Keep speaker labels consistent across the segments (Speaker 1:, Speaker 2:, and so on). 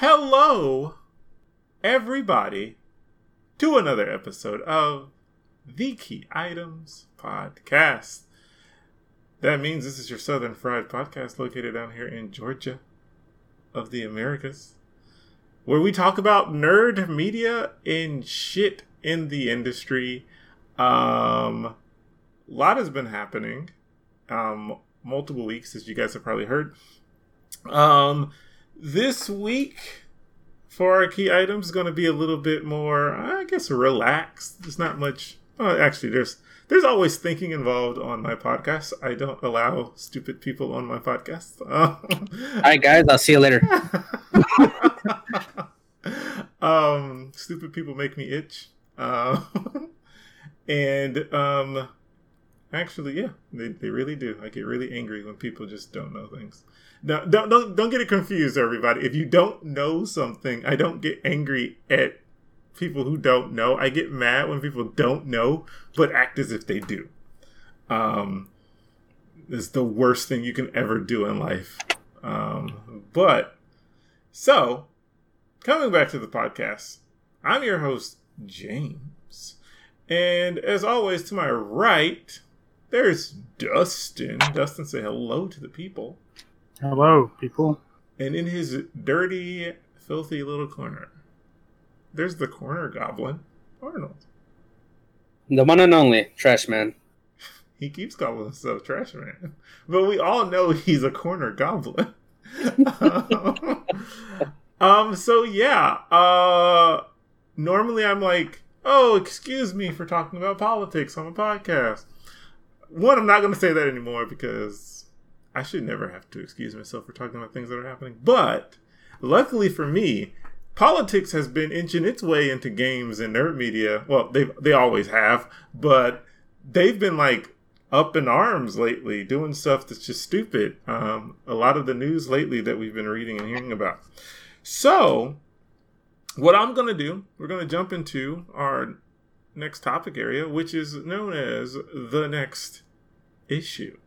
Speaker 1: Hello, everybody, to another episode of the Key Items Podcast. That means this is your Southern Fried Podcast located down here in Georgia of the Americas, where we talk about nerd media and shit in the industry. Um, a lot has been happening. Um, multiple weeks, as you guys have probably heard. Um, this week for our key items is going to be a little bit more, I guess, relaxed. There's not much. Well, actually, there's there's always thinking involved on my podcast. I don't allow stupid people on my podcast.
Speaker 2: All right, guys. I'll see you later.
Speaker 1: um, stupid people make me itch. Uh, and um, actually, yeah, they, they really do. I get really angry when people just don't know things. Don't don't don't get it confused, everybody. If you don't know something, I don't get angry at people who don't know. I get mad when people don't know but act as if they do. Um, is the worst thing you can ever do in life. Um, but so coming back to the podcast, I'm your host James, and as always, to my right, there's Dustin. Dustin, say hello to the people.
Speaker 3: Hello, people.
Speaker 1: And in his dirty, filthy little corner, there's the corner goblin, Arnold.
Speaker 2: The one and only Trash Man.
Speaker 1: He keeps calling himself Trash Man. But we all know he's a corner goblin. um, so yeah. Uh normally I'm like, oh, excuse me for talking about politics on a podcast. One, I'm not gonna say that anymore because I should never have to excuse myself for talking about things that are happening. But luckily for me, politics has been inching its way into games and nerd media. Well, they they always have, but they've been like up in arms lately, doing stuff that's just stupid. Um, a lot of the news lately that we've been reading and hearing about. So, what I'm going to do, we're going to jump into our next topic area, which is known as the next issue.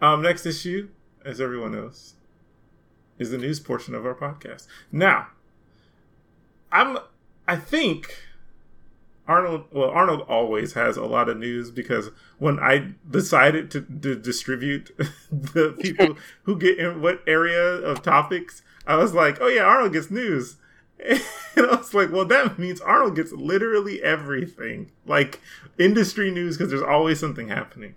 Speaker 1: Um, next issue, as everyone knows, is the news portion of our podcast. Now, I'm, I think Arnold, well, Arnold always has a lot of news because when I decided to, to distribute the people who get in what area of topics, I was like, oh yeah, Arnold gets news. And I was like, well, that means Arnold gets literally everything, like industry news, because there's always something happening.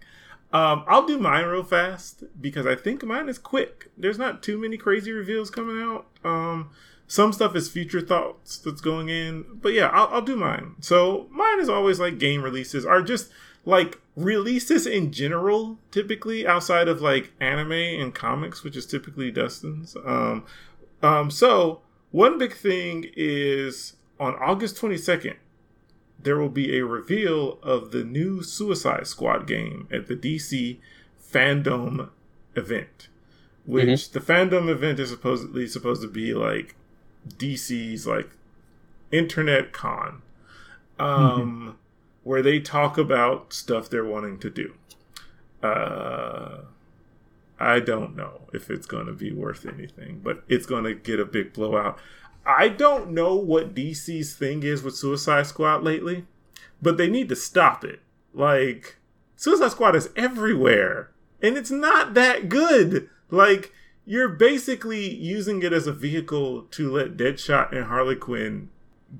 Speaker 1: Um, I'll do mine real fast because I think mine is quick. There's not too many crazy reveals coming out. Um, some stuff is future thoughts that's going in, but yeah, I'll, I'll do mine. So mine is always like game releases are just like releases in general, typically outside of like anime and comics, which is typically Dustin's. Um, um, so one big thing is on August 22nd, there will be a reveal of the new Suicide Squad game at the DC Fandom event, which mm-hmm. the Fandom event is supposedly supposed to be like DC's like internet con, um, mm-hmm. where they talk about stuff they're wanting to do. Uh, I don't know if it's going to be worth anything, but it's going to get a big blowout. I don't know what DC's thing is with Suicide Squad lately, but they need to stop it. Like, Suicide Squad is everywhere, and it's not that good. Like, you're basically using it as a vehicle to let Deadshot and Harley Quinn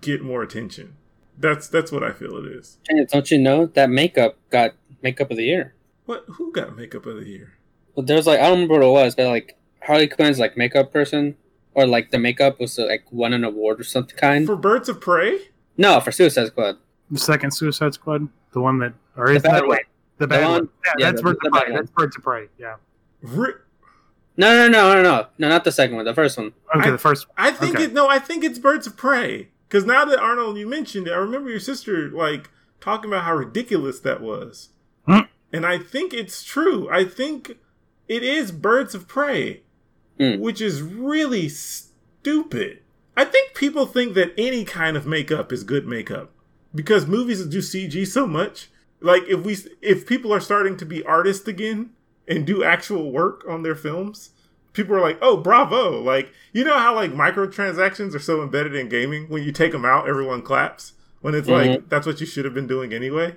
Speaker 1: get more attention. That's that's what I feel it is.
Speaker 2: And don't you know that makeup got makeup of the year?
Speaker 1: What? Who got makeup of the year?
Speaker 2: Well, there's like I don't remember what it was, but like Harley Quinn's like makeup person or like the makeup was like won an award or something kind
Speaker 1: for Birds of Prey.
Speaker 2: No, for Suicide Squad.
Speaker 3: The second Suicide Squad, the one that or is that way the bad the one? one? Yeah, yeah, that's the, Birds the, of Prey. That's Birds of Prey. Yeah. Re-
Speaker 2: no, no, no, no, no, no, not the second one. The first one.
Speaker 3: Okay, I, the first. One.
Speaker 1: I think
Speaker 3: okay.
Speaker 1: it. No, I think it's Birds of Prey. Because now that Arnold, you mentioned it, I remember your sister like talking about how ridiculous that was, hmm? and I think it's true. I think it is Birds of Prey, hmm. which is really stupid. I think people think that any kind of makeup is good makeup because movies do CG so much. Like if we if people are starting to be artists again and do actual work on their films, people are like, "Oh, bravo!" Like you know how like microtransactions are so embedded in gaming. When you take them out, everyone claps. When it's mm-hmm. like that's what you should have been doing anyway.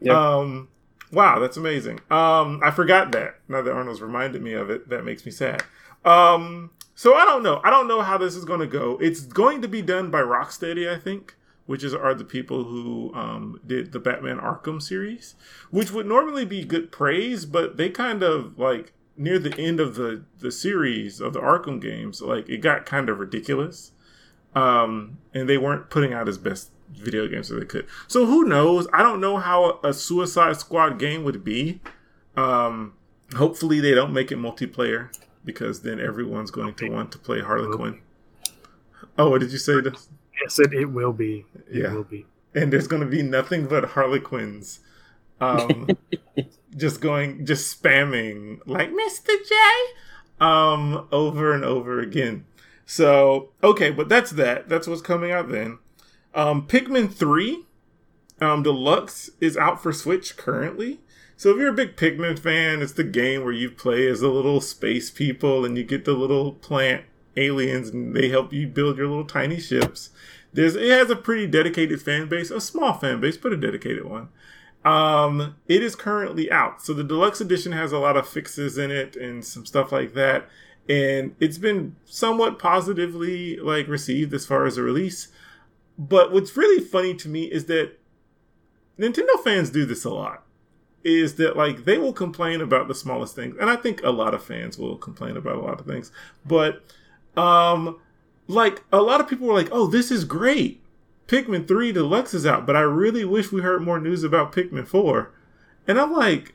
Speaker 1: Yep. Um, wow, that's amazing. Um, I forgot that. Now that Arnold's reminded me of it, that makes me sad. Um, so I don't know. I don't know how this is going to go. It's going to be done by Rocksteady, I think, which is are the people who um, did the Batman Arkham series, which would normally be good praise, but they kind of like near the end of the the series of the Arkham games, like it got kind of ridiculous, um, and they weren't putting out as best video games as they could. So who knows? I don't know how a Suicide Squad game would be. Um, hopefully they don't make it multiplayer because then everyone's going to want to play Harley Quinn. Oh, what did you say? This?
Speaker 3: Yes, it, it will be. It yeah. will be.
Speaker 1: And there's going to be nothing but Harley Quinns. Um, just going, just spamming like Mr. J, um, over and over again. So okay, but that's that. That's what's coming out then. Um, Pikmin three, um, deluxe is out for Switch currently. So if you're a big Pikmin fan, it's the game where you play as the little space people and you get the little plant aliens and they help you build your little tiny ships. There's it has a pretty dedicated fan base, a small fan base, but a dedicated one. Um, it is currently out. So the deluxe edition has a lot of fixes in it and some stuff like that. And it's been somewhat positively like received as far as a release. But what's really funny to me is that Nintendo fans do this a lot. Is that like they will complain about the smallest things. And I think a lot of fans will complain about a lot of things. But um like a lot of people were like, "Oh, this is great." Pikmin 3 Deluxe is out, but I really wish we heard more news about Pikmin 4. And I'm like,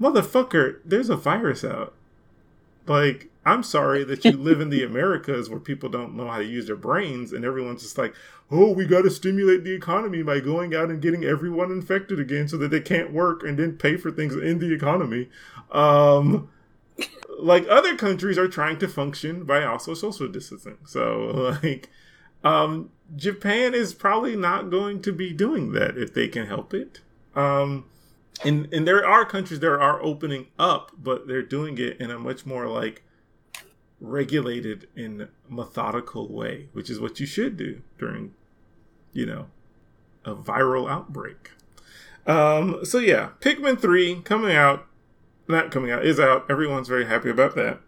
Speaker 1: motherfucker, there's a virus out. Like, I'm sorry that you live in the Americas where people don't know how to use their brains and everyone's just like, oh, we got to stimulate the economy by going out and getting everyone infected again so that they can't work and then pay for things in the economy. Um, like other countries are trying to function by also social distancing. So, like, um, Japan is probably not going to be doing that if they can help it. Um, and and there are countries that are opening up, but they're doing it in a much more like regulated in methodical way, which is what you should do during, you know, a viral outbreak. Um, so yeah, Pikmin three coming out, not coming out is out. Everyone's very happy about that.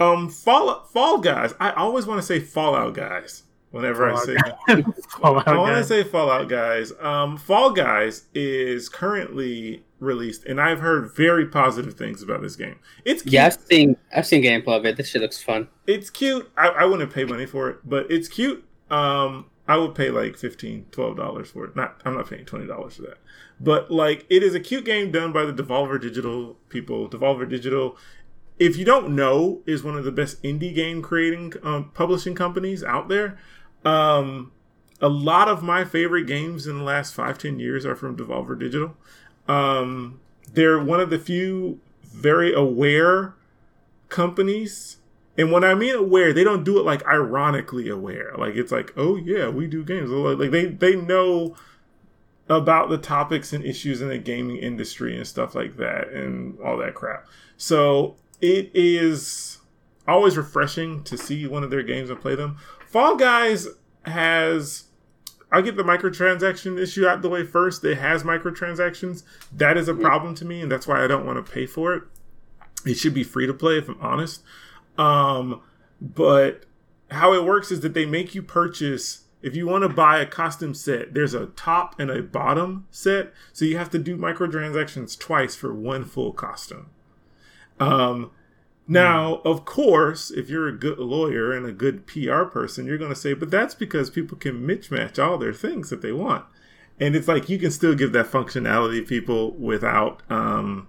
Speaker 1: Um, Fall Fall Guys. I always want to say Fallout Guys whenever Fallout I say Fallout I want to say Fallout Guys. Um, Fall Guys is currently released, and I've heard very positive things about this game. It's cute.
Speaker 2: yeah, I've seen I've seen gameplay of it. This shit looks fun.
Speaker 1: It's cute. I, I wouldn't pay money for it, but it's cute. Um, I would pay like 15 dollars for it. Not I'm not paying twenty dollars for that, but like it is a cute game done by the Devolver Digital people. Devolver Digital if you don't know, is one of the best indie game creating um, publishing companies out there. Um, a lot of my favorite games in the last five ten years are from Devolver Digital. Um, they're one of the few very aware companies. And when I mean aware, they don't do it like ironically aware. Like it's like, oh yeah, we do games. Like they they know about the topics and issues in the gaming industry and stuff like that and all that crap. So it is always refreshing to see one of their games and play them. Fall Guys has I get the microtransaction issue out the way first. It has microtransactions. That is a problem to me, and that's why I don't want to pay for it. It should be free to play, if I'm honest. Um, but how it works is that they make you purchase. If you want to buy a costume set, there's a top and a bottom set, so you have to do microtransactions twice for one full costume. Um, now, of course, if you're a good lawyer and a good PR person, you're going to say, but that's because people can mismatch all their things that they want. And it's like you can still give that functionality to people without um,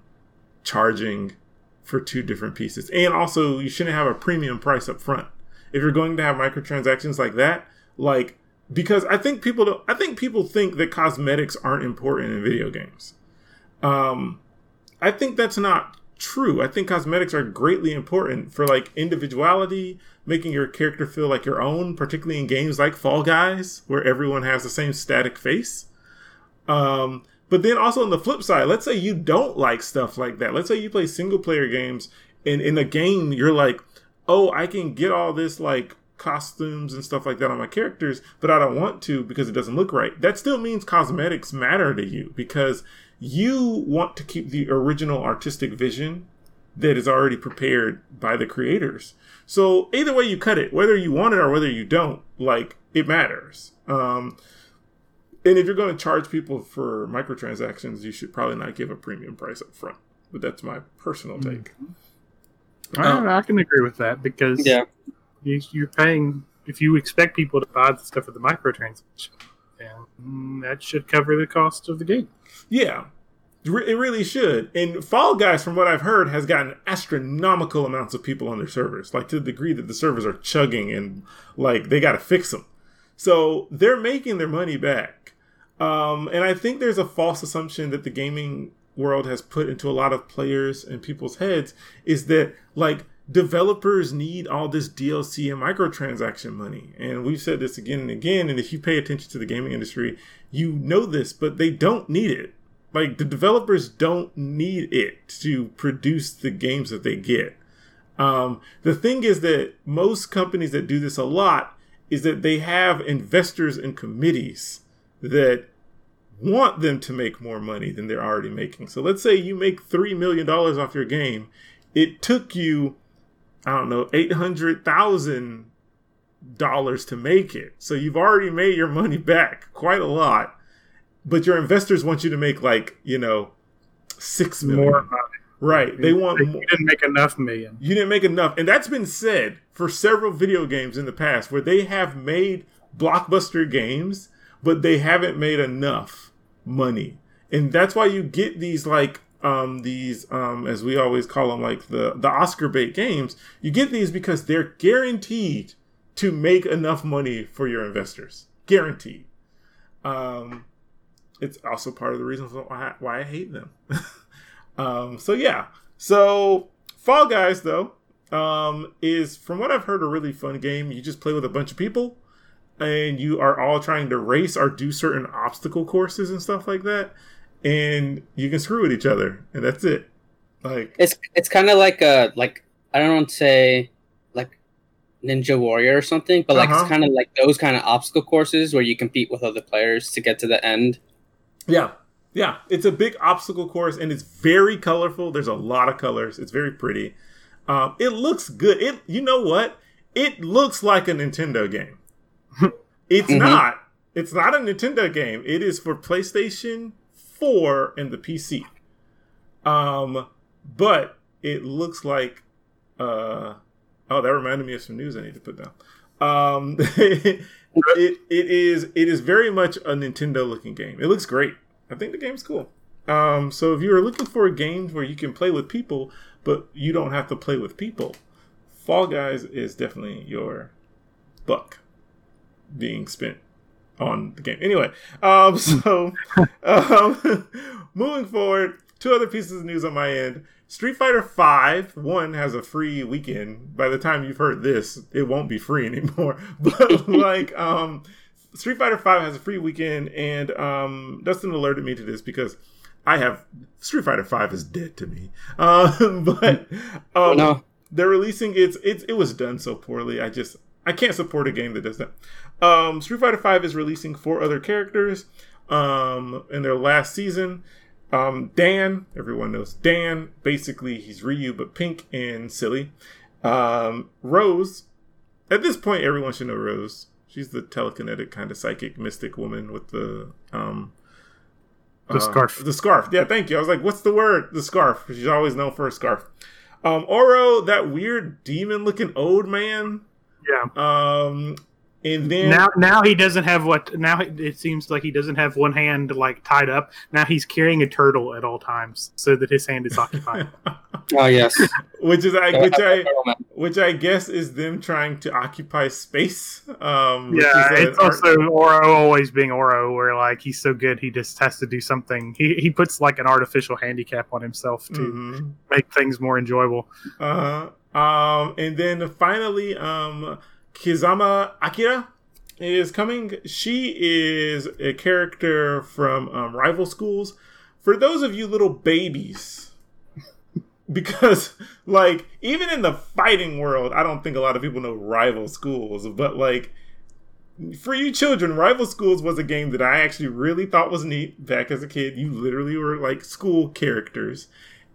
Speaker 1: charging for two different pieces. And also, you shouldn't have a premium price up front. If you're going to have microtransactions like that, like because I think people don't, I think people think that cosmetics aren't important in video games. Um, I think that's not true. I think cosmetics are greatly important for like individuality, making your character feel like your own, particularly in games like Fall Guys, where everyone has the same static face. Um, but then also on the flip side, let's say you don't like stuff like that. Let's say you play single player games and in a game you're like, oh, I can get all this like costumes and stuff like that on my characters, but I don't want to because it doesn't look right. That still means cosmetics matter to you because you want to keep the original artistic vision that is already prepared by the creators. So either way you cut it, whether you want it or whether you don't, like it matters. Um, and if you're going to charge people for microtransactions, you should probably not give a premium price up front. But that's my personal mm-hmm. take.
Speaker 3: Mm-hmm. I, I, can agree with that because
Speaker 2: yeah.
Speaker 3: you, are paying if you expect people to buy the stuff with the microtransaction, and that should cover the cost of the game.
Speaker 1: Yeah, it really should. And Fall Guys, from what I've heard, has gotten astronomical amounts of people on their servers, like to the degree that the servers are chugging and like they got to fix them. So they're making their money back. Um, and I think there's a false assumption that the gaming world has put into a lot of players and people's heads is that like developers need all this DLC and microtransaction money. And we've said this again and again. And if you pay attention to the gaming industry, you know this, but they don't need it. Like the developers don't need it to produce the games that they get. Um, the thing is that most companies that do this a lot is that they have investors and committees that want them to make more money than they're already making. So let's say you make $3 million off your game. It took you, I don't know, $800,000 to make it. So you've already made your money back quite a lot. But your investors want you to make like, you know, six million. More. Right. They want
Speaker 3: you didn't make enough million.
Speaker 1: You didn't make enough. And that's been said for several video games in the past where they have made blockbuster games, but they haven't made enough money. And that's why you get these like um these um as we always call them like the the Oscar bait games. You get these because they're guaranteed to make enough money for your investors. Guaranteed. Um it's also part of the reason why I, why I hate them. Um, so yeah. So Fall Guys though um, is from what I've heard a really fun game. You just play with a bunch of people and you are all trying to race or do certain obstacle courses and stuff like that and you can screw with each other and that's it like
Speaker 2: it's it's kind of like a like i don't want to say like ninja warrior or something but like uh-huh. it's kind of like those kind of obstacle courses where you compete with other players to get to the end
Speaker 1: yeah yeah, it's a big obstacle course and it's very colorful. There's a lot of colors. It's very pretty. Um, it looks good. It you know what? It looks like a Nintendo game. it's mm-hmm. not. It's not a Nintendo game. It is for PlayStation 4 and the PC. Um, but it looks like uh oh, that reminded me of some news I need to put down. Um, it, it it is it is very much a Nintendo looking game. It looks great. I think the game's cool. Um, so if you are looking for a game where you can play with people, but you don't have to play with people, Fall Guys is definitely your buck being spent on the game. Anyway, um, so um, moving forward, two other pieces of news on my end. Street Fighter Five one has a free weekend. By the time you've heard this, it won't be free anymore. But like, um, Street Fighter Five has a free weekend, and um, Dustin alerted me to this because I have Street Fighter Five is dead to me. Uh, but um, no. they're releasing it's it's it was done so poorly. I just I can't support a game that does that. Um, Street Fighter Five is releasing four other characters um, in their last season. Um, Dan, everyone knows Dan. Basically, he's Ryu but pink and silly. Um, Rose, at this point, everyone should know Rose. She's the telekinetic kind of psychic mystic woman with the um
Speaker 3: the uh, scarf.
Speaker 1: The scarf. Yeah, thank you. I was like, what's the word? The scarf. She's always known for a scarf. Um, Oro, that weird demon looking old man.
Speaker 3: Yeah.
Speaker 1: Um, and then
Speaker 3: now, now he doesn't have what. Now it seems like he doesn't have one hand like tied up. Now he's carrying a turtle at all times, so that his hand is occupied.
Speaker 2: oh yes,
Speaker 1: which is I, which I which I guess is them trying to occupy space. Um,
Speaker 3: yeah, it's also art- Oro always being Oro, where like he's so good he just has to do something. He he puts like an artificial handicap on himself to mm-hmm. make things more enjoyable.
Speaker 1: Uh huh. Um, and then finally, um Kazama Akira is coming. She is a character from um, Rival Schools. For those of you little babies because like even in the fighting world, I don't think a lot of people know rival schools, but like for you children, Rival Schools was a game that I actually really thought was neat back as a kid. You literally were like school characters,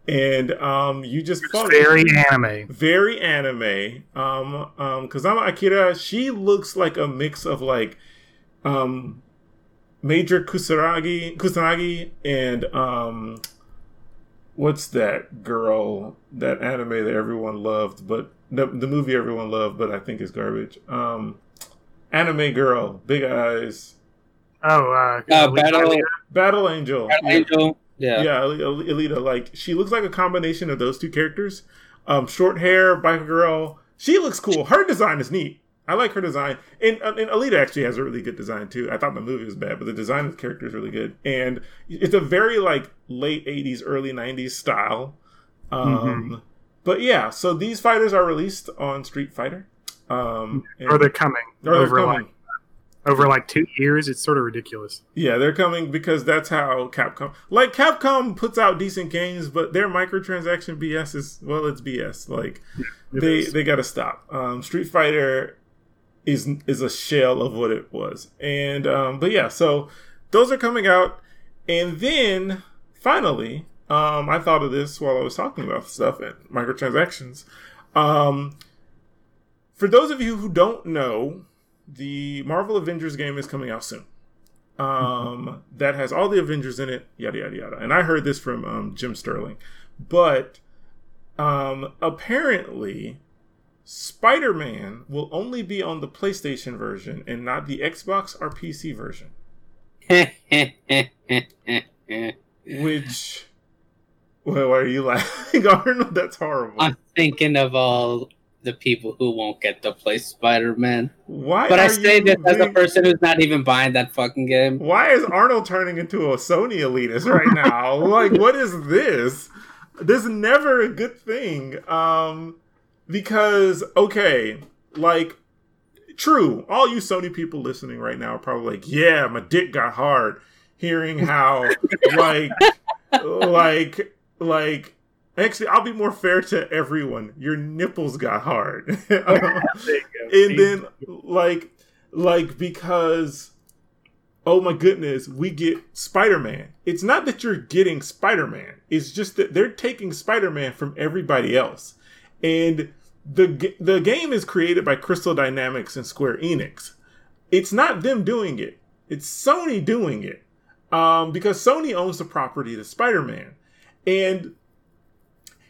Speaker 1: and um, you just
Speaker 3: fought very anime,
Speaker 1: very anime. Um, um, Kazama Akira, she looks like a mix of like, um, Major Kusanagi, Kusanagi, and um, what's that girl? That anime that everyone loved, but the, the movie everyone loved, but I think is garbage. Um anime girl, big eyes.
Speaker 3: Oh, uh,
Speaker 2: uh Battle
Speaker 1: Battle Angel.
Speaker 2: Battle yeah. Angel. Yeah,
Speaker 1: yeah, Alita. Like she looks like a combination of those two characters. Um, short hair, biker girl. She looks cool. Her design is neat. I like her design, and, uh, and Alita actually has a really good design too. I thought the movie was bad, but the design of the character is really good, and it's a very like late '80s, early '90s style. Um, mm-hmm. But yeah, so these fighters are released on Street Fighter. Um,
Speaker 3: or they're coming. Or they're coming. Like, over like two years. It's sort of ridiculous.
Speaker 1: Yeah, they're coming because that's how Capcom. Like Capcom puts out decent games, but their microtransaction BS is well, it's BS. Like yeah, they is. they got to stop. Um, Street Fighter is is a shell of what it was, and um, but yeah, so those are coming out, and then finally, um, I thought of this while I was talking about stuff and microtransactions. Um, for those of you who don't know, the Marvel Avengers game is coming out soon. Um, that has all the Avengers in it, yada yada yada. And I heard this from um, Jim Sterling, but um, apparently, Spider Man will only be on the PlayStation version and not the Xbox or PC version. Which, well, why are you laughing, Arnold? That's horrible.
Speaker 2: I'm thinking of all the people who won't get to play Spider Man.
Speaker 1: Why?
Speaker 2: But I say this being... as a person who's not even buying that fucking game.
Speaker 1: Why is Arnold turning into a Sony elitist right now? like, what is this? This is never a good thing. Um, because okay, like, true, all you Sony people listening right now are probably like, yeah, my dick got hard hearing how like, like, like Actually, I'll be more fair to everyone. Your nipples got hard, and then like, like because, oh my goodness, we get Spider Man. It's not that you're getting Spider Man. It's just that they're taking Spider Man from everybody else, and the the game is created by Crystal Dynamics and Square Enix. It's not them doing it. It's Sony doing it, um, because Sony owns the property to Spider Man, and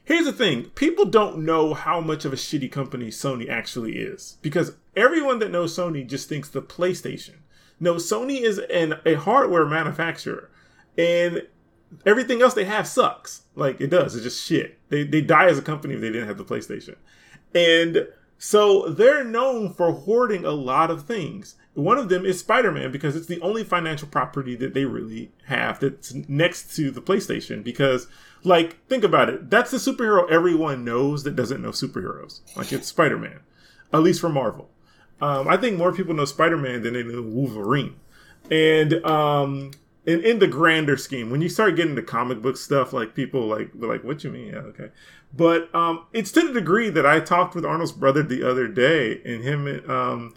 Speaker 1: Here's the thing people don't know how much of a shitty company Sony actually is because everyone that knows Sony just thinks the PlayStation. No, Sony is an, a hardware manufacturer and everything else they have sucks. Like it does, it's just shit. They, they die as a company if they didn't have the PlayStation. And so they're known for hoarding a lot of things. One of them is Spider Man because it's the only financial property that they really have that's next to the PlayStation because like, think about it. That's the superhero everyone knows that doesn't know superheroes. Like, it's Spider Man, at least for Marvel. Um, I think more people know Spider Man than they know Wolverine. And um, in, in the grander scheme, when you start getting the comic book stuff, like people like like, what you mean? Yeah, okay. But um, it's to the degree that I talked with Arnold's brother the other day, and him, um,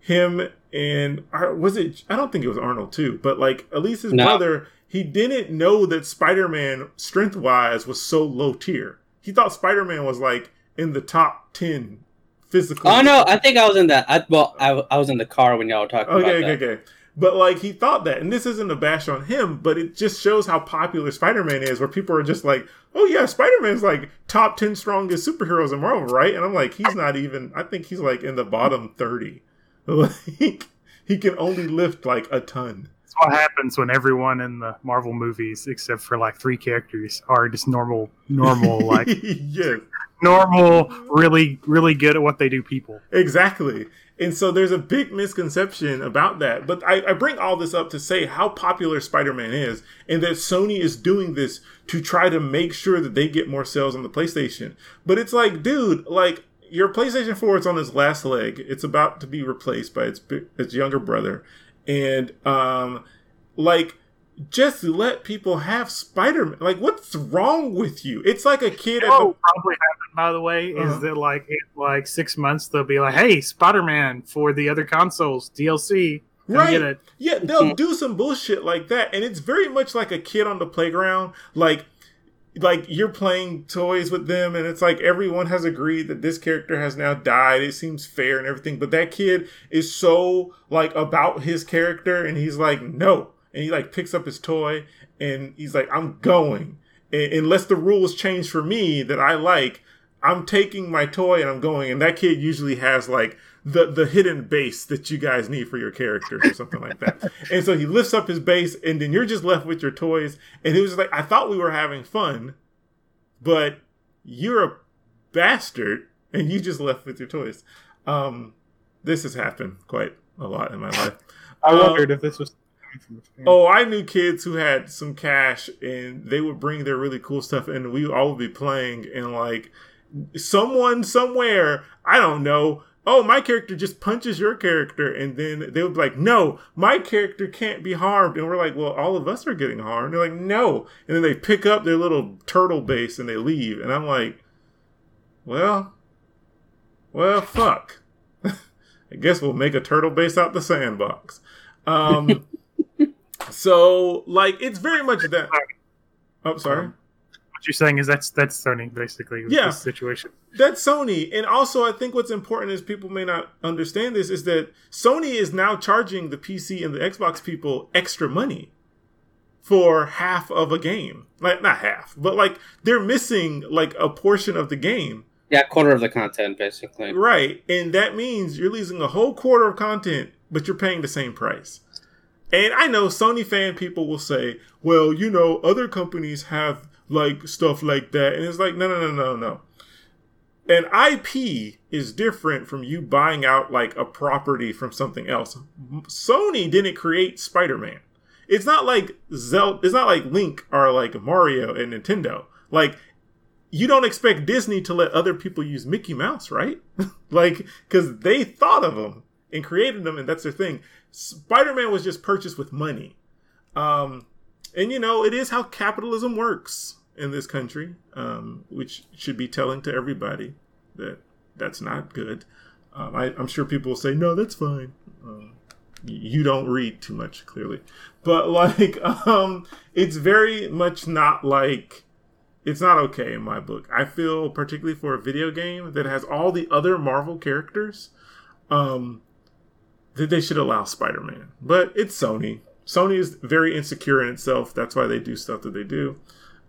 Speaker 1: him and was it? I don't think it was Arnold too, but like at least his no. brother he didn't know that Spider-Man strength wise was so low tier. He thought Spider-Man was like in the top 10 physical.
Speaker 2: Oh no, I think I was in that. I, well, I, I was in the car when y'all were talking
Speaker 1: okay, okay, that. Okay, But like he thought that, and this isn't a bash on him, but it just shows how popular Spider-Man is, where people are just like, "Oh yeah, Spider-Man's like top ten strongest superheroes in Marvel, right?" And I'm like, he's not even. I think he's like in the bottom thirty. Like he can only lift like a ton
Speaker 3: what happens when everyone in the Marvel movies, except for like three characters, are just normal, normal, like normal, really, really good at what they do people.
Speaker 1: Exactly. And so there's a big misconception about that. But I, I bring all this up to say how popular Spider Man is, and that Sony is doing this to try to make sure that they get more sales on the PlayStation. But it's like, dude, like your PlayStation 4 is on its last leg. It's about to be replaced by its its younger brother and um, like just let people have Spider Man. Like, what's wrong with you? It's like a kid.
Speaker 3: Oh, probably happen. By the way, uh-huh. is that like in like six months they'll be like, "Hey, Spider Man for the other consoles DLC."
Speaker 1: right? Yeah, they'll do some bullshit like that, and it's very much like a kid on the playground. Like, like you're playing toys with them, and it's like everyone has agreed that this character has now died. It seems fair and everything, but that kid is so like about his character, and he's like, no and he like picks up his toy and he's like, I'm going. And unless the rules change for me that I like, I'm taking my toy and I'm going. And that kid usually has like the the hidden base that you guys need for your characters or something like that. And so he lifts up his base and then you're just left with your toys. And he was like, I thought we were having fun, but you're a bastard and you just left with your toys. Um, this has happened quite a lot in my life.
Speaker 3: I wondered um, if this was
Speaker 1: Oh, I knew kids who had some cash and they would bring their really cool stuff and we all would be playing and like someone somewhere, I don't know, oh, my character just punches your character. And then they would be like, no, my character can't be harmed. And we're like, well, all of us are getting harmed. They're like, no. And then they pick up their little turtle base and they leave. And I'm like, well, well, fuck. I guess we'll make a turtle base out the sandbox. Um, So, like, it's very much that. Oh, sorry.
Speaker 3: What you're saying is that's that's Sony basically.
Speaker 1: yeah.
Speaker 3: situation.
Speaker 1: That's Sony, and also I think what's important is people may not understand this is that Sony is now charging the PC and the Xbox people extra money for half of a game. Like not half, but like they're missing like a portion of the game.
Speaker 2: Yeah, quarter of the content basically.
Speaker 1: Right, and that means you're losing a whole quarter of content, but you're paying the same price. And I know Sony fan people will say, well, you know, other companies have like stuff like that. And it's like, no, no, no, no, no. An IP is different from you buying out like a property from something else. Sony didn't create Spider Man. It's not like Zelda, it's not like Link or like Mario and Nintendo. Like, you don't expect Disney to let other people use Mickey Mouse, right? like, because they thought of them and created them, and that's their thing. Spider Man was just purchased with money. Um, and you know, it is how capitalism works in this country, um, which should be telling to everybody that that's not good. Um, I, am sure people will say, no, that's fine. Um, you don't read too much, clearly. But, like, um, it's very much not like. It's not okay in my book. I feel, particularly for a video game that has all the other Marvel characters, um, that they should allow Spider Man. But it's Sony. Sony is very insecure in itself. That's why they do stuff that they do.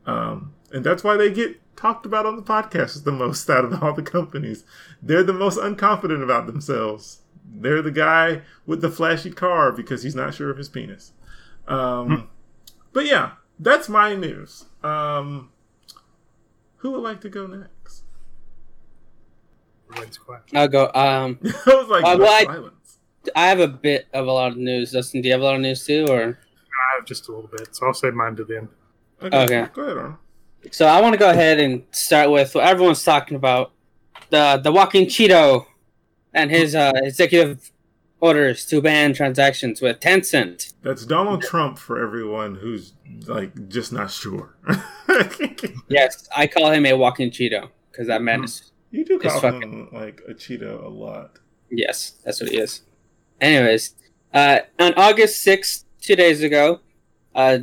Speaker 1: Um, and that's why they get talked about on the podcast the most out of all the companies. They're the most unconfident about themselves. They're the guy with the flashy car because he's not sure of his penis. Um, hmm. But yeah, that's my news. Um, who would like to go next?
Speaker 2: I'll go. Um, I was like, uh, well, I, I have a bit of a lot of news. Dustin, do you have a lot of news too, or?
Speaker 3: I have just a little bit, so I'll save mine to the end.
Speaker 2: Okay. Go ahead, Arnold. So I want to go ahead and start with what everyone's talking about: the the walking Cheeto and his uh, executive orders to ban transactions with Tencent.
Speaker 1: That's Donald Trump for everyone who's like just not sure.
Speaker 2: yes, I call him a walking Cheeto because that man is.
Speaker 1: You do call him like a Cheeto a lot.
Speaker 2: Yes, that's what he is. Anyways, uh, on August 6th, two days ago, uh,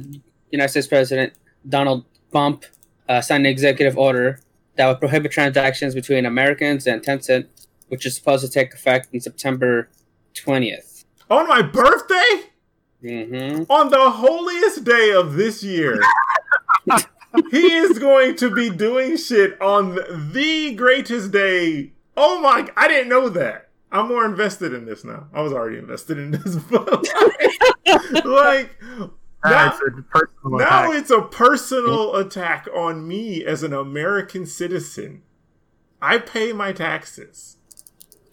Speaker 2: United States President Donald Trump uh, signed an executive order that would prohibit transactions between Americans and Tencent, which is supposed to take effect in September 20th.
Speaker 1: On my birthday?
Speaker 2: Mm-hmm.
Speaker 1: On the holiest day of this year. he is going to be doing shit on the greatest day. Oh my! I didn't know that. I'm more invested in this now. I was already invested in this, but like, like now, it's now it's a personal attack on me as an American citizen. I pay my taxes.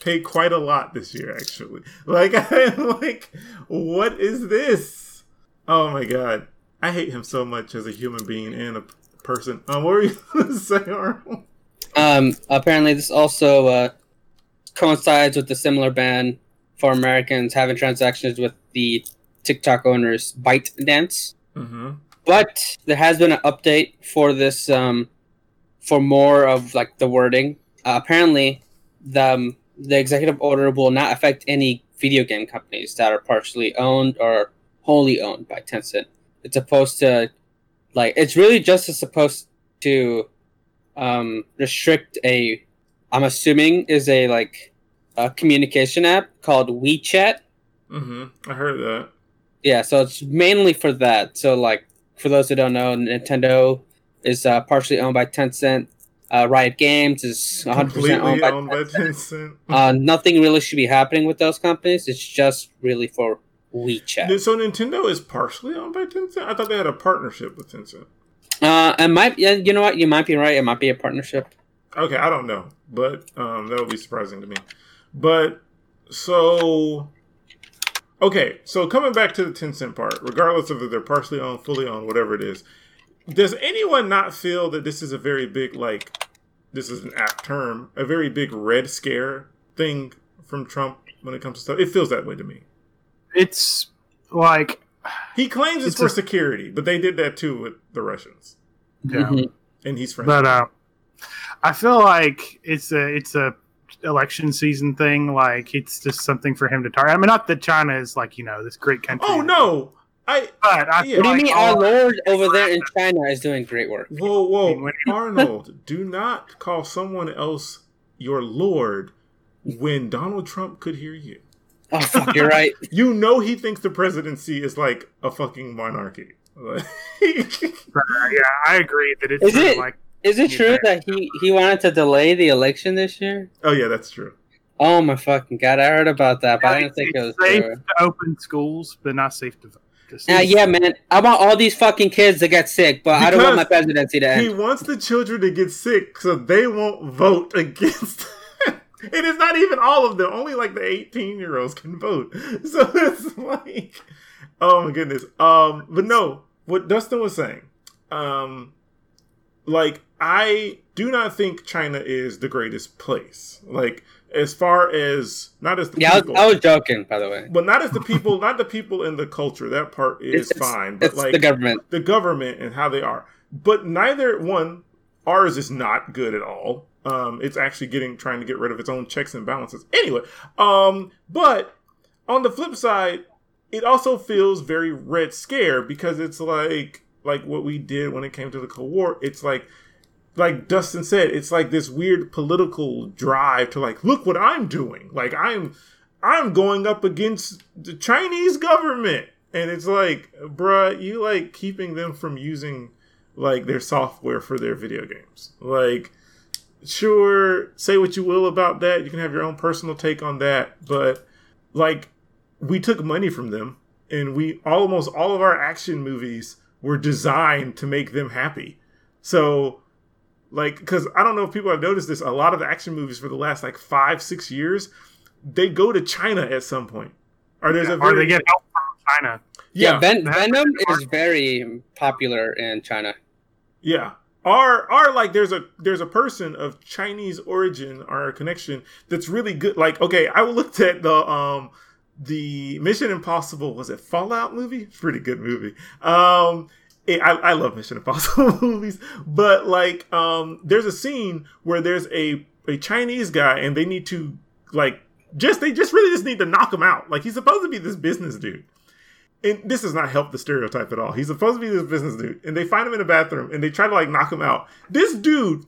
Speaker 1: Pay quite a lot this year, actually. Like, I'm like, what is this? Oh my god, I hate him so much as a human being and a person. Um, what were you saying, Arnold?
Speaker 2: Um, apparently, this also uh, coincides with the similar ban for Americans having transactions with the TikTok owners ByteDance.
Speaker 1: Mm-hmm.
Speaker 2: But there has been an update for this, um, for more of like the wording. Uh, apparently, the um, the executive order will not affect any video game companies that are partially owned or wholly owned by Tencent. It's supposed to, like, it's really just supposed to um, restrict a. I'm assuming is a like a communication app called WeChat.
Speaker 1: Mm-hmm. I heard that.
Speaker 2: Yeah, so it's mainly for that. So, like, for those who don't know, Nintendo is uh, partially owned by Tencent. Uh, Riot Games is 100%
Speaker 1: Completely
Speaker 2: owned by
Speaker 1: owned by
Speaker 2: Tencent.
Speaker 1: Tencent.
Speaker 2: Uh, nothing really should be happening with those companies. It's just really for WeChat.
Speaker 1: so Nintendo is partially owned by Tencent. I thought they had a partnership with Tencent.
Speaker 2: Uh, it might. Yeah, you know what? You might be right. It might be a partnership.
Speaker 1: Okay, I don't know, but um, that would be surprising to me. But so, okay, so coming back to the Tencent part, regardless of if they're partially owned, fully owned, whatever it is, does anyone not feel that this is a very big, like, this is an apt term, a very big red scare thing from Trump when it comes to stuff? It feels that way to me.
Speaker 3: It's like
Speaker 1: He claims it's,
Speaker 3: It's
Speaker 1: for
Speaker 3: a-
Speaker 1: security, but they did that too with the Russians,
Speaker 3: yeah.
Speaker 2: Mhm.
Speaker 1: and he's friends.
Speaker 3: But uh, I feel like it's a it's a election season thing. Like it's just something for him to target. I mean, not that China is like you know this great country.
Speaker 1: oh no, I
Speaker 3: But I
Speaker 1: Yeah.
Speaker 2: What do you mean?
Speaker 3: all-
Speaker 2: Our Lord over there in China is doing great work.
Speaker 1: Whoa, whoa,
Speaker 3: mean,
Speaker 1: Arnold! Do not call someone else your lord when Donald Trump could hear you.
Speaker 2: Oh fuck, you're right.
Speaker 1: You know he thinks the presidency is like a fucking monarchy.
Speaker 3: yeah, I agree that it's
Speaker 2: Is it?
Speaker 3: like
Speaker 2: Is it true that he he wanted to delay the election this year?
Speaker 1: oh yeah, that's true.
Speaker 2: Oh my fucking god! I heard about that, but I didn't think it was
Speaker 3: it's safe
Speaker 2: true.
Speaker 3: to open schools, but not safe to vote. Just-
Speaker 2: Uh, yeah, man. I want all these fucking kids to get sick, but I don't want my presidency to
Speaker 1: He wants the children to get sick so they won't vote against. and it's not even all of them. Only like the eighteen year olds can vote. So it's like, oh my goodness. Um, but no, what Dustin was saying, um, like I do not think China is the greatest place. Like as far as not as the
Speaker 2: Yeah, I was, I was joking, by the way.
Speaker 1: but not as the people, not the people in the culture. That part is
Speaker 2: It's,
Speaker 1: fine. But
Speaker 2: it's
Speaker 1: like
Speaker 2: the government.
Speaker 1: the government and how they are. But neither one, ours is not good at all. Um, it's actually getting trying to get rid of its own checks and balances. Anyway, um, but on the flip side, it also feels very red scare because it's like like what we did when it came to the Cold War. It's like like Dustin said, it's like this weird political drive to like, look what I'm doing. Like I'm I'm going up against the Chinese government. And it's like, bruh, you like keeping them from using like their software for their video games. Like, sure, say what you will about that. You can have your own personal take on that. But like, we took money from them and we almost all of our action movies were designed to make them happy. So like because i don't know if people have noticed this a lot of the action movies for the last like five six years they go to china at some point. Or there's a
Speaker 3: or
Speaker 1: very
Speaker 3: they get help from China.
Speaker 2: Yeah,
Speaker 1: yeah.
Speaker 2: Ven- Venom is very popular in China.
Speaker 1: yeah. Are are like there's a there's a person of chinese origin or connection that's really good. Like okay i looked at the um the mission impossible was it fallout movie? Pretty good movie. Um it, I, I love mission impossible movies but like um there's a scene where there's a a chinese guy and they need to like just they just really just need to knock him out like he's supposed to be this business dude and this does not help the stereotype at all. He's supposed to be this business dude, and they find him in a bathroom and they try to like knock him out. This dude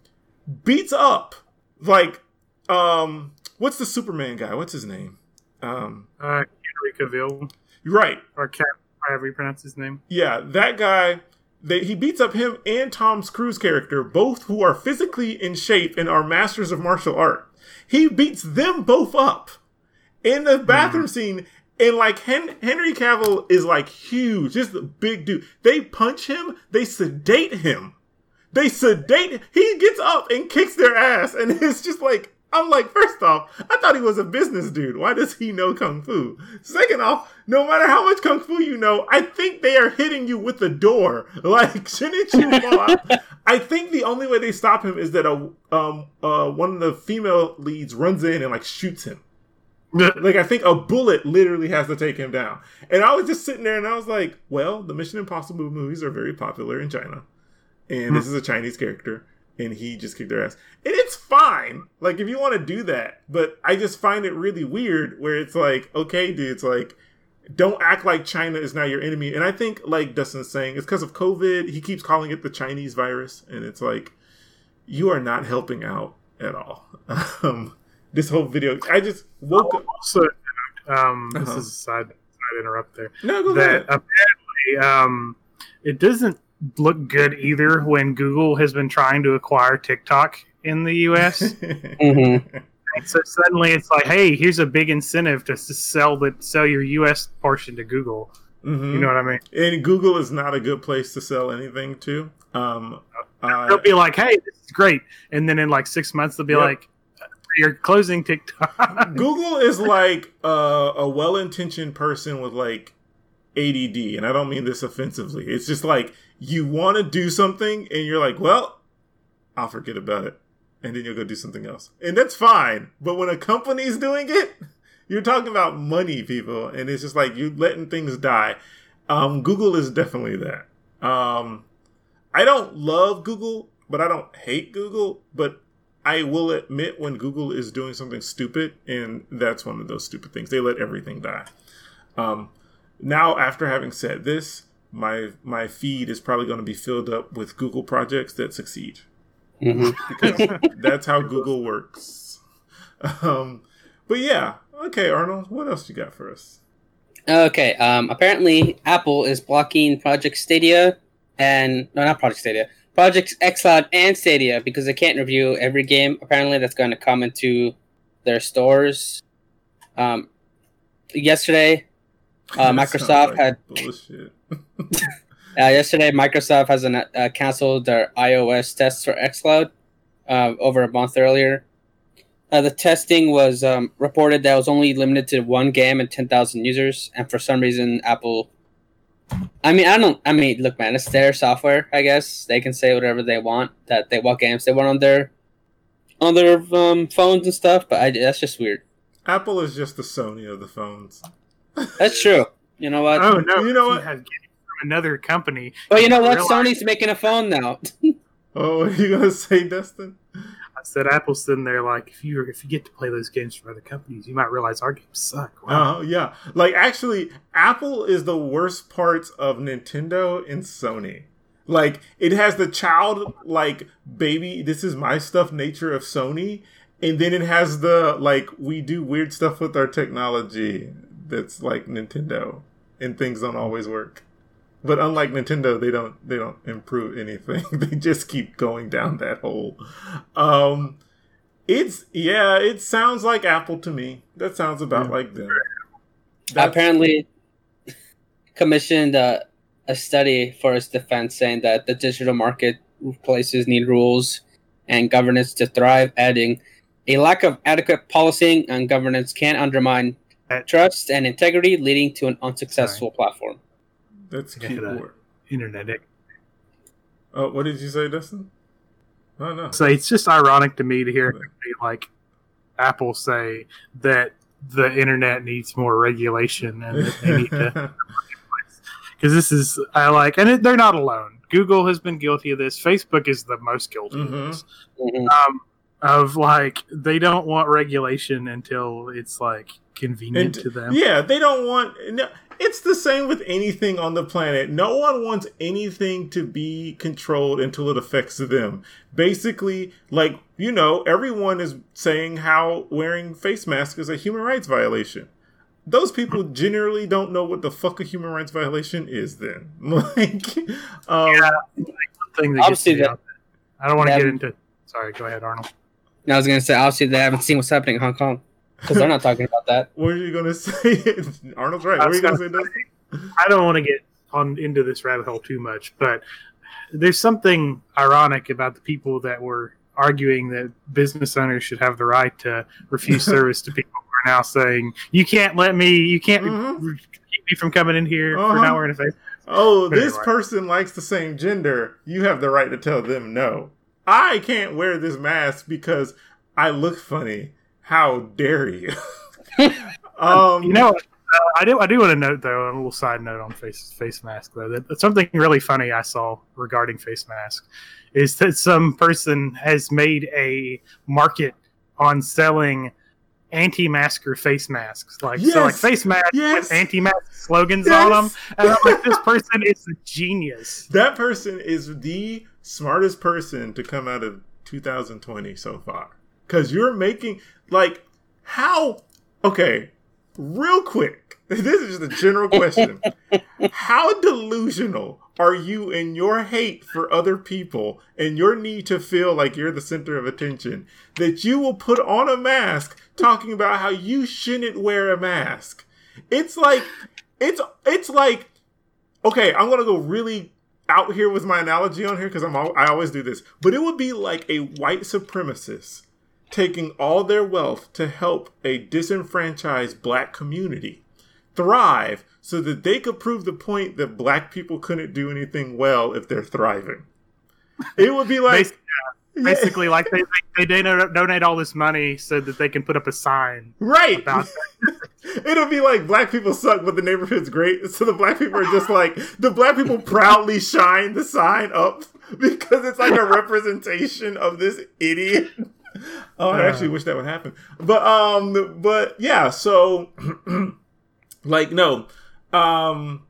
Speaker 1: beats up like um what's the Superman guy? What's his name? Um
Speaker 3: Uh, Henry Cavill,
Speaker 1: right.
Speaker 3: or Cap, however you pronounce his name.
Speaker 1: Yeah, that guy they, he beats up him and Tom Cruise character, both who are physically in shape and are masters of martial art. He beats them both up in the bathroom hmm. scene. And like Hen- Henry Cavill is like huge, just a big dude. They punch him, they sedate him. They sedate. He gets up and kicks their ass, and it's just like I'm like, first off, I thought he was a business dude. Why does he know kung fu? Second off, no matter how much kung fu you know, I think they are hitting you with the door. Like, shouldn't you fall out? I think the only way they stop him is that a um uh one of the female leads runs in and like shoots him. like I think a bullet literally has to take him down. And I was just sitting there and I was like, well, the Mission Impossible movies are very popular in China. And this is a Chinese character and he just kicked their ass. And it's fine. Like if you want to do that, but I just find it really weird where it's like, okay, dude, it's like don't act like China is not your enemy. And I think like Dustin's saying, it's because of COVID. He keeps calling it the Chinese virus and it's like you are not helping out at all. Um, this whole video, I just woke up.
Speaker 3: Also, um, this
Speaker 1: Uh-huh.
Speaker 3: is a side, side interrupt there.
Speaker 1: No, go
Speaker 3: That
Speaker 1: ahead.
Speaker 3: apparently, um, it doesn't look good either when Google has been trying to acquire TikTok in the U.S.
Speaker 2: Mhm.
Speaker 3: So suddenly it's like, hey, here's a big incentive to sell the sell your U.S. portion to Google.
Speaker 1: Mhm.
Speaker 3: You know what I mean?
Speaker 1: and Google is not a good place to sell anything to. Um, uh,
Speaker 3: They'll be like, hey, this is great, and then in like six months they'll be
Speaker 1: Yep.
Speaker 3: like, you're closing TikTok.
Speaker 1: Google is like uh, a well-intentioned person with like ADD, and I don't mean this offensively. It's just like you want to do something, and you're like, "Well, I'll forget about it," and then you'll go do something else, and that's fine. But when a company's doing it, you're talking about money, people, and it's just like you're letting things die. Um, Google is definitely that. Um, I don't love Google, but I don't hate Google. But I will admit when Google is doing something stupid, and that's one of those stupid things. They let everything die. Um, now, after having said this, my my feed is probably going to be filled up with Google projects that succeed
Speaker 2: Mhm.
Speaker 1: because that's how Google works. Um, but yeah, okay, Arnold, what else you got for us?
Speaker 2: Okay. Um. Apparently, Apple is blocking Project Stadia and no, not Project Stadia. Project xCloud and Stadia because they can't review every game. Apparently, that's going to come into their stores. Um. Yesterday, Uh, Microsoft had-
Speaker 1: bullshit.
Speaker 2: Uh, yesterday, Microsoft has an, uh, canceled their iOS tests for xCloud uh, over a month earlier. Uh, the testing was um, reported that it was only limited to one game and 10,000 users, and for some reason, Apple. I mean, I don't. I mean, look, man, it's their software. I guess they can say whatever they want that they what games they want on their on their um, phones and stuff. But I, that's just weird.
Speaker 1: Apple is just the Sony of the phones.
Speaker 2: That's true. You know what?
Speaker 3: oh no,
Speaker 1: You know what?
Speaker 3: have games from another company.
Speaker 2: Well, you know what?
Speaker 3: Realize-
Speaker 2: Sony's making a phone now.
Speaker 1: Oh, what are you gonna say, Dustin?
Speaker 3: I said Apple's sitting there like, if you if you get to play those games from other companies, you might realize our games suck. Wow.
Speaker 1: Oh yeah, like actually, Apple is the worst parts of Nintendo and Sony. Like it has the child like baby, this is my stuff nature of Sony, and then it has the like we do weird stuff with our technology that's like Nintendo, and things don't always work. But unlike Nintendo, they don't they don't improve anything. they just keep going down that hole. Um, it's yeah, it sounds like Apple to me. That sounds about like them. That's-
Speaker 2: apparently commissioned a, a study for its defense saying that the digital marketplaces need rules and governance to thrive, adding a lack of adequate policing and governance can undermine trust and integrity, leading to an unsuccessful platform.
Speaker 1: that's
Speaker 3: Yeah,
Speaker 1: cute.
Speaker 3: that-
Speaker 1: word.
Speaker 3: Internet.
Speaker 1: Oh, what did you say, Dustin? Oh no.
Speaker 3: So it's just ironic to me to hear a like Apple say that the internet needs more regulation and that they need to because this is I like and it, they're not alone. Google has been guilty of this. Facebook is the most guilty
Speaker 1: Mhm.
Speaker 3: of this.
Speaker 2: Mhm.
Speaker 3: Um, of like they don't want regulation until it's like convenient
Speaker 1: And-
Speaker 3: to them.
Speaker 1: Yeah, they don't want. No, it's the same with anything on the planet. No one wants anything to be controlled until it affects them. Basically, like you know, everyone is saying how wearing face masks is a human rights violation. Those people generally don't know what the fuck a human rights violation is. Then, like, um,
Speaker 3: Yeah. Thing that gets
Speaker 2: Obviously that-
Speaker 3: out. I don't want to get into. Sorry, go ahead, Arnold.
Speaker 2: I was going to say, obviously, they haven't seen what's happening in Hong Kong because they're not talking about that.
Speaker 1: what are you gonna say? Arnold's right. What are you gonna say,
Speaker 3: I don't want to get on into this rabbit hole too much, but there's something ironic about the people that were arguing that business owners should have the right to refuse service to people who are now saying you can't let me, you can't
Speaker 1: Mhm.
Speaker 3: re- keep me from coming in here for
Speaker 1: Uh-huh.
Speaker 3: not wearing a face.
Speaker 1: Oh,
Speaker 3: But
Speaker 1: this
Speaker 3: anyway.
Speaker 1: person likes the same gender. You have the right to tell them no. I can't wear this mask because I look funny. How dare you? um,
Speaker 3: You know, uh, I do. I do want to note though, a little side note on face face mask though, that, that something really funny I saw regarding face mask is that some person has made a market on selling anti-masker face masks, like so, like face masks
Speaker 1: Yes.
Speaker 3: with anti-mask slogans
Speaker 1: Yes.
Speaker 3: on them, and I'm like, this person is a genius.
Speaker 1: that person is the smartest person to come out of 2020 so far. Because you're making, like, how. Okay, real quick. This is just a general question. how delusional are you in your hate for other people and your need to feel like you're the center of attention that you will put on a mask talking about how you shouldn't wear a mask? It's like, it's, it's like, okay, I'm gonna go really out here with my analogy on here because I'm I always do this, but it would be like a white supremacist taking all their wealth to help a disenfranchised black community thrive so that they could prove the point that black people couldn't do anything well if they're thriving. It would be like
Speaker 3: Basi- Basically, like they, they, they donate, donate all this money so that they can put up a sign
Speaker 1: right. It'll be like black people suck, but the neighborhood's great. So the black people are just like the black people proudly shine the sign up because it's like a representation of this idiot. Oh, I actually wish that would happen. But um, but yeah. So like no, um,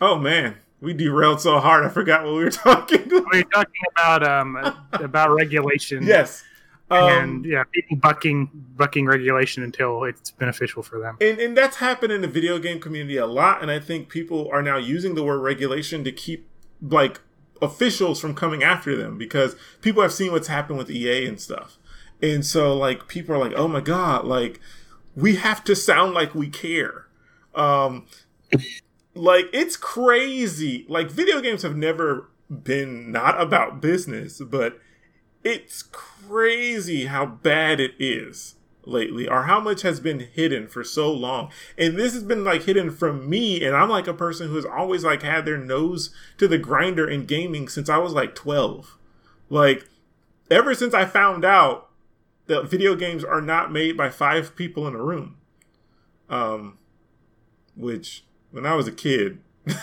Speaker 1: oh man, we derailed so hard. I forgot what we were talking. about.
Speaker 3: We're talking about um about regulation.
Speaker 1: yes. Um,
Speaker 3: and yeah, people bucking bucking regulation until it's beneficial for them.
Speaker 1: and, and that's happened in the video game community a lot and i think people are now using the word regulation to keep like officials from coming after them because people have seen what's happened with ea and stuff. And so like people are like oh my god like we have to sound like we care. Um like it's crazy. Like video games have never been not about business but it's crazy how bad it is lately or how much has been hidden for so long. And this has been like hidden from me and i'm like a person who's always like had their nose to the grinder in gaming since i was like 12 like ever since i found out that video games are not made by five people in a room. Um which when i was a kid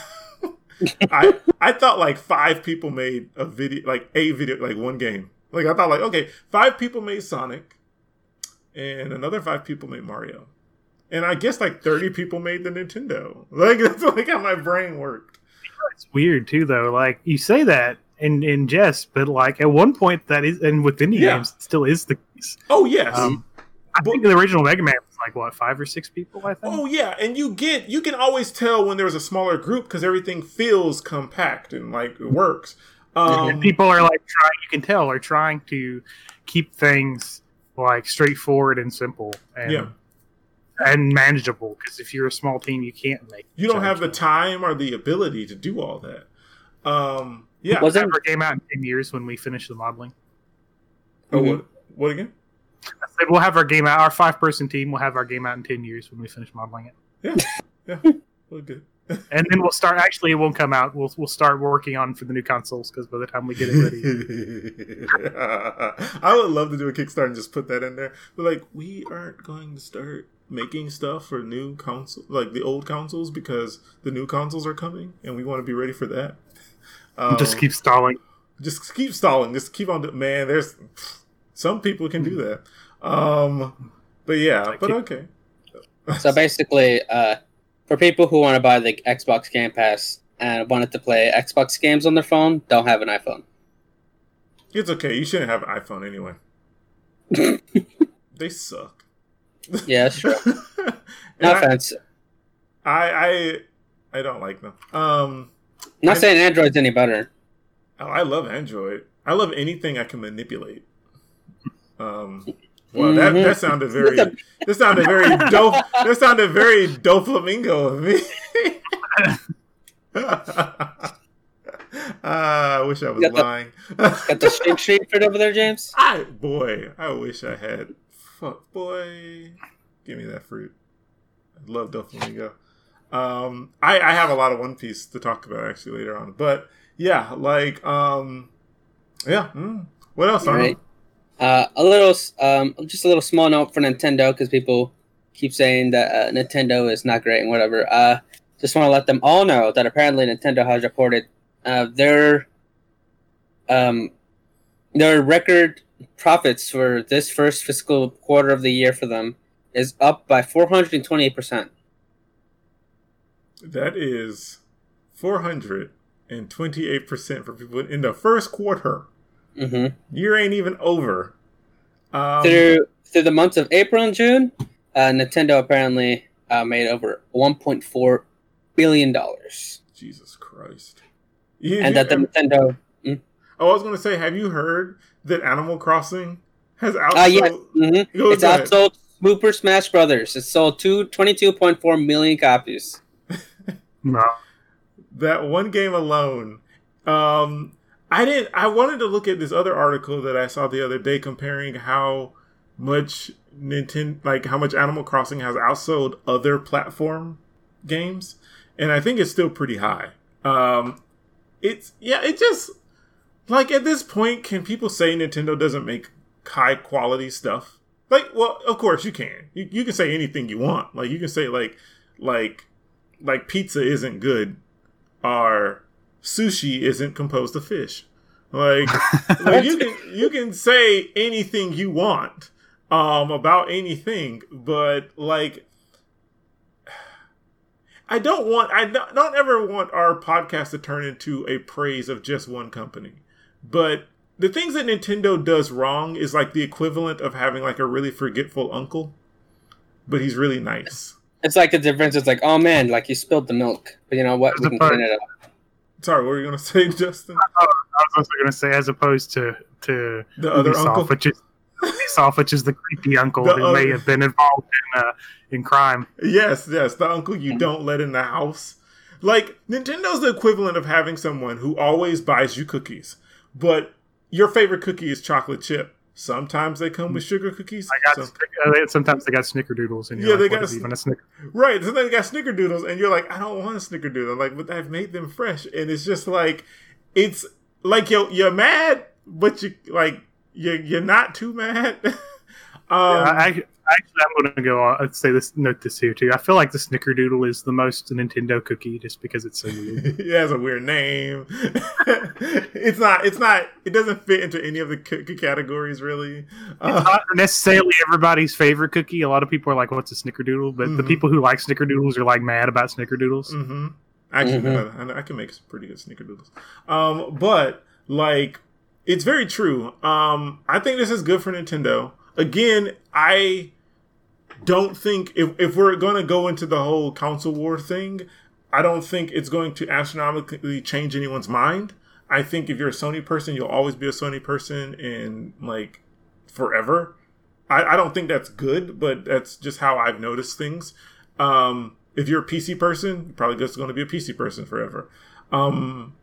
Speaker 1: I I thought like five people made a video, like a video, like one game. Like I thought, like okay, five people made Sonic, and another five people made Mario, and I guess like thirty people made the Nintendo. Like that's like how my brain worked.
Speaker 3: It's weird too, though. Like you say that in in jest, but like at one point that is, and with indie
Speaker 1: Yeah.
Speaker 3: games, it still is the case.
Speaker 1: Oh yes.
Speaker 3: Um, I think the original Mega Man was like what five or six people. I think.
Speaker 1: Oh yeah, and you get you can always tell when there's a smaller group because everything feels compact and like it works. Um,
Speaker 3: and people are like trying. You can tell are trying to keep things like straightforward and simple and
Speaker 1: Yeah.
Speaker 3: and manageable. Because if you're a small team, you can't make.
Speaker 1: you don't have the time or the ability to do all that. Um, yeah.
Speaker 2: Was
Speaker 3: We'll
Speaker 2: it
Speaker 3: our game out in ten years when we finish the modeling.
Speaker 1: Oh, what, what again?
Speaker 3: I said we'll have our game out. Our five person team will have our game out in ten years when we finish modeling it,
Speaker 1: Yeah, yeah, well, good.
Speaker 3: And then we'll start. Actually, it won't come out. We'll we'll start working on for the new consoles because by the time we get it ready,
Speaker 1: I would love to do a Kickstarter and just put that in there. But like, we aren't going to start making stuff for new console, like the old consoles, because the new consoles are coming, and we want to be ready for that. Um,
Speaker 3: just keep stalling.
Speaker 1: just keep stalling. Just keep on. do- Man, there's some people can do that. Um, but yeah, but okay.
Speaker 2: So basically, uh, for people who want to buy the Xbox Game Pass and wanted to play Xbox games on their phone, don't have an iPhone.
Speaker 1: It's okay. You shouldn't have an iPhone anyway. they suck.
Speaker 2: Yeah, sure. No
Speaker 1: I,
Speaker 2: offense.
Speaker 1: I I I don't like them. Um,
Speaker 2: I'm not saying Android's any better.
Speaker 1: oh, I love Android. I love anything I can manipulate. Um, well, that
Speaker 2: Mhm.
Speaker 1: that sounded very that sounded very dope. That sounded very doflamingo of me. Ah, I wish I was
Speaker 2: Got the-
Speaker 1: lying.
Speaker 2: Got the shake fit over there, James.
Speaker 1: I boy, I wish I had. Fuck, boy, give me that fruit. I love Doflamingo. Um, I I have a lot of One Piece to talk about actually later on, but yeah, like um, yeah. Mm. What else?
Speaker 2: Right. Uh, a little, um, just a little small note for Nintendo because people keep saying that uh, Nintendo is not great and whatever. Uh, just want to let them all know that apparently Nintendo has reported uh, their um, their record profits for this first fiscal quarter of the year for them is up by 428 percent.
Speaker 1: That is 428% for people in the first quarter.
Speaker 2: Mm-hmm.
Speaker 1: Year ain't even over. Um,
Speaker 2: through through the months of April and June, uh, Nintendo apparently uh, made over 1.4 billion dollars.
Speaker 1: Jesus Christ!
Speaker 2: and that the Nintendo.
Speaker 1: Mm? Oh, I was going to say, have you heard that Animal Crossing has outsold?
Speaker 2: Uh, yes. Mm-hmm. It's outsold Super Smash Brothers. It sold two, 22.4 million copies.
Speaker 3: no.
Speaker 1: That one game alone. Um, I didn't. I wanted to look at this other article that I saw the other day comparing how much Nintendo, like how much Animal Crossing has outsold other platform games, and I think it's still pretty high. Um, it's yeah, it just like at this point, can people say Nintendo doesn't make high quality stuff? Like, well, of course you can. You, you can say anything you want. Like you can say like like like pizza isn't good, or sushi isn't composed of fish. Like, like you can you can say anything you want um about anything, but like I don't want I don't, don't ever want our podcast to turn into a praise of just one company. But the things that Nintendo does wrong is like the equivalent of having like a really forgetful uncle, but he's really nice.
Speaker 2: It's like the difference. It's like, oh man, like you spilled the milk, but you know what? We can clean it up.
Speaker 1: Sorry, what were you gonna say, Justin?
Speaker 3: I was also gonna say, as opposed to to
Speaker 1: the other
Speaker 3: Ubisoft,
Speaker 1: uncle,
Speaker 3: which is Ubisoft, which is the creepy uncle the who other... may have been involved in uh, in crime.
Speaker 1: Yes, yes, the uncle you don't let in the house. Like Nintendo's the equivalent of having someone who always buys you cookies, but your favorite cookie is chocolate chip. Sometimes they come with sugar cookies.
Speaker 3: I got so, sometimes they got snickerdoodles, and yeah, like, they got even a snicker.
Speaker 1: Right, sometimes they got snickerdoodles, and you're like, I don't want a snickerdoodle. Like, but I've made them fresh, and it's just like, it's like you're you're mad, but you like you're you're not too mad. um,
Speaker 3: yeah, I, Actually, I'm going to go on and say this. Note this here too. I feel like the Snickerdoodle is the most Nintendo cookie, just because it's so weird.
Speaker 1: it has a weird name. it's not. It's not. It doesn't fit into any of the cookie categories, really.
Speaker 3: Uh, it's not necessarily everybody's favorite cookie. A lot of people are like, "What's a Snickerdoodle?" But mm-hmm. the people who like Snickerdoodles are like mad about Snickerdoodles.
Speaker 1: Mm-hmm. Actually, mm-hmm. I, I, can make some pretty good Snickerdoodles. Um, but like, it's very true. Um, I think this is good for Nintendo. Again, I don't think if, if we're going to go into the whole council war thing, I don't think it's going to astronomically change anyone's mind. I think if you're a Sony person, you'll always be a Sony person and like forever. I, I don't think that's good, but that's just how I've noticed things. Um, if you're a PC person, you're probably just going to be a PC person forever. Um,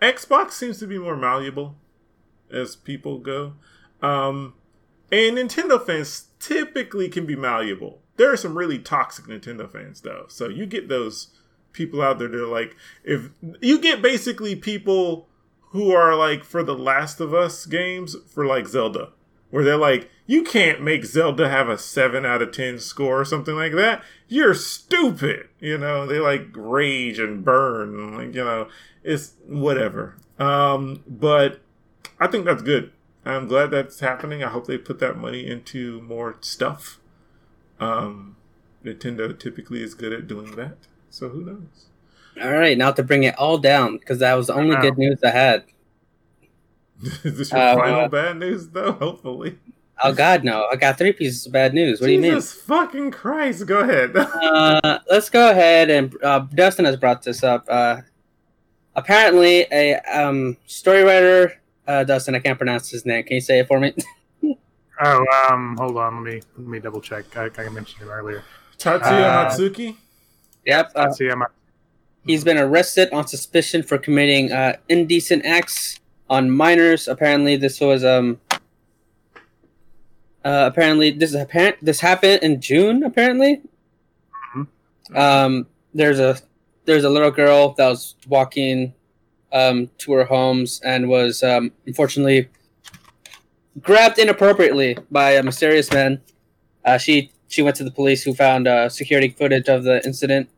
Speaker 1: Xbox seems to be more malleable as people go. Um, and Nintendo fans typically can be malleable. There are some really toxic Nintendo fans though. So you get those people out there that are like if you get basically people who are like for the Last of Us games for like Zelda, where they're like, you can't make Zelda have a seven out of ten score or something like that. You're stupid. You know, they like rage and burn. Like, you know, it's whatever. Um, but I think that's good. I'm glad that's happening. I hope they put that money into more stuff. Um, Nintendo typically is good at doing that, so who knows?
Speaker 2: All right, now to bring it all down because that was the only good news I had.
Speaker 1: is this your uh, final uh, bad news, though? Hopefully.
Speaker 2: Oh God, no! I got three pieces of bad news. What Jesus do you mean? Jesus
Speaker 1: fucking Christ! Go ahead.
Speaker 2: uh, let's go ahead and uh, Dustin has brought this up. Uh, apparently, a um, story writer uh, Dustin, I can't pronounce his name. Can you say it for me?
Speaker 3: oh, um, hold on. Let me let me double check. I, I mentioned him earlier.
Speaker 1: Tatsuya uh, Matsuki.
Speaker 2: Yep. Uh, Tatsuya He's been arrested on suspicion for committing uh, indecent acts on minors. Apparently, this was um. Uh, apparently, this is apparent. This happened in June. Apparently, mm-hmm. um, there's a there's a little girl that was walking um, to her homes and was um, unfortunately grabbed inappropriately by a mysterious man. Uh, she she went to the police who found uh, security footage of the incident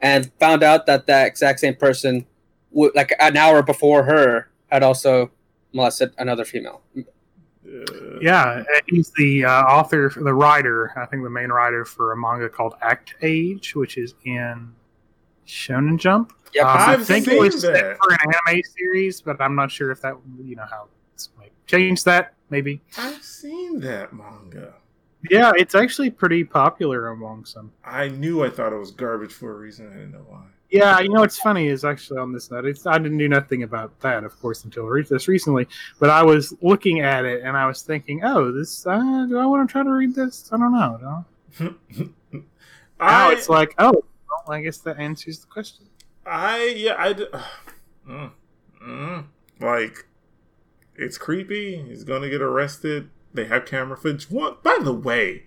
Speaker 2: and found out that that exact same person, w- like an hour before her, had also molested another female.
Speaker 3: Yeah, he's the uh, author, the writer. I think the main writer for a manga called Act Age, which is in Shonen Jump. Uh, I
Speaker 1: I've
Speaker 3: think
Speaker 1: seen
Speaker 3: it was
Speaker 1: that.
Speaker 3: for an anime series, but I'm not sure if that you know how it's like change that maybe.
Speaker 1: I've seen that manga.
Speaker 3: Yeah, it's actually pretty popular among some.
Speaker 1: I knew I thought it was garbage for a reason. I didn't know why.
Speaker 3: Yeah, you know what's funny is actually on this note, it's I didn't do nothing about that, of course, until re- just recently. But I was looking at it and I was thinking, oh, this uh, do I want to try to read this? I don't know. No? Now it's like, oh, well, I guess that answers the question.
Speaker 1: I, yeah, I, d- mm, mm, like, it's creepy. He's gonna get arrested. They have camera footage. What? By the way,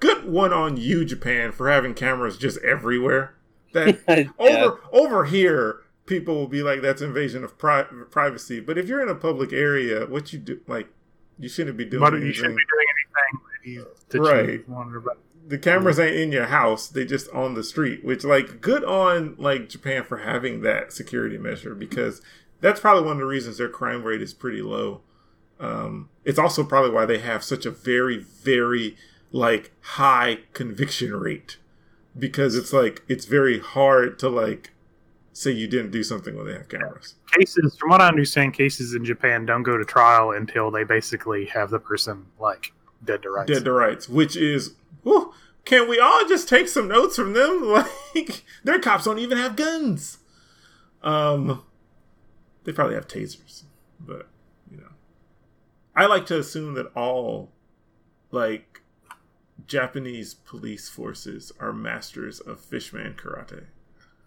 Speaker 1: good one on you, Japan, for having cameras just everywhere. That
Speaker 2: Yeah.
Speaker 1: over over here people will be like that's invasion of pri- privacy but if you're in a public area what you do like you shouldn't be doing
Speaker 3: But you
Speaker 1: anything.
Speaker 3: shouldn't be doing anything that you, that
Speaker 1: Right.
Speaker 3: You wonder about.
Speaker 1: the cameras ain't in your house they just on the street which like good on like japan for having that security measure because that's probably one of the reasons their crime rate is pretty low um, it's also probably why they have such a very very like high conviction rate because it's like it's very hard to like say you didn't do something when they have cameras
Speaker 3: Cases, from what I understand, cases in Japan don't go to trial until they basically have the person like dead to rights.
Speaker 1: dead to rights which is whew, can we all just take some notes from them? Like their cops don't even have guns. Um they probably have tasers but you know. I like to assume that all like japanese police forces are masters of fishman karate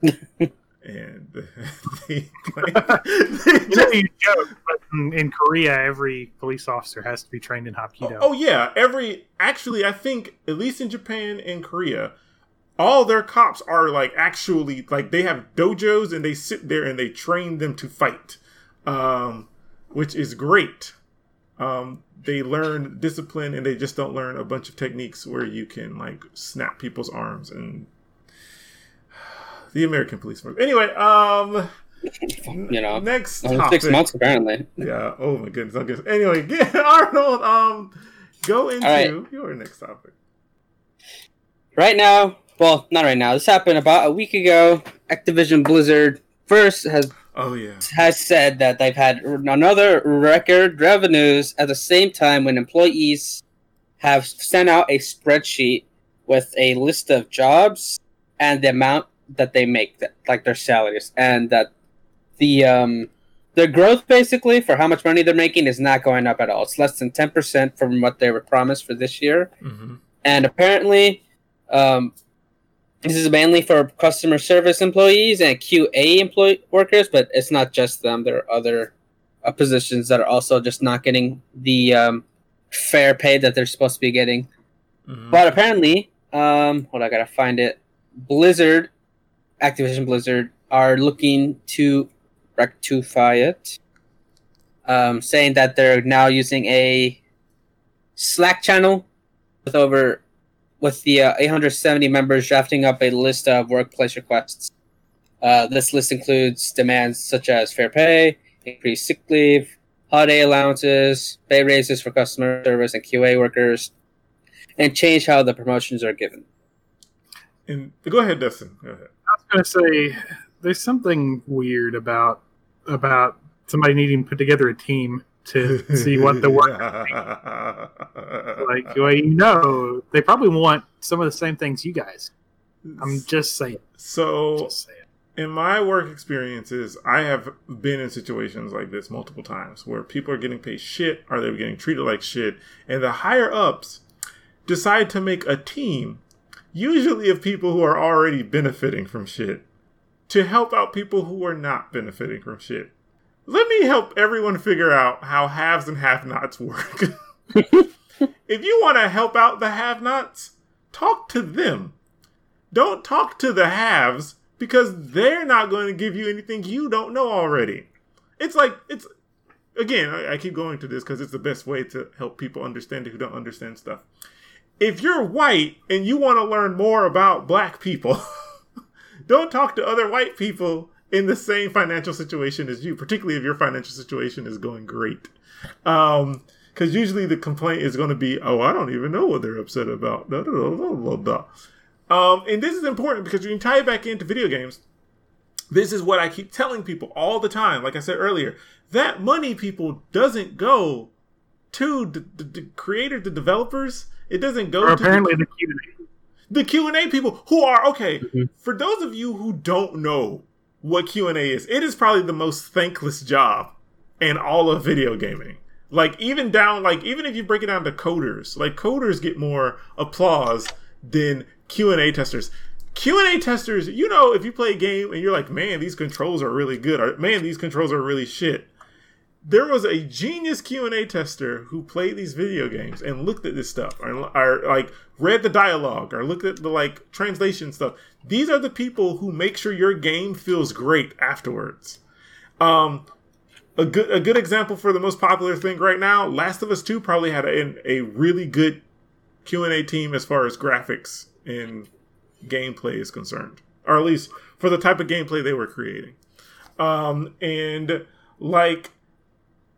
Speaker 1: and they, like, they
Speaker 3: You know, you joke, but in, in Korea, every police officer has to be trained in Hapkido.
Speaker 1: Oh, oh, yeah, every actually I think at least in Japan and Korea, all their cops are like actually like they have dojos and they sit there and they train them to fight. Um which is great. Um they learn discipline and they just don't learn a bunch of techniques where you can like snap people's arms and the American police force. Anyway, um
Speaker 2: You know,
Speaker 1: next topic.
Speaker 2: six months apparently.
Speaker 1: Yeah. Oh my goodness. Guess. Anyway, get Arnold. Um, go into
Speaker 2: right.
Speaker 1: your next topic.
Speaker 2: Right now, well, not right now. This happened about a week ago. Activision Blizzard first has
Speaker 1: Oh yeah.
Speaker 2: has said that they've had another record revenues at the same time when employees have sent out a spreadsheet with a list of jobs and the amount that they make, that, like their salaries, and that the um their growth basically for how much money they're making is not going up at all. It's less than ten percent from what they were promised for this year
Speaker 1: Mm-hmm.
Speaker 2: and apparently um, this is mainly for customer service employees and QA employee workers, but it's not just them. There are other uh, positions that are also just not getting the um, fair pay that they're supposed to be getting.
Speaker 1: Mm-hmm.
Speaker 2: But apparently, um, hold on, I gotta find it. Blizzard, Activision Blizzard, are looking to rectify it, um, saying that they're now using a Slack channel with over with the uh, 870 members drafting up a list of workplace requests. Uh, this list includes demands such as fair pay, increased sick leave, holiday allowances, pay raises for customer service and QA workers, and change how the promotions are given.
Speaker 1: And go ahead, Dustin. Go ahead.
Speaker 3: I was going to say, there's something weird about about somebody needing to put together a team to see what the work like. Well, you know, they probably want some of the same things you guys. I'm just saying.
Speaker 1: so
Speaker 3: Just saying.
Speaker 1: in my work experiences, I have been in situations like this multiple times where people are getting paid shit or they're getting treated like shit, and the higher ups decide to make a team, usually of people who are already benefiting from shit, to help out people who are not benefiting from shit. Let me help everyone figure out how haves and have nots work. if you want to help out the have nots, talk to them. Don't talk to the haves because they're not going to give you anything you don't know already. It's like, it's, again, I, keep going to this because it's the best way to help people understand it who don't understand stuff. If you're white and you want to learn more about black people, don't talk to other white people in the same financial situation as you, particularly if your financial situation is going great. Um, because usually the complaint is going to be, "Oh, I don't even know what they're upset about." Um, and this is important because you can tie it back into video games. This is what I keep telling people all the time. Like I said earlier, that money, people, doesn't go to the, the, the creator, the developers. It doesn't go
Speaker 3: Or
Speaker 1: to
Speaker 3: apparently
Speaker 1: the,
Speaker 3: the Q and A.
Speaker 1: the Q and A people who are okay.
Speaker 2: Mhm.
Speaker 1: For those of you who don't know what Q and A is, it is probably the most thankless job in all of video gaming. Like even down, like even if you break it down to coders, like coders get more applause than Q and A testers. Q and A testers, you know, if you play a game and you're like, man, these controls are really good, or man, these controls are really shit. There was a genius Q and A tester who played these video games and looked at this stuff, or, or like read the dialogue, or looked at the like translation stuff. These are the people who make sure your game feels great afterwards. Um, a good a good example for the most popular thing right now, Last of Us Two probably had a, a really good Q and A team as far as graphics and gameplay is concerned, or at least for the type of gameplay they were creating. Um, and like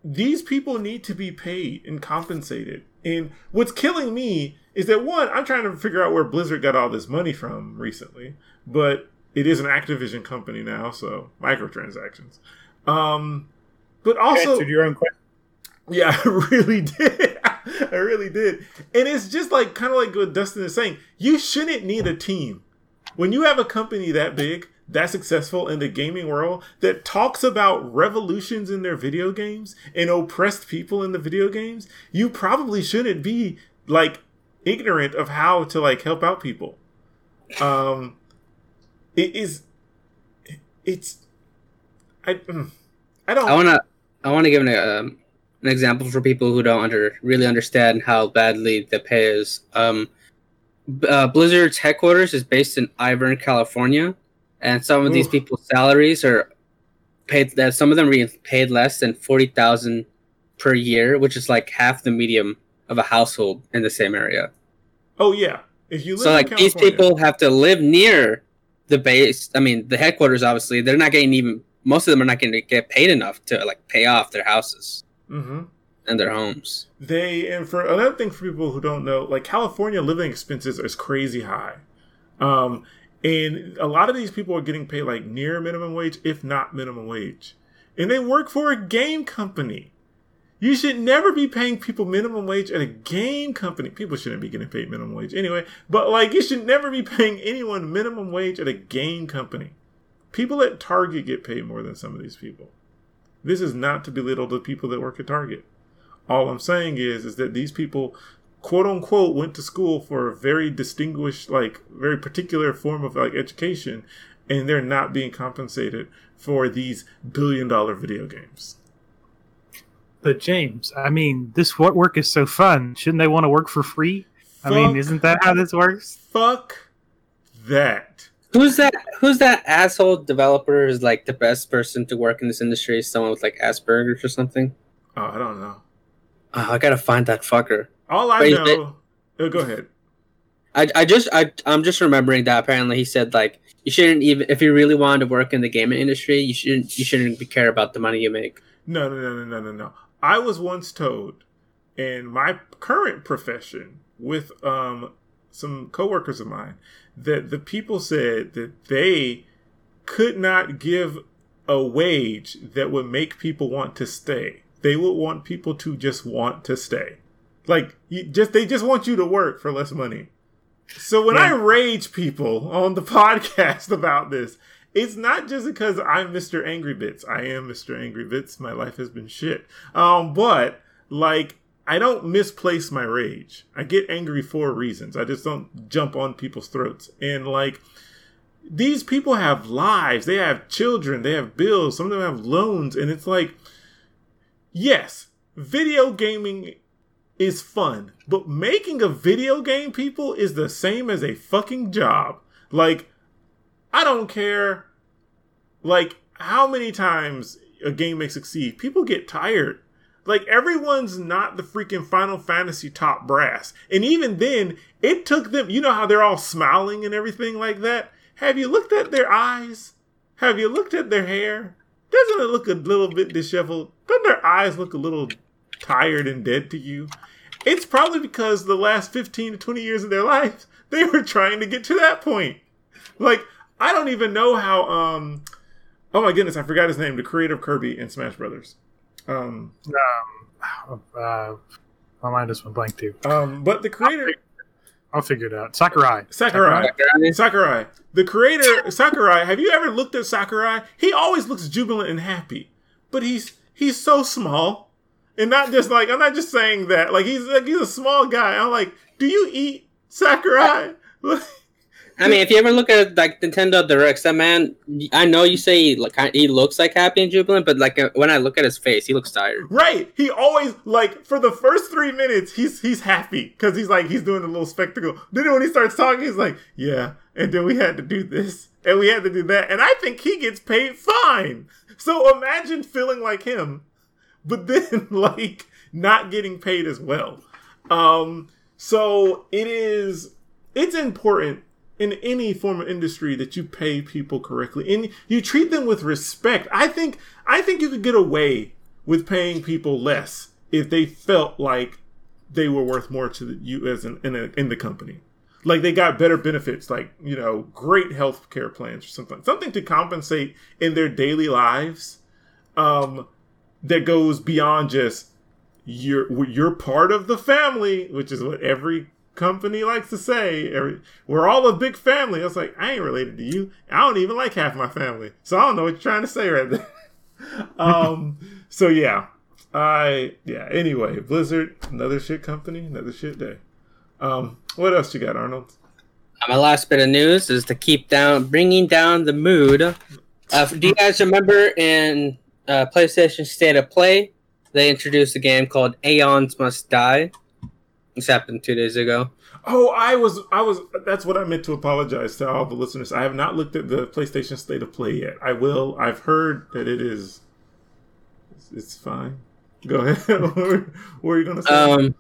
Speaker 1: these people need to be paid and compensated. And what's killing me is that one, I'm trying to figure out where Blizzard got all this money from recently, but it is an Activision company now, so microtransactions. Um, but also,
Speaker 4: Answered your own question.
Speaker 1: yeah, I really did. I really did. And it's just like kind of like what Dustin is saying. You shouldn't need a team. When you have a company that big, that successful in the gaming world, that talks about revolutions in their video games and oppressed people in the video games, you probably shouldn't be like ignorant of how to like help out people. Um it is it's I mm, I don't
Speaker 2: I wanna I wanna give an um, an example for people who don't under really understand how badly the pay is. Um, uh, Blizzard's headquarters is based in Irvine, California, and some of these
Speaker 1: Ooh. people's
Speaker 2: people's salaries are paid. That some of them are paid less than forty thousand per year, which is like half the medium of a household in the same area.
Speaker 1: Oh yeah. If you live
Speaker 2: So like these people have to live near the base. I mean, the headquarters. Obviously, they're not getting even. Most of them are not going to get paid enough to like pay off their houses
Speaker 1: Mhm.
Speaker 2: and their homes.
Speaker 1: They and for another thing for people who don't know, like California living expenses is crazy high. Um and a lot of these people are getting paid like near minimum wage, if not minimum wage. And they work for a game company. You should never be paying people minimum wage at a game company. People shouldn't be getting paid minimum wage anyway, but like you should never be paying anyone minimum wage at a game company. People at Target get paid more than some of these people. This is not to belittle the people that work at Target. All I'm saying is is that these people quote unquote went to school for a very distinguished like very particular form of like education and they're not being compensated for these billion dollar video games.
Speaker 3: But James, I mean, this what work is so fun. Shouldn't they want to work for free? I mean, isn't that how this works?
Speaker 1: Fuck that.
Speaker 2: Who's that? Who's that asshole developer? Is like the best person to work in this industry? Someone with like Asperger's or something?
Speaker 1: Oh, I don't know.
Speaker 2: Oh, I gotta find that fucker.
Speaker 1: All I know. Oh, go ahead.
Speaker 2: I, I just I I'm just remembering that apparently he said like you shouldn't even if you really wanted to work in the gaming industry you shouldn't you shouldn't be care about the money you make.
Speaker 1: No, no, no, no, no, no, no. I was once told in my current profession with um some coworkers of mine that the people said that they could not give a wage that would make people want to stay. They would want people to just want to stay. Like you just they just want you to work for less money. So when I rage people on the podcast about this, it's not just because I'm Mr. Angry Bits. I am Mr. Angry Bits. My life has been shit. Um, but like I don't misplace my rage. I get angry for reasons. I just don't jump on people's throats. And like these people have lives. They have children. They have bills. Some of them have loans. And it's like, yes, video gaming is fun, but making a video game, people, is the same as a fucking job. Like, I don't care, like, how many times a game may succeed. People get tired. Like everyone's not the freaking Final Fantasy top brass. And even then, it took them, you know how they're all smiling and everything like that? Have you looked at their eyes? Have you looked at their hair? Doesn't it look a little bit disheveled? Doesn't their eyes look a little tired and dead to you? It's probably because the last 15 to 20 years of their life, they were trying to get to that point. Like, I don't even know how, um, oh my goodness, I forgot his name, the creator of Kirby and Smash Brothers. Um,
Speaker 3: Um, uh, my mind just went blank too.
Speaker 1: um, but the creator,
Speaker 3: I'll figure it out. Sakurai.
Speaker 1: Sakurai.
Speaker 2: Sakurai.
Speaker 1: Sakurai. The creator, Sakurai. Have you ever looked at Sakurai? He always looks jubilant and happy, but he's he's so small, and not just like I'm not just saying that. Like he's like he's a small guy. I'm like, do you eat Sakurai?
Speaker 2: I mean, if you ever look at like Nintendo Directs, that man, I know you say he, like he looks like happy and jubilant, but like uh, when I look at his face, he looks tired.
Speaker 1: right. He always like for the first three minutes, he's he's happy because he's like he's doing a little spectacle. Then when he starts talking, he's like, yeah. And then we had to do this, and we had to do that, and I think he gets paid fine. So imagine feeling like him, but then like not getting paid as well. Um, so it is it's important in any form of industry that you pay people correctly and you treat them with respect. I think I think you could get away with paying people less if they felt like they were worth more to you as an, in, a, in the company. Like they got better benefits, like you know, great health care plans or something, something to compensate in their daily lives. Um, that goes beyond just you're you're part of the family, which is what every company likes to say. Every, we're all a big family. I was like, I ain't related to you. I don't even like half my family, so I don't know what you're trying to say right there. um, so yeah, I yeah. Anyway, Blizzard, another shit company, another shit day. Um, what else you got, Arnold?
Speaker 2: My last bit of news is to keep down, bringing down the mood. Uh, do you guys remember in uh, PlayStation State of Play, they introduced a game called Aeons Must Die. This happened two days ago.
Speaker 1: Oh, I was, I was. That's what I meant to apologize to all the listeners. I have not looked at the PlayStation State of Play yet. I will. I've heard that it is. It's, fine. Go ahead. what, are you gonna say?
Speaker 2: Um,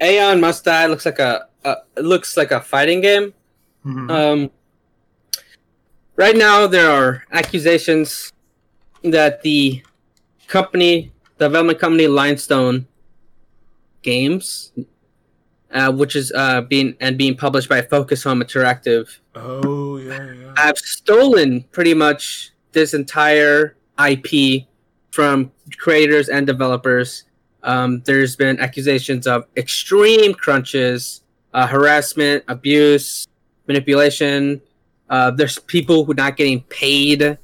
Speaker 2: Aeon Must Die looks like a, a it looks like a fighting game.
Speaker 3: Mhm.
Speaker 2: Um, right now, there are accusations that the company, development company Limestone Games, uh, which is uh, being and being published by Focus Home Interactive,
Speaker 1: oh yeah, yeah.
Speaker 2: have stolen pretty much this entire IP from creators and developers. Um, there's been accusations of extreme crunches, uh, harassment, abuse, manipulation. Uh, there's people who are not getting paid,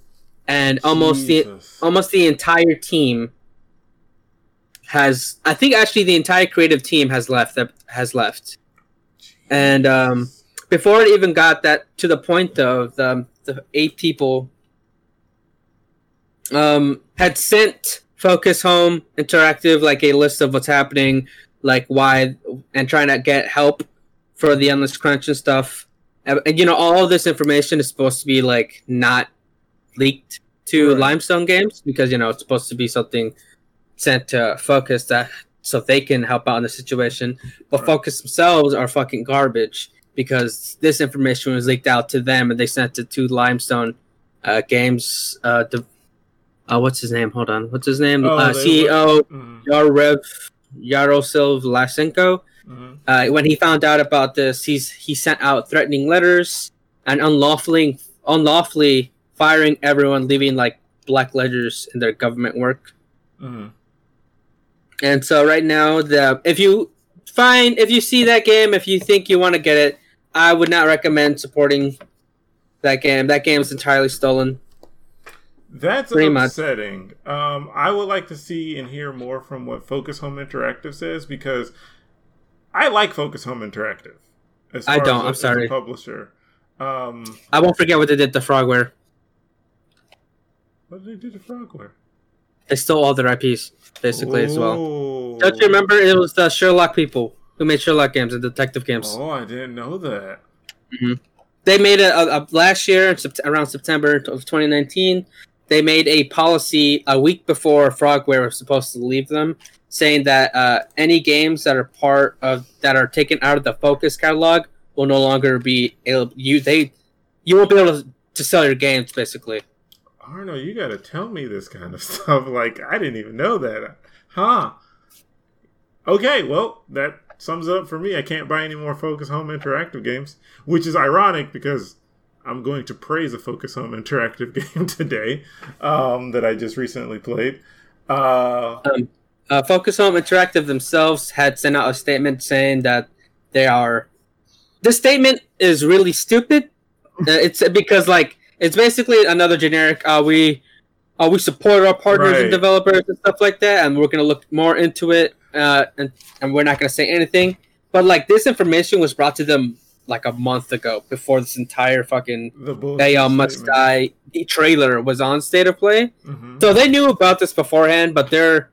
Speaker 2: and almost the almost the entire team has. I think actually the entire creative team has left. Has left. and, um, before it even got that to the point though the, the eight people um had sent focus home interactive like a list of what's happening like why and trying to get help for the endless crunch and stuff and, and, you know all of this information is supposed to be like not leaked to
Speaker 1: Right.
Speaker 2: limestone games because you know it's supposed to be something sent to focus that so they can help out in the situation but
Speaker 1: Right.
Speaker 2: focus themselves are fucking garbage because this information was leaked out to them and they sent it to limestone uh, games uh, de- uh what's his name hold on what's his name
Speaker 1: Oh,
Speaker 2: uh, ceo
Speaker 1: Mhm,
Speaker 2: yaroslav yaroslav lyssenko
Speaker 1: mhm.
Speaker 2: uh, when he found out about this, he's he sent out threatening letters and unlawfully unlawfully firing everyone, leaving like black ledgers in their government work.
Speaker 1: Mhm.
Speaker 2: And so right now, the if you find if you see that game, if you think you want to get it, I would not recommend supporting that game. That game is entirely stolen.
Speaker 1: That's
Speaker 2: Pretty much.
Speaker 1: upsetting. Um, I would like to see and hear more from what Focus Home Interactive says because I like Focus Home Interactive. As
Speaker 2: I don't,
Speaker 1: as
Speaker 2: I'm sorry.
Speaker 1: publisher. Um,
Speaker 2: I won't forget what they did to Frogware.
Speaker 1: What did they do to Frogware?
Speaker 2: They stole all their IPs basically as well. Don't you remember? It was the Sherlock people who made Sherlock games and detective games.
Speaker 1: Oh, I didn't know that.
Speaker 2: they made it a, a, last year around September of 2019. they made a policy a week before Frogware was supposed to leave them, saying that uh, any games that are part of that are taken out of the Focus catalog will no longer be able. You they you won't be able to, to sell your games basically.
Speaker 1: Arno, you gotta tell me this kind of stuff. Like I didn't even know that. Huh? Okay, well that sums it up for me. I can't buy any more Focus Home Interactive games, which is ironic because I'm going to praise a Focus Home Interactive game today um, that I just recently played. Uh,
Speaker 2: um, uh, Focus Home Interactive themselves had sent out a statement saying that they are. This statement is really stupid. Uh, it's because like it's basically another generic. Uh, we uh, we support our partners right. and developers and stuff like that, and we're gonna look more into it. Uh, and and we're not gonna say anything. But like this information was brought to them like a month ago before this entire fucking they all must die trailer was on state of play. Mm-hmm. So they knew about this beforehand, but their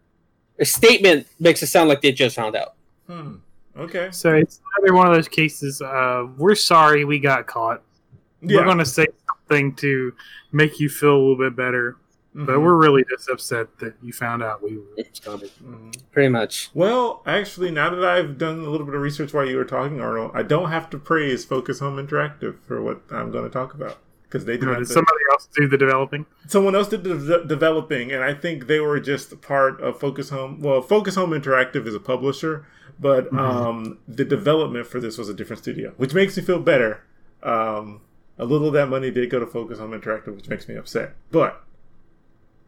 Speaker 2: statement makes it sound like they just found out.
Speaker 1: Hmm. Okay.
Speaker 3: So it's another one of those cases. Uh, we're sorry we got caught. Yeah. We're going to say something to make you feel a little bit better. Mm-hmm. But we're really just upset that you found out we were scummy.
Speaker 2: Mm-hmm. Pretty much.
Speaker 1: Well, actually, now that I've done a little bit of research while you were talking, Arnold, I don't have to praise Focus Home Interactive for what I'm going to talk about because they
Speaker 3: did. did somebody else do the developing?
Speaker 1: Someone else did the de- developing, and I think they were just part of Focus Home. Well, Focus Home Interactive is a publisher, but mm-hmm. um, the development for this was a different studio, which makes me feel better. Um, a little of that money did go to Focus Home Interactive, which makes me upset, but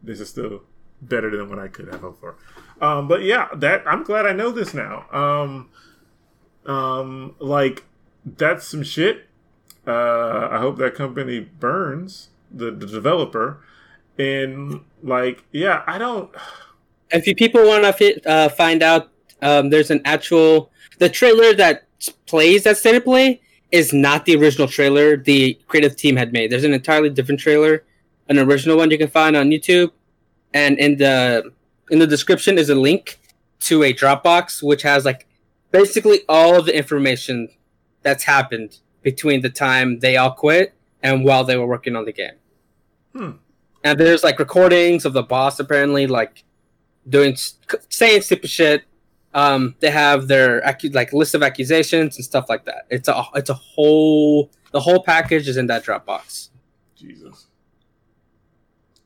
Speaker 1: this is still better than what I could have hoped for. Um, but yeah, that I'm glad I know this now. Um, um, like that's some shit. Uh, I hope that company burns the, the developer. And like, yeah, I don't.
Speaker 2: If you people want to uh, find out, um, there's an actual the trailer that plays that state of play is not the original trailer the creative team had made. There's an entirely different trailer, an original one you can find on YouTube and in the in the description is a link to a Dropbox which has like basically all the information that's happened between the time they all quit and while they were working on the game.
Speaker 1: Hmm.
Speaker 2: And there's like recordings of the boss apparently like doing saying stupid shit. Um, they have their acu- like list of accusations and stuff like that. It's a it's a whole the whole package is in that Dropbox.
Speaker 1: Jesus.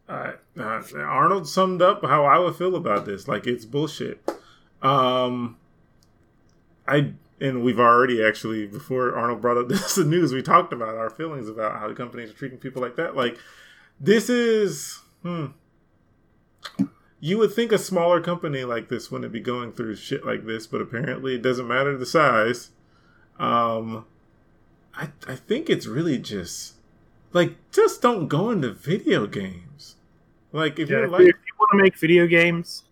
Speaker 1: Uh, uh, Arnold summed up how I would feel about this. Like it's bullshit. Um, I and we've already actually before Arnold brought up this news, we talked about our feelings about how the companies are treating people like that. Like this is, hmm. You would think a smaller company like this wouldn't be going through shit like this, but apparently it doesn't matter the size. Um, I I think it's really just like just don't go into video games. Like if yeah, you're like, if
Speaker 3: you want to make video games,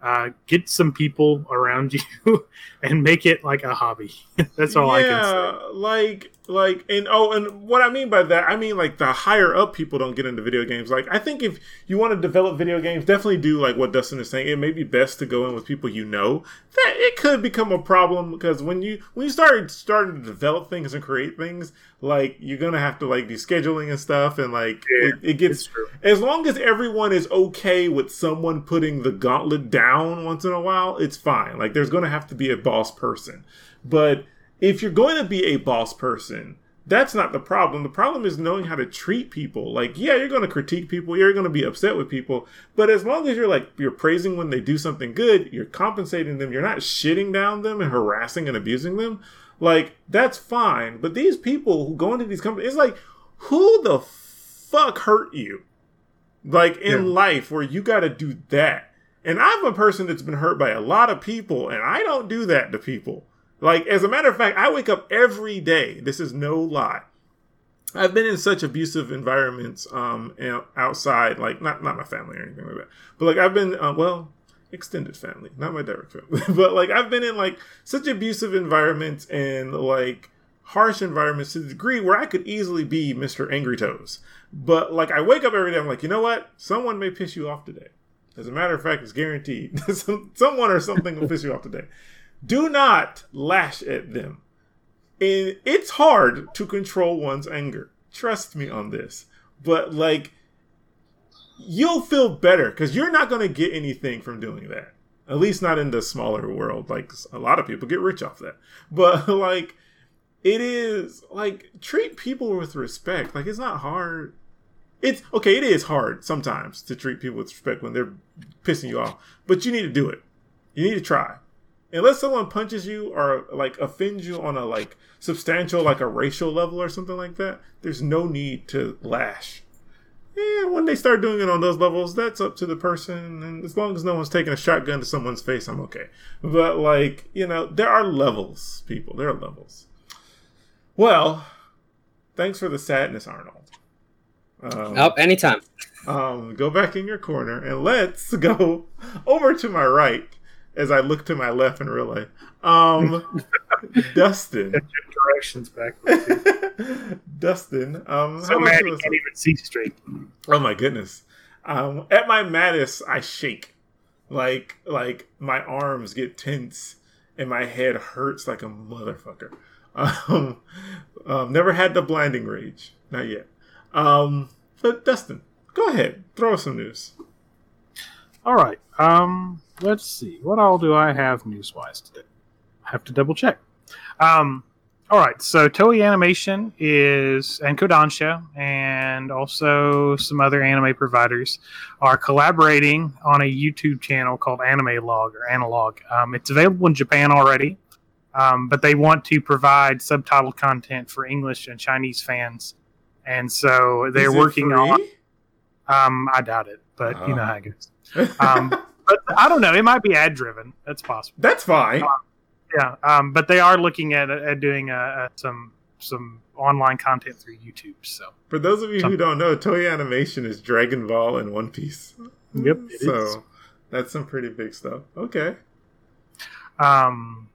Speaker 3: uh, get some people around you and make it like a hobby. That's all yeah, I can say.
Speaker 1: Like like and oh and what i mean by that i mean like the higher up people don't get into video games. Like i think if you want to develop video games definitely do like what dustin is saying. It may be best to go in with people you know. That it could become a problem because when you when you start starting to develop things and create things like you're gonna have to like do scheduling and stuff and like yeah, it, it gets as long as everyone is okay with someone putting the gauntlet down once in a while it's fine. Like there's gonna have to be a boss person. But if you're going to be a boss person, that's not the problem. The problem is knowing how to treat people. Like, yeah, you're going to critique people, you're going to be upset with people, but as long as you're like you're praising when they do something good, you're compensating them, you're not shitting down them and harassing and abusing them, like that's fine. But these people who go into these companies, it's like, who the fuck hurt you? Like in yeah. life where you got to do that. And I'm a person that's been hurt by a lot of people, and I don't do that to people. Like, as a matter of fact, I wake up every day. This is no lie. I've been in such abusive environments um, outside, like not not my family or anything like that, but like I've been uh, well extended family, not my direct family, but like I've been in like such abusive environments and like harsh environments to the degree where I could easily be Mr. Angry Toes. But like I wake up every day, I'm like, you know what? Someone may piss you off today. As a matter of fact, it's guaranteed. Someone or something will piss you off today. Do not lash at them. And it's hard to control one's anger. Trust me on this. But like you'll feel better because you're not going to get anything from doing that. At least not in the smaller world. Like a lot of people get rich off that. But like it is like treat people with respect. Like it's not hard. It's okay, it is hard sometimes to treat people with respect when they're pissing you off. But you need to do it. You need to try. Unless someone punches you or like offends you on a like substantial like a racial level or something like that, there's no need to lash yeah, when they start doing it on those levels, that's up to the person. And as long as no one's taking a shotgun to someone's face, I'm okay. But, like, you know, there are levels, people. There are levels. Well, thanks for the sadness, Arnold.
Speaker 2: Um, oh, anytime.
Speaker 1: Um, go back in your corner and let's go over to my right as I look to my left in relay. Um, Dustin.
Speaker 3: directions back.
Speaker 1: Dustin. Um,
Speaker 3: so mad you can't even see straight.
Speaker 1: Oh my goodness. Um, at my maddest, I shake. Like, like my arms get tense and my head hurts like a motherfucker. Um, um, never had the blinding rage. Not yet. Um, but Dustin, go ahead. Throw us some news.
Speaker 3: All right. Um, let's see. What all do I have news wise today? I have to double check. Um, all right, so Toei Animation is and Kodansha and also some other anime providers are collaborating on a YouTube channel called Anime Log or Analog. Um, it's available in Japan already, um, but they want to provide subtitled content for English and Chinese fans, and so they're working free? on. Um, I doubt it, but you know oh. how it goes. Um, but I don't know. It might be ad driven. That's possible.
Speaker 1: That's fine.
Speaker 3: Um, yeah, um, but they are looking at, at doing uh, uh, some some online content through YouTube. So
Speaker 1: for those of you who don't know, Toei Animation is Dragon Ball and One Piece.
Speaker 3: Yep.
Speaker 1: so is. that's some pretty big stuff. Okay.
Speaker 3: Um,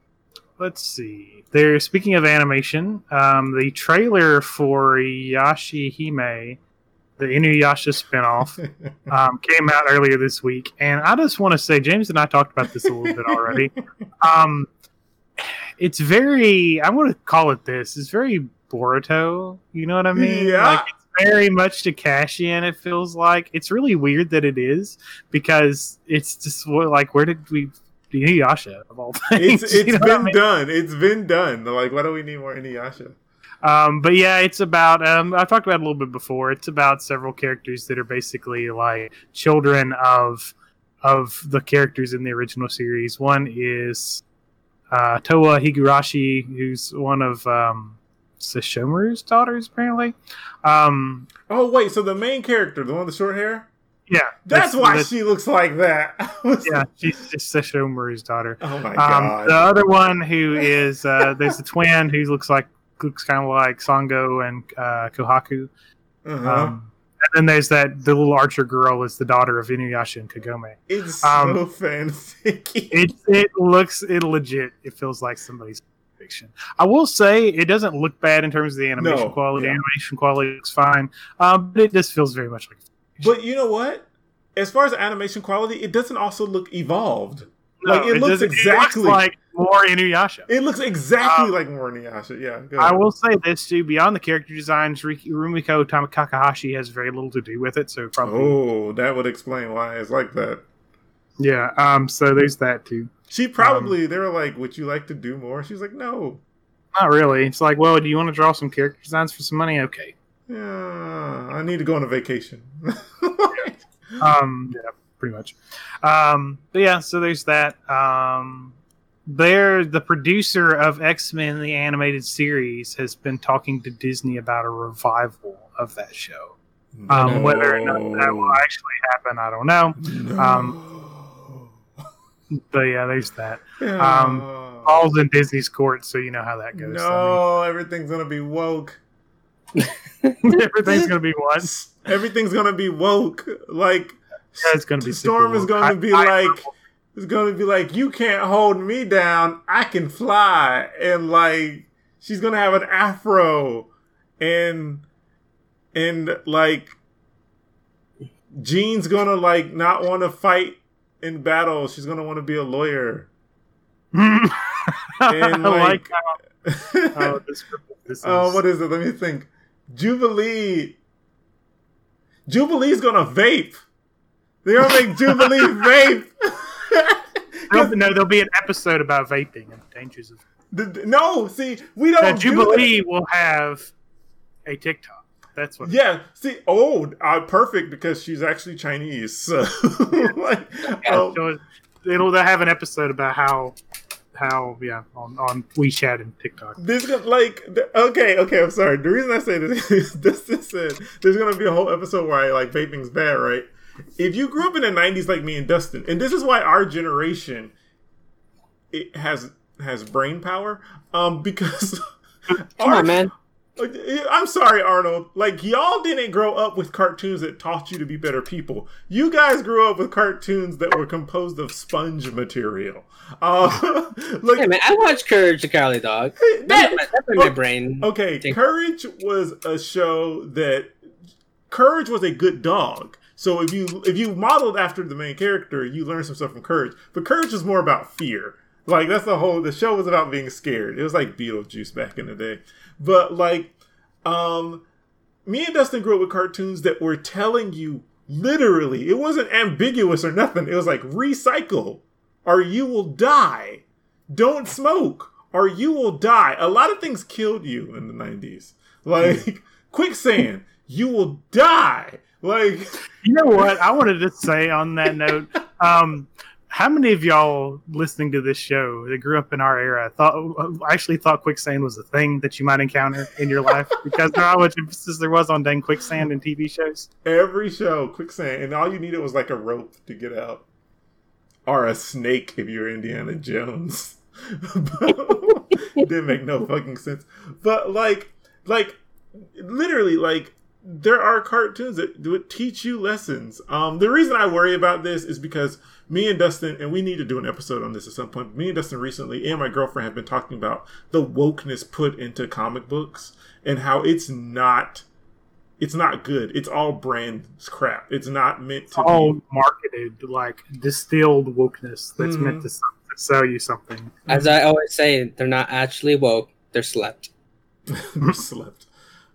Speaker 3: let's see. They're speaking of animation. Um, the trailer for Yashahime, the Inuyasha spinoff, um, came out earlier this week, and I just want to say, James and I talked about this a little bit already. Um, it's very I'm going to call it this. It's very Boruto. You know what I mean?
Speaker 1: Yeah.
Speaker 3: Like it's very much to cash in. It feels like it's really weird that it is because it's just like where did we Inuyasha of all things?
Speaker 1: It's, it's you know been I mean? done. It's been done. Like why do we need more Inuyasha?
Speaker 3: Um, but yeah, it's about. Um, I've talked about it a little bit before. It's about several characters that are basically like children of of the characters in the original series. One is uh, Towa Higurashi, who's one of um, Sesshomaru's daughters, apparently. Um,
Speaker 1: oh wait, so the main character, the one with the short hair.
Speaker 3: Yeah,
Speaker 1: that's, that's why that's, she looks like that.
Speaker 3: yeah, she's just Sesshomaru's daughter.
Speaker 1: Oh my um, god!
Speaker 3: The other one who is uh, there's a twin who looks like looks kind of like Sango and uh, Kohaku. Uh-huh. Um, and then there's that the little archer girl is the daughter of Inuyasha and Kagome.
Speaker 1: It's um, so fancy.
Speaker 3: It it looks it legit. It feels like somebody's fiction. I will say it doesn't look bad in terms of the animation no, quality. Yeah. Animation quality looks fine, um, but it just feels very much like.
Speaker 1: But you know what? As far as animation quality, it doesn't also look evolved. No, like it, it looks exactly it looks
Speaker 3: like more Inuyasha.
Speaker 1: It looks exactly um, like more Inuyasha. Yeah.
Speaker 3: I will say this too: beyond the character designs, Rumiko Takahashi has very little to do with it. So probably.
Speaker 1: Oh, that would explain why it's like that.
Speaker 3: Yeah. Um. So there's that too.
Speaker 1: She probably um, they were like, "Would you like to do more?" She's like, "No."
Speaker 3: Not really. It's like, well, do you want to draw some character designs for some money? Okay.
Speaker 1: Yeah, I need to go on a vacation.
Speaker 3: um. Yeah pretty much. Um, but yeah, so there's that. Um, they're the producer of X Men the animated series has been talking to Disney about a revival of that show. Um, no. Whether or not that will actually happen, I don't know. No. Um, but yeah, there's that. Yeah. Um, all's in Disney's court, so you know how that goes.
Speaker 1: No, I mean, everything's gonna be woke.
Speaker 3: everything's gonna be what?
Speaker 1: Everything's gonna be woke. Like
Speaker 3: yeah, it's gonna be
Speaker 1: Storm is gonna be I, like I, it's gonna be like you can't hold me down. I can fly, and like she's gonna have an afro, and and like Jean's gonna like not want to fight in battle. She's gonna want to be a lawyer. and like, like oh, this, this oh, what is it? Let me think. Jubilee. Jubilee's gonna vape. They're gonna make Jubilee vape.
Speaker 3: There'll, no, there'll be an episode about vaping and the dangers of.
Speaker 1: The- no, see, we don't.
Speaker 3: Now,
Speaker 1: do
Speaker 3: Jubilee will have a TikTok. That's what.
Speaker 1: Yeah, see, oh, uh, perfect because she's actually Chinese. So, like, um,
Speaker 3: So it'll they'll have an episode about how how yeah on, on WeChat and TikTok.
Speaker 1: This is like okay, okay. I'm sorry. The reason I say this is Dustin said there's gonna be a whole episode where I like vaping's bad, right? If you grew up in the '90s like me and Dustin, and this is why our generation it has has brain power, um, because
Speaker 2: Come
Speaker 1: our-
Speaker 2: on, man.
Speaker 1: I'm sorry, Arnold. Like y'all didn't grow up with cartoons that taught you to be better people. You guys grew up with cartoons that were composed of sponge material. Uh, like
Speaker 2: Hey, man, I watched Courage the Cowardly Dog.
Speaker 1: that-
Speaker 2: That's my, that's my brain.
Speaker 1: Okay, Courage was a show that Courage was a good dog. So if you if you modeled after the main character, you learn some stuff from Courage. But Courage was more about fear. Like that's the whole the show was about being scared. It was like Beetlejuice back in the day. But like um me and Dustin grew up with cartoons that were telling you literally, it wasn't ambiguous or nothing. It was like recycle or you will die. Don't smoke or you will die. A lot of things killed you in the 90s. Like quicksand, you will die. Like
Speaker 3: You know what? I wanted to say on that note. Um, how many of y'all listening to this show that grew up in our era thought actually thought quicksand was a thing that you might encounter in your life? Because there how much emphasis there was on dang quicksand in TV shows.
Speaker 1: every show, quicksand, and all you needed was like a rope to get out. Or a snake if you're Indiana Jones. Didn't make no fucking sense. But like like literally like there are cartoons that would teach you lessons. Um, the reason I worry about this is because me and Dustin, and we need to do an episode on this at some point. Me and Dustin recently, and my girlfriend have been talking about the wokeness put into comic books and how it's not, it's not good. It's all brand crap. It's not meant to
Speaker 3: All
Speaker 1: be.
Speaker 3: marketed like distilled wokeness that's
Speaker 1: Mhm.
Speaker 3: meant to, to sell you something.
Speaker 2: As I always say, they're not actually woke. They're slept.
Speaker 1: They're slept.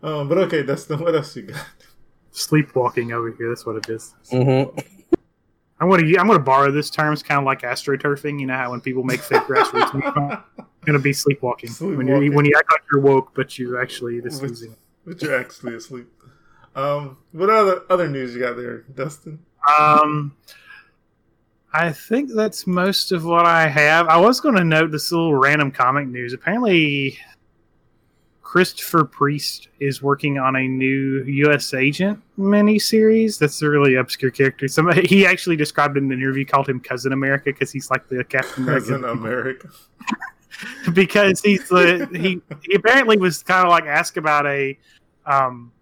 Speaker 1: Um, but okay, Dustin, what else you got?
Speaker 3: Sleepwalking over here. That's what it is.
Speaker 2: Mm-hmm.
Speaker 3: I'm gonna I'm gonna borrow this term. It's kind of like astroturfing. You know how when people make fake grassroots movement, gonna be sleepwalking. When you
Speaker 1: Sleepwalking.
Speaker 3: when you act like you're woke, but you actually just
Speaker 1: Which-
Speaker 3: losing.
Speaker 1: but you're actually asleep. Um, what other other news you got there, Dustin?
Speaker 3: Um, I think that's most of what I have. I was going to note this little random comic news. Apparently, Christopher Priest is working on a new U.S. Agent miniseries. That's a really obscure character. Somebody he actually described in an interview called him Cousin America because he's like the Captain America.
Speaker 1: Cousin
Speaker 3: America.
Speaker 1: America.
Speaker 3: because he's the he he apparently was kind of like asked about a um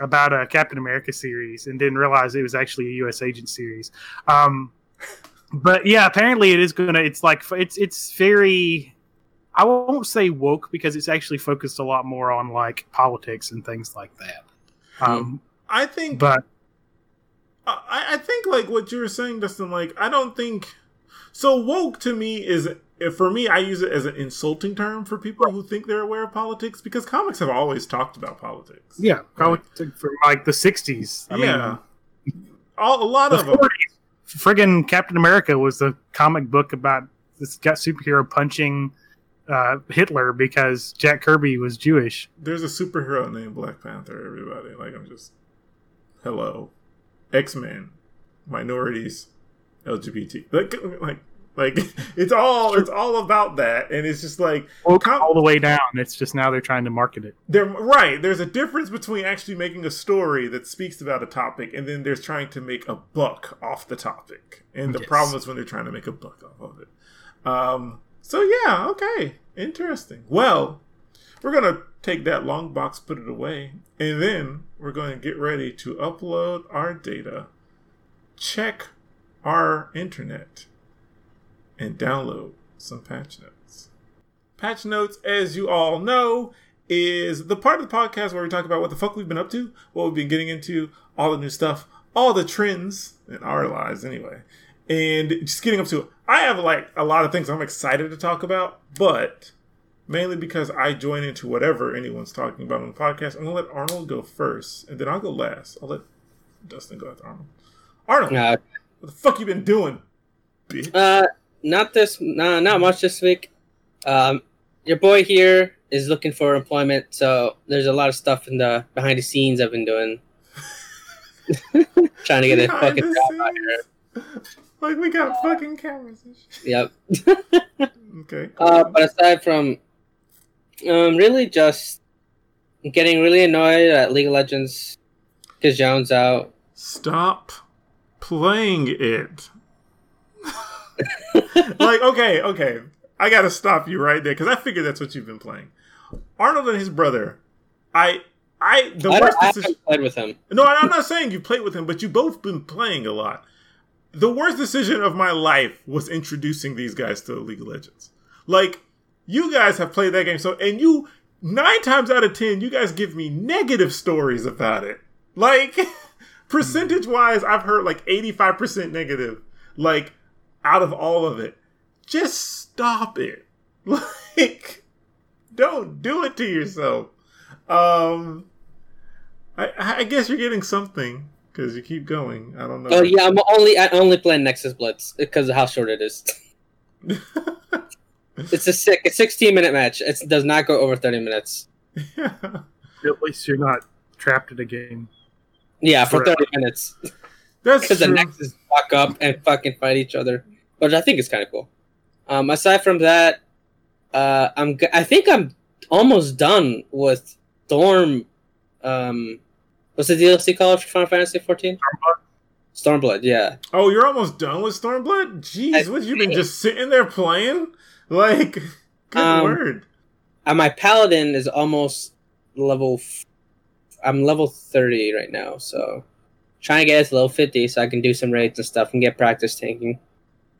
Speaker 3: about a Captain America series and didn't realize it was actually a U.S. Agent series. Um, but yeah, apparently it is gonna. It's like it's it's very. I won't say woke because it's actually focused a lot more on like politics and things like that. Um,
Speaker 1: I think,
Speaker 3: but
Speaker 1: I, I think like what you were saying, Dustin. Like, I don't think so. Woke to me is for me. I use it as an insulting term for people who think they're aware of politics because comics have always talked about politics.
Speaker 3: yeah, probably from like the '60s. I
Speaker 1: yeah,
Speaker 3: mean,
Speaker 1: All, a lot of them.
Speaker 3: Friggin' Captain America was a comic book about this got superhero punching uh, Hitler because Jack Kirby was Jewish.
Speaker 1: There's a superhero named Black Panther. Everybody, like, I'm just hello, X Men, minorities, LGBT. Like, like, like it's all it's all about that, and it's just like
Speaker 3: Woke
Speaker 1: Com-
Speaker 3: all the way down. It's just now they're trying to market it.
Speaker 1: They're right. There's a difference between actually making a story that speaks about a topic, and then there's trying to make a buck off the topic. And the
Speaker 3: Yes.
Speaker 1: problem is when they're trying to make a buck off of it. Um. So yeah, okay, interesting. Well, we're gonna take that long box, put it away, and then we're going to get ready to upload our data, check our internet, and download some patch notes. Patch Notes, as you all know, is the part of the podcast where we talk about what the fuck we've been up to, what we've been getting into, all the new stuff, all the trends in our lives, anyway. And just getting up to. I have like a lot of things I'm excited to talk about, but mainly because I join into whatever anyone's talking about on the podcast. I'm gonna let Arnold go first, and then I'll go last. I'll let Dustin go after Arnold. Arnold,
Speaker 2: Uh,
Speaker 1: what the fuck you been doing? Bitch?
Speaker 2: uh, not this, no, not much this week. Um, your boy here is looking for employment, so there's a lot of stuff in the behind the scenes I've been doing, trying to get a
Speaker 1: Behind
Speaker 2: fucking job out here.
Speaker 1: Like we got fucking cameras and shit.
Speaker 2: Yep.
Speaker 1: Okay.
Speaker 2: Uh, but aside from, um, really just getting really annoyed at League of Legends because Jones out.
Speaker 1: Stop playing it. like, okay, okay. I gotta stop you right there because I figured that's what you've been playing. Arnold and his brother. I, I, the
Speaker 2: I,
Speaker 1: worst
Speaker 2: don't, I
Speaker 1: decision.
Speaker 2: played with him.
Speaker 1: No, I'm not saying you played with him, but you both been playing a lot. The worst decision of my life was introducing these guys to League of Legends. Like, you guys have played that game so, and you nine times out of ten, you guys give me negative stories about it. Like, percentage wise, I've heard like 85% negative. Like, out of all of it, just stop it. Like, don't do it to yourself. Um, I, I guess you're getting something because you keep going. I don't know.
Speaker 2: Oh yeah, I'm only I only play Nexus Blitz because of how short it is. It's a sick, a 16 minute match. It does not go over 30 minutes.
Speaker 3: At least you're not trapped in a game.
Speaker 2: Yeah, for
Speaker 3: Forever.
Speaker 2: 30 minutes
Speaker 1: That's
Speaker 2: because the
Speaker 1: true.
Speaker 2: Nexus walk up and fucking fight each other, which I think is kind of cool. Um, aside from that, uh, I'm g- I think I'm almost done with Storm. Um, what's the DLC called for Final Fantasy 14? Stormblood. Yeah.
Speaker 1: Oh, you're almost done with Stormblood? Jeez, what you been just sitting there playing? Like, good
Speaker 2: Um,
Speaker 1: word.
Speaker 2: Uh, my paladin is almost level. F- I'm level 30 right now, so trying to get it to level 50 so I can do some raids and stuff and get practice tanking.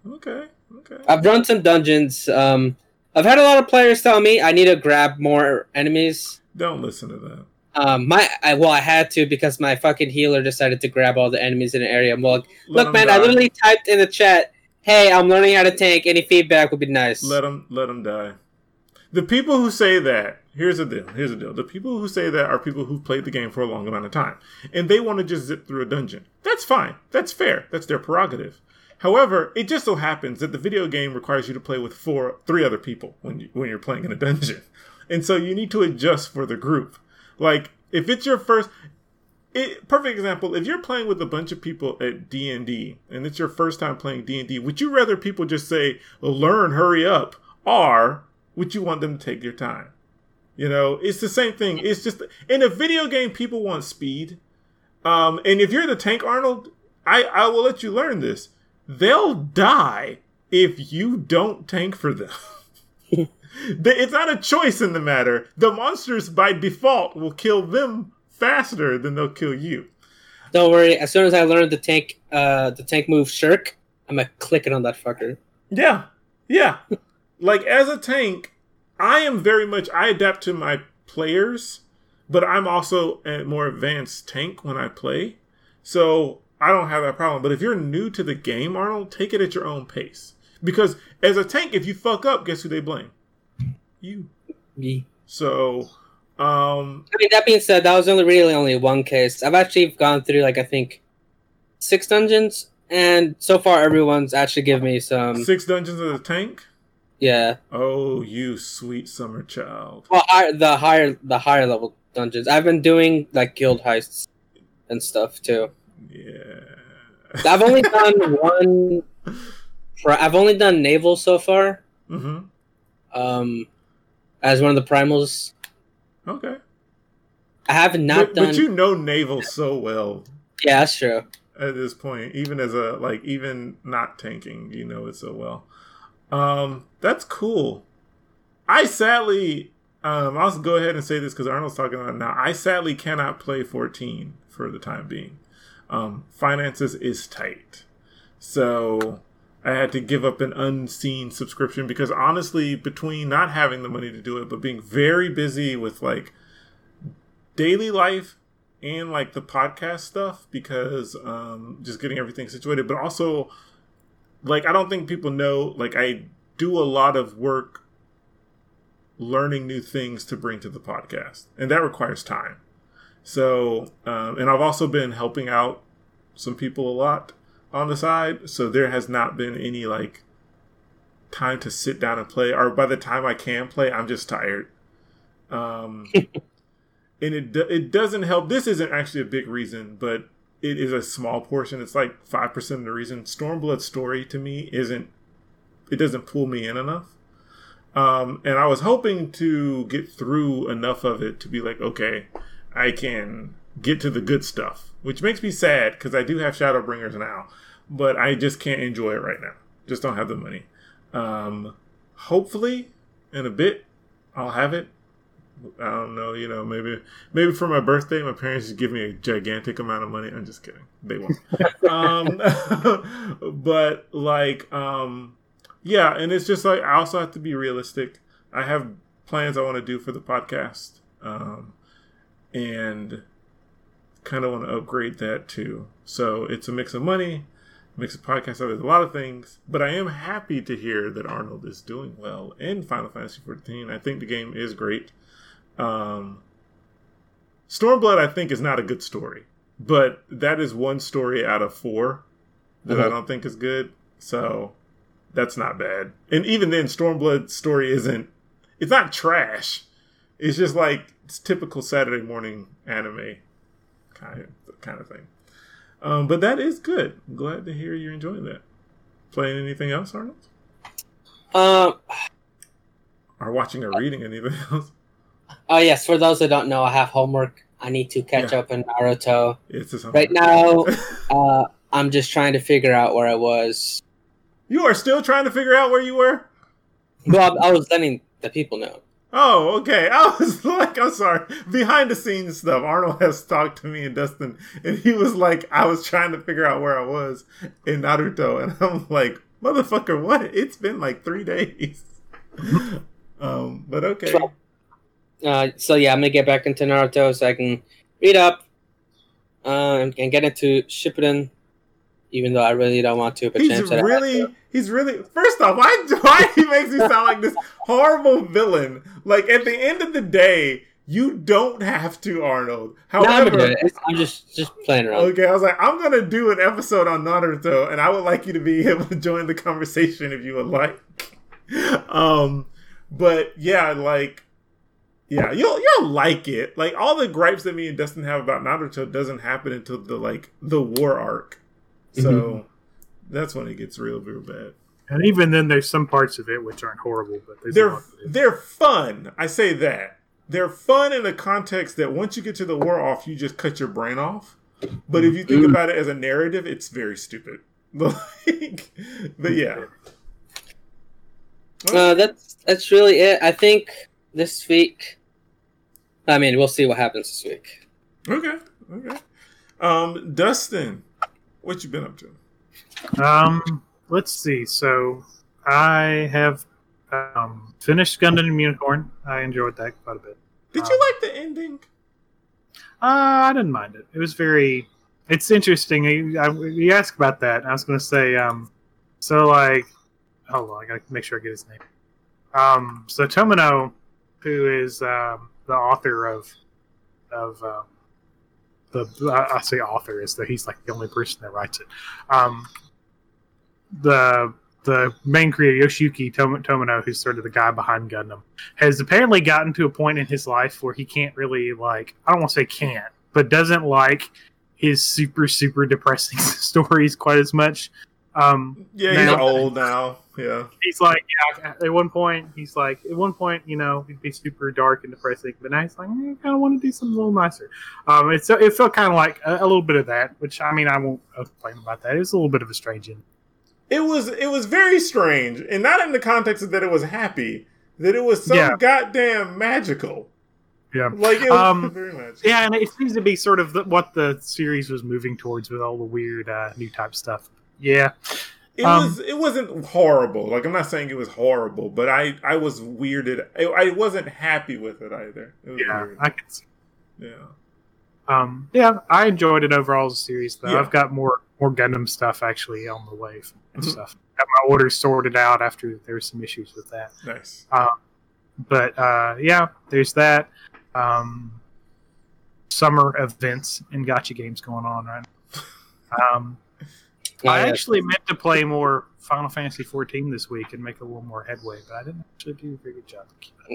Speaker 1: Okay, okay.
Speaker 2: I've run some dungeons. Um, I've had a lot of players tell me I need to grab more enemies.
Speaker 1: Don't listen to that.
Speaker 2: Um, my I, well, I had to because my fucking healer decided to grab all the enemies in the area. I'm like,
Speaker 1: Let
Speaker 2: look, man, I literally typed in the chat, "Hey, I'm learning how to tank. Any feedback would be nice."
Speaker 1: Let them, let them die. The people who say that, here's the deal. Here's the deal. The people who say that are people who've played the game for a long amount of time, and they want to just zip through a dungeon. That's fine. That's fair. That's their prerogative. However, it just so happens that the video game requires you to play with four, three other people when you, when you're playing in a dungeon, and so you need to adjust for the group. Like if it's your first, it, perfect example. If you're playing with a bunch of people at D and it's your first time playing D and D, would you rather people just say "learn, hurry up," or would you want them to take their time? You know, it's the same thing. It's just in a video game, people want speed. Um, and if you're the tank, Arnold, I I will let you learn this. They'll die if you don't tank for them. It's not a choice in the matter. The monsters by default will kill them faster than they'll kill you.
Speaker 2: Don't worry. As soon as I learn the tank, uh, the tank move shirk, I'm gonna click it on that fucker.
Speaker 1: Yeah. Yeah. like as a tank, I am very much I adapt to my players, but I'm also a more advanced tank when I play. So I don't have that problem. But if you're new to the game, Arnold, take it at your own pace. Because as a tank, if you fuck up, guess who they blame? You.
Speaker 2: Me.
Speaker 1: So um
Speaker 2: I mean, that being said, that was only really only one case. I've actually gone through like I think six dungeons, and so far everyone's actually given me some.
Speaker 1: six dungeons of the tank?
Speaker 2: Yeah,
Speaker 1: Oh, you sweet summer child.
Speaker 2: well, I, the higher the higher level dungeons. I've been doing like guild heists and stuff too.
Speaker 1: Yeah.
Speaker 2: I've only done one. pri- I've only done naval so far.
Speaker 1: hmm
Speaker 2: Um, as one of the primals.
Speaker 1: Okay.
Speaker 2: I have not
Speaker 1: But,
Speaker 2: done.
Speaker 1: but you know naval so well
Speaker 2: yeah, that's true.
Speaker 1: at this point, even as a like even not tanking, you know it so well. Um, that's cool. I sadly, um, I'll go ahead and say this because Arnold's talking about it now. I sadly cannot play 14 for the time being. Um, finances is tight, so I had to give up an unseen subscription because honestly, between not having the money to do it, but being very busy with like daily life and like the podcast stuff because um just getting everything situated but also like i don't think people know like i do a lot of work learning new things to bring to the podcast and that requires time. So um and i've also been helping out some people a lot on the side, so there has not been any like time to sit down and play. Or by the time I can play, I'm just tired. Um, and it it doesn't help. This isn't actually a big reason, but it is a small portion. It's like five percent of the reason. Stormblood's story to me isn't. It doesn't pull me in enough. Um, and I was hoping to get through enough of it to be like, okay, I can get to the good stuff, which makes me sad because I do have Shadowbringers now, but I just can't enjoy it right now. Just don't have the money. Um, hopefully, in a bit, I'll have it. I don't know, you know, maybe maybe for my birthday, my parents just give me a gigantic amount of money. I'm just kidding, they won't. um, but like, um, yeah, and it's just like I also have to be realistic. I have plans I want to do for the podcast, um, and kind of want to upgrade that too. So it's a mix of money, mix of podcast. There's a lot of things, but I am happy to hear that Arnold is doing well in Final Fantasy 14. I think the game is great. Um, Stormblood, I think, is not a good story, but that is one story out of four that I
Speaker 2: Mhm.
Speaker 1: don't think is good. So that's not bad. And even then, Stormblood's story isn't. It's not trash. It's just like it's typical Saturday morning anime kind of kind of thing. Um, but that is good. I'm glad to hear you're enjoying that. Playing anything else, Arnold?
Speaker 2: Um.
Speaker 1: Or watching or reading anything else?
Speaker 2: Oh yes. For those that don't know, I have homework. I need to catch
Speaker 1: Yeah.
Speaker 2: up in Naruto.
Speaker 1: It's
Speaker 2: Right now, uh, I'm just trying to figure out where I was.
Speaker 1: you are still trying to figure out where you were.
Speaker 2: Well, I was letting the people know.
Speaker 1: Oh, okay. I was like, I'm sorry. Behind the scenes stuff. Arnold has talked to me and Dustin, and he was like, I was trying to figure out where I was in Naruto, and I'm like, motherfucker, what? It's been like three days. um, but okay.
Speaker 2: So- Uh, so yeah, I'm gonna get back into Naruto so I can read up uh, and, and get into Shippuden, even though I really don't want to. But
Speaker 1: He's
Speaker 2: James
Speaker 1: really,
Speaker 2: to.
Speaker 1: he's really. First off, why, why he makes me sound like this horrible villain? Like at the end of the day, you don't have to, Arnold.
Speaker 2: No,
Speaker 1: However,
Speaker 2: gonna do it. It's- I'm just just playing around.
Speaker 1: Okay, I was like, I'm gonna do an episode on Naruto, and I would like you to be able to join the conversation if you would like. Um, but yeah, like, yeah, you'll you'll like it. Like all the gripes that me and Dustin have about Naruto doesn't happen until the like the war arc, so
Speaker 2: Mhm.
Speaker 1: that's when it gets real, real bad.
Speaker 3: And even then, there's some parts of it which aren't horrible, but there's
Speaker 1: They're
Speaker 3: lot of it.
Speaker 1: they're fun. I say that they're fun in the context that once you get to the war off, you just cut your brain off. But if you think
Speaker 2: Mm.
Speaker 1: about it as a narrative, it's very stupid. Like, but yeah,
Speaker 2: Uh, that's that's really it. I think this week. I mean, we'll see what happens this week.
Speaker 1: okay, okay. Um, Dustin, what you been up to?
Speaker 3: Um, let's see. So I have um, finished Gundam and Unicorn. I enjoyed that quite a bit.
Speaker 1: Did you like the ending?
Speaker 3: Uh, I didn't mind it. It was very. It's interesting. You, I, you asked about that. I was going to say. Um, so like, hold on. I got to make sure I get his name. Um, so Tomino, who is um, the author of of um, the I say author is that he's like the only person that writes it. Um, the the main creator Yoshiyuki Tom- Tomino, who's sort of the guy behind Gundam, has apparently gotten to a point in his life where he can't really like I don't want to say can't, but doesn't like his super super depressing stories quite as much. Um,
Speaker 1: Yeah, he's
Speaker 3: Now-
Speaker 1: old now. Yeah,
Speaker 3: he's like, yeah, at one point, he's like, at one point, you know, he'd be super dark and depressing, but now he's like, "Eh, I kind of want to do something a little nicer. Um, it's it felt kind of like a, a little bit of that, which I mean, I won't complain about that. It was a little bit of a strange end.
Speaker 1: it was it was very strange, and not in the context of that it was happy. That it was so
Speaker 3: Yeah.
Speaker 1: goddamn magical.
Speaker 3: Yeah.
Speaker 1: Like it was
Speaker 3: Um,
Speaker 1: very magical.
Speaker 3: Yeah, and it seems to be sort of the, what the series was moving towards with all the weird uh, new type stuff. Yeah,
Speaker 1: It
Speaker 3: Um,
Speaker 1: was it wasn't horrible. Like I'm not saying it was horrible, but I I was weirded. I, I wasn't happy with it either. It was
Speaker 3: yeah,
Speaker 1: weird.
Speaker 3: I can see.
Speaker 1: yeah.
Speaker 3: Um, yeah, I enjoyed it overall as a series. Though
Speaker 1: Yeah.
Speaker 3: I've got more more Gundam stuff actually on the way and
Speaker 1: Mhm.
Speaker 3: stuff. Got my orders sorted out after there were some issues with that.
Speaker 1: Nice.
Speaker 3: Um, But uh, yeah, there's that. Um, summer events and gotcha games going on right now. Um,
Speaker 2: Oh,
Speaker 3: I actually meant to play more Final Fantasy 14 this week and make a little more headway, but I didn't actually do a very good job.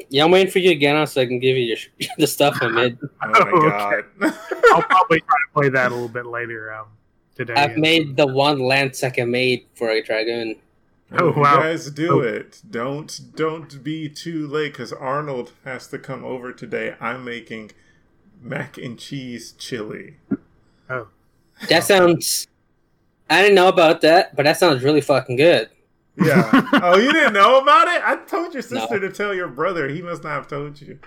Speaker 2: Yeah, I'm waiting for you again get on so I can give you your, the stuff I made.
Speaker 1: Oh my
Speaker 3: Okay.
Speaker 1: god.
Speaker 3: I'll probably try to play that a little bit later um, today.
Speaker 2: I've made the one lance I can made for a dragoon.
Speaker 3: Oh,
Speaker 1: You
Speaker 3: wow.
Speaker 1: guys do
Speaker 3: Oh.
Speaker 1: it. Don't don't be too late because Arnold has to come over today. I'm making mac and cheese chili.
Speaker 3: Oh,
Speaker 2: That sounds. I didn't know about that, but that sounds really fucking good.
Speaker 1: Yeah. oh, you didn't know about it? I told your sister
Speaker 2: No.
Speaker 1: to tell your brother. He must not have told you.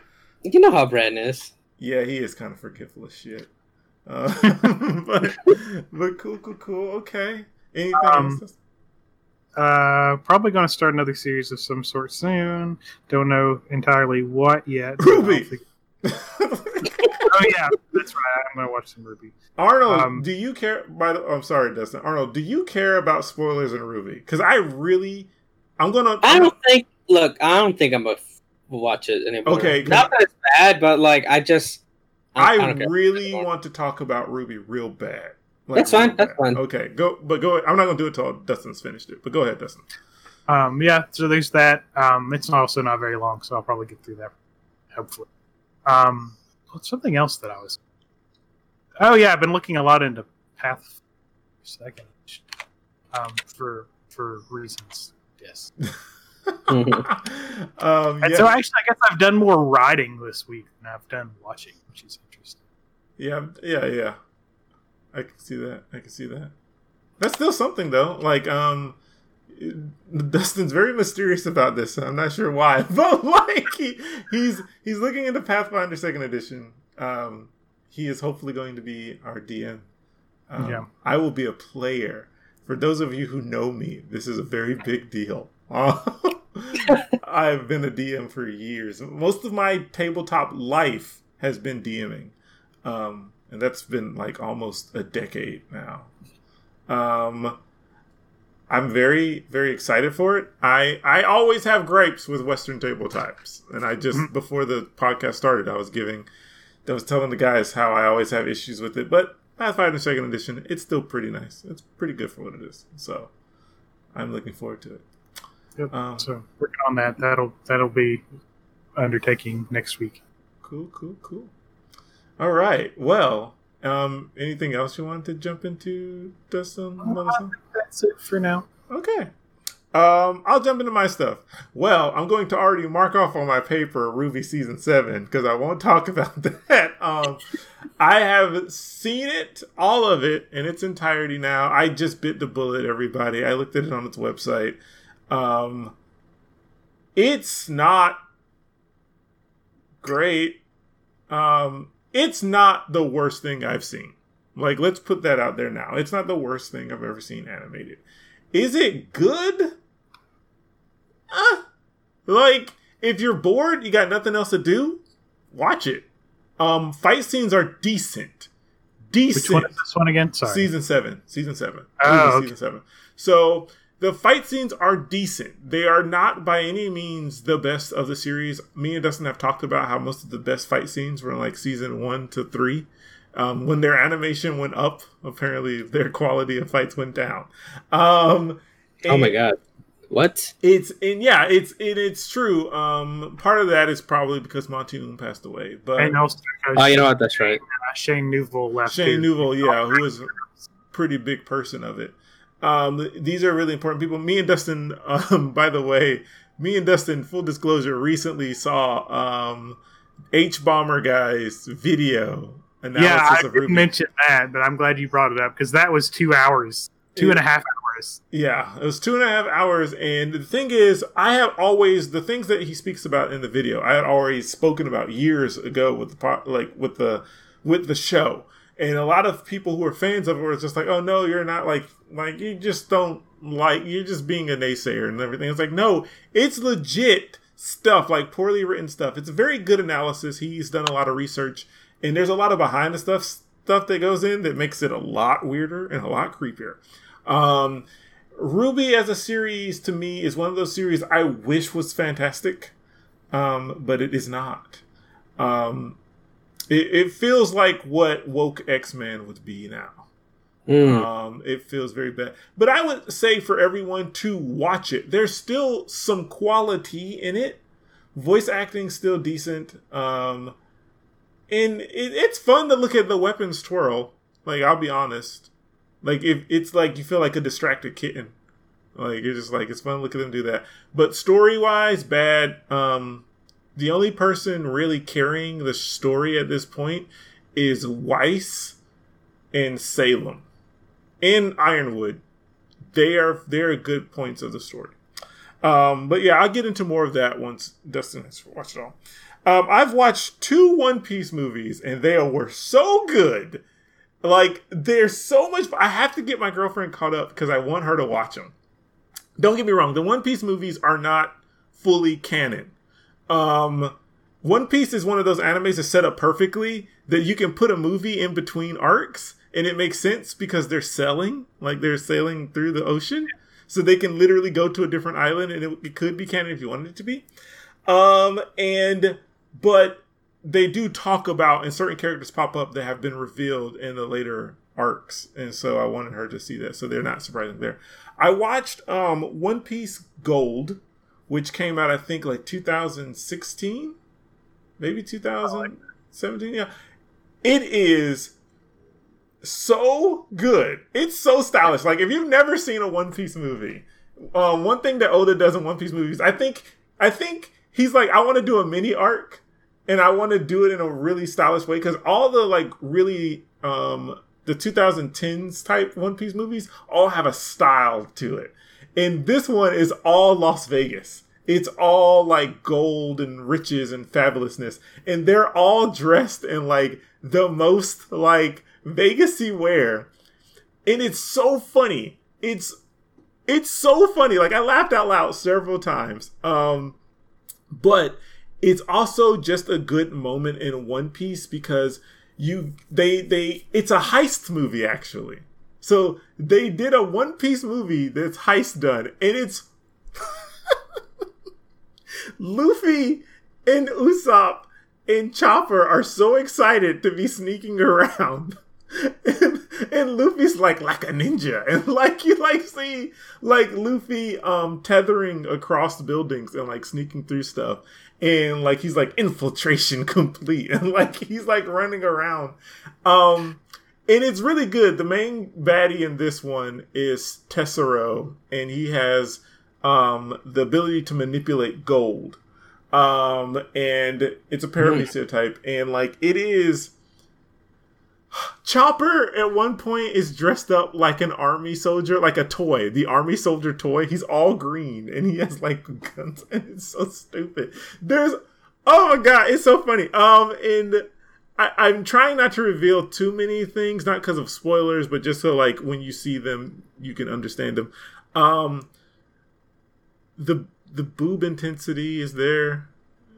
Speaker 2: You know how Brandon is.
Speaker 1: Yeah, he is kind of forgetful as shit. Uh, but but cool, cool, cool. Okay. Anything
Speaker 3: Um,
Speaker 1: else?
Speaker 3: Uh, probably going to start another series of some sort soon. Don't know entirely what yet. but
Speaker 1: RWBY!
Speaker 3: I'll figure- Oh yeah, that's right. I'm going to watch some RWBY.
Speaker 1: Arnold,
Speaker 3: Um,
Speaker 1: do you care? By the, I'm sorry, Dustin. Arnold, do you care about spoilers in RWBY? Because I really, I'm gonna.
Speaker 2: I don't think. Look, I don't think I'm gonna f- watch it anymore.
Speaker 1: Okay, 'cause-
Speaker 2: not that it's bad, but like I just.
Speaker 1: I,
Speaker 2: don't care.
Speaker 1: really want to talk about RWBY real bad. Like,
Speaker 2: That's fine,
Speaker 1: real
Speaker 2: that's
Speaker 1: bad.
Speaker 2: fine.
Speaker 1: Okay, go. But go. I'm not gonna do it till Dustin's finished it. But go ahead, Dustin.
Speaker 3: Um, yeah, so there's that. Um, it's also not very long, so I'll probably get through that. Hopefully. Um, what's something else that I was. Oh yeah, I've been looking a lot into Path Second um, for for reasons. Yes.
Speaker 1: Um,
Speaker 3: And
Speaker 1: yeah,
Speaker 3: so actually, I guess I've done more riding this week than I've done watching, which is interesting.
Speaker 1: yeah, yeah, yeah. I can see that. I can see that. That's still something though. Like, um, Dustin's very mysterious about this. I'm not sure why, but like he, he's he's looking into Pathfinder Second Edition. Um, he is hopefully going to be our DM. Um,
Speaker 3: Yeah.
Speaker 1: I will be a player. For those of you who know me, this is a very big deal. I've been a DM for years. Most of my tabletop life has been DMing. Um, and that's been like almost a decade now. Um, I'm very, very excited for it. I I always have gripes with Western tabletops, and I just
Speaker 3: Mhm.
Speaker 1: before the podcast started, I was giving, I was telling the guys how I always have issues with it. But Pathfinder Second Edition, it's still pretty nice. It's pretty good for what it is. So I'm looking forward to it.
Speaker 3: Yep.
Speaker 1: Um,
Speaker 3: so working on that. That'll that'll be undertaking next week.
Speaker 1: Cool, cool, cool. All right. Well, um, anything else you want to jump into, Dustin? Know.
Speaker 3: That's it for now.
Speaker 1: Okay. Um, I'll jump into my stuff. Well, I'm going to already mark off on my paper RWBY season seven because I won't talk about that. Um, I have seen it, all of it, in its entirety now. I just bit the bullet, everybody. I looked at it on its website. Um, it's not great. Um, it's not the worst thing I've seen. Like, let's put that out there now. It's not the worst thing I've ever seen animated. Is it good? Uh, like, if you're bored, you got nothing else to do, watch it. Um, fight scenes are decent. Decent.
Speaker 3: Which one is this one again? Sorry.
Speaker 1: Season seven. Season seven.
Speaker 3: Oh, okay.
Speaker 1: Season seven. So the fight scenes are decent. They are not by any means the best of the series. Me and Dustin have talked about how most of the best fight scenes were in like season one to three. Um, when their animation went up, apparently their quality of fights went down. Um,
Speaker 2: Oh my god. What?
Speaker 1: it's and yeah, it's it, it's true. Um, part of that is probably because Monty Oum passed away, but
Speaker 3: and also
Speaker 2: Oh, you know what? That's right.
Speaker 3: Shane Newville left.
Speaker 1: Shane
Speaker 3: too.
Speaker 1: Newville, yeah, who is a pretty big person of it. Um, these are really important people. Me and Dustin, um, by the way, me and Dustin, full disclosure, recently saw um, Hbomberguy's video analysis
Speaker 3: Yeah, I
Speaker 1: of RWBY.
Speaker 3: mention that, but I'm glad you brought it up because that was two hours, two and a half hours.
Speaker 1: Yeah, it was two and a half hours. And the thing is, I have always the things that he speaks about in the video. I had already spoken about years ago with the like with the with the show. And a lot of people who are fans of it were just like, "Oh no, you're not like like you just don't like you're just being a naysayer and everything." It's like, no, it's legit stuff, like poorly written stuff. It's very good analysis. He's done a lot of research, and there's a lot of behind the stuff stuff that goes in that makes it a lot weirder and a lot creepier. Um, RWBY as a series to me is one of those series I wish was fantastic, um, but it is not. Um, it, it feels like what woke X Men would be now.
Speaker 2: Mm.
Speaker 1: Um, it feels very bad. But I would say for everyone to watch it. There's still some quality in it. Voice acting still decent. Um, and it, it's fun to look at the weapons twirl. Like I'll be honest, like if it's like you feel like a distracted kitten. Like you're just like it's fun to look at them do that. But story wise, bad. Um, the only person really carrying the story at this point is Weiss and Salem and Ironwood. They are they are good points of the story. Um, but yeah, I'll get into more of that once Dustin has watched it all. Um, I've watched two One Piece movies, and they were so good. Like, there's so much. I have to get my girlfriend caught up because I want her to watch them. Don't get me wrong; the One Piece movies are not fully canon. Um, One Piece is one of those animes that's set up perfectly that you can put a movie in between arcs, and it makes sense because they're sailing, like they're sailing through the ocean, so they can literally go to a different island, and it, it could be canon if you wanted it to be. Um, and but they do talk about and certain characters pop up that have been revealed in the later arcs. And so i wanted her to see that. So they're not surprising there. I watched um one piece gold which came out i think like 2016 maybe 2017 yeah. It is so good. It's so stylish. Like if you've never seen a one piece movie um one thing that oda does in one piece movies i think i think he's like i want to do a mini arc and I want to do it in a really stylish way because all the like really um the 2010s type One Piece movies all have a style to it, and this one is all Las Vegas. It's all like gold and riches and fabulousness, and they're all dressed in like the most like Vegasy wear, and it's so funny. It's it's so funny. Like I laughed out loud several times. Um, but it's also just a good moment in One Piece because you they they it's a heist movie actually. So they did a One Piece movie that's heist done, and it's Luffy and Usopp and Chopper are so excited to be sneaking around. And, and Luffy's like like a ninja, and like you like see like Luffy um tethering across buildings and like sneaking through stuff, and like he's like infiltration complete. And like he's like running around. Um and it's really good the main baddie in this one is Tesoro and he has um the ability to manipulate gold um and it's a paramecia type and like it is Chopper at one point is dressed up like an army soldier, like a toy, the army soldier toy. He's all green and he has like guns, and it's so stupid. There's, oh my god, it's so funny. Um, and I, I'm trying not to reveal too many things, not because of spoilers, but just so like when you see them, you can understand them. Um, the the boob intensity is there.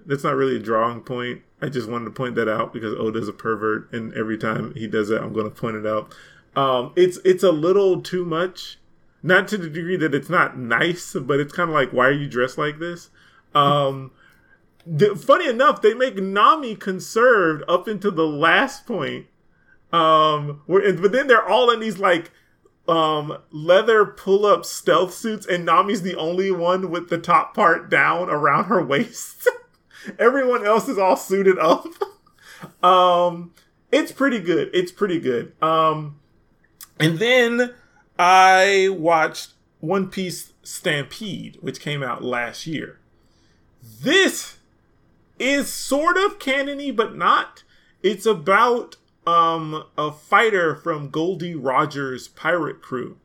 Speaker 1: That's not really a drawing point. I just wanted to point that out because Oda's a pervert, and every time he does it, I'm going to point it out. Um, it's it's a little too much, not to the degree that it's not nice, but it's kind of like, why are you dressed like this? Um, funny enough, they make Nami conserved up until the last point. Um, where, but then they're all in these like um leather pull-up stealth suits, and Nami's the only one with the top part down around her waist. Everyone else is all suited up. um, it's pretty good. It's pretty good. Um, and then I watched One Piece Stampede, which came out last year. This is sort of canony, but not. It's about um a fighter from Gol D. Rogers' pirate crew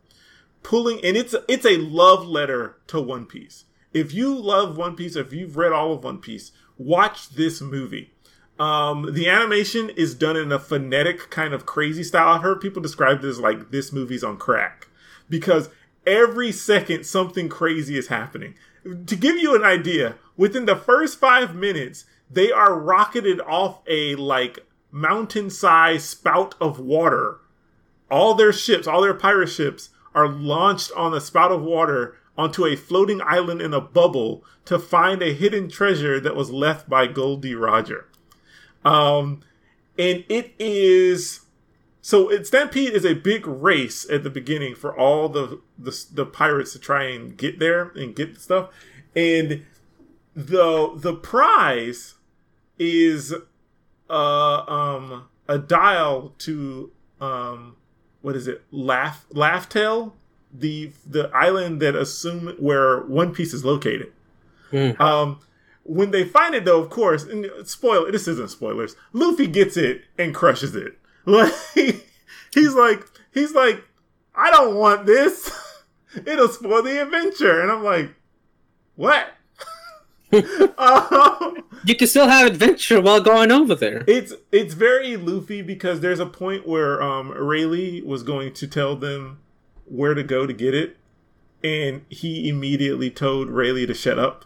Speaker 1: pulling, and it's it's a love letter to One Piece. If you love One Piece, if you've read all of One Piece, watch this movie. Um, the animation is done in a phonetic kind of crazy style. I've heard people describe as like this movie's on crack because every second something crazy is happening. To give you an idea, within the first five minutes, they are rocketed off a like mountain sized spout of water. All their ships, all their pirate ships, are launched on a spout of water onto a floating island in a bubble to find a hidden treasure that was left by Gol D. Roger. Um, and it is so it, Stampede is a big race at the beginning for all the, the the pirates to try and get there and get stuff, and the the prize is uh um a dial to um what is it laugh Laugh Tale the the island that assume where One Piece is located.
Speaker 2: Mm.
Speaker 1: Um, when they find it, though, of course, and spoil this isn't spoilers. Luffy gets it and crushes it. Like he's like he's like, I don't want this. It'll spoil the adventure, and I'm like, what? Um,
Speaker 2: You can still have adventure while going over there.
Speaker 1: it's it's very Luffy because there's a point where um Rayleigh was going to tell them where to go to get it, and he immediately told Rayleigh to shut up.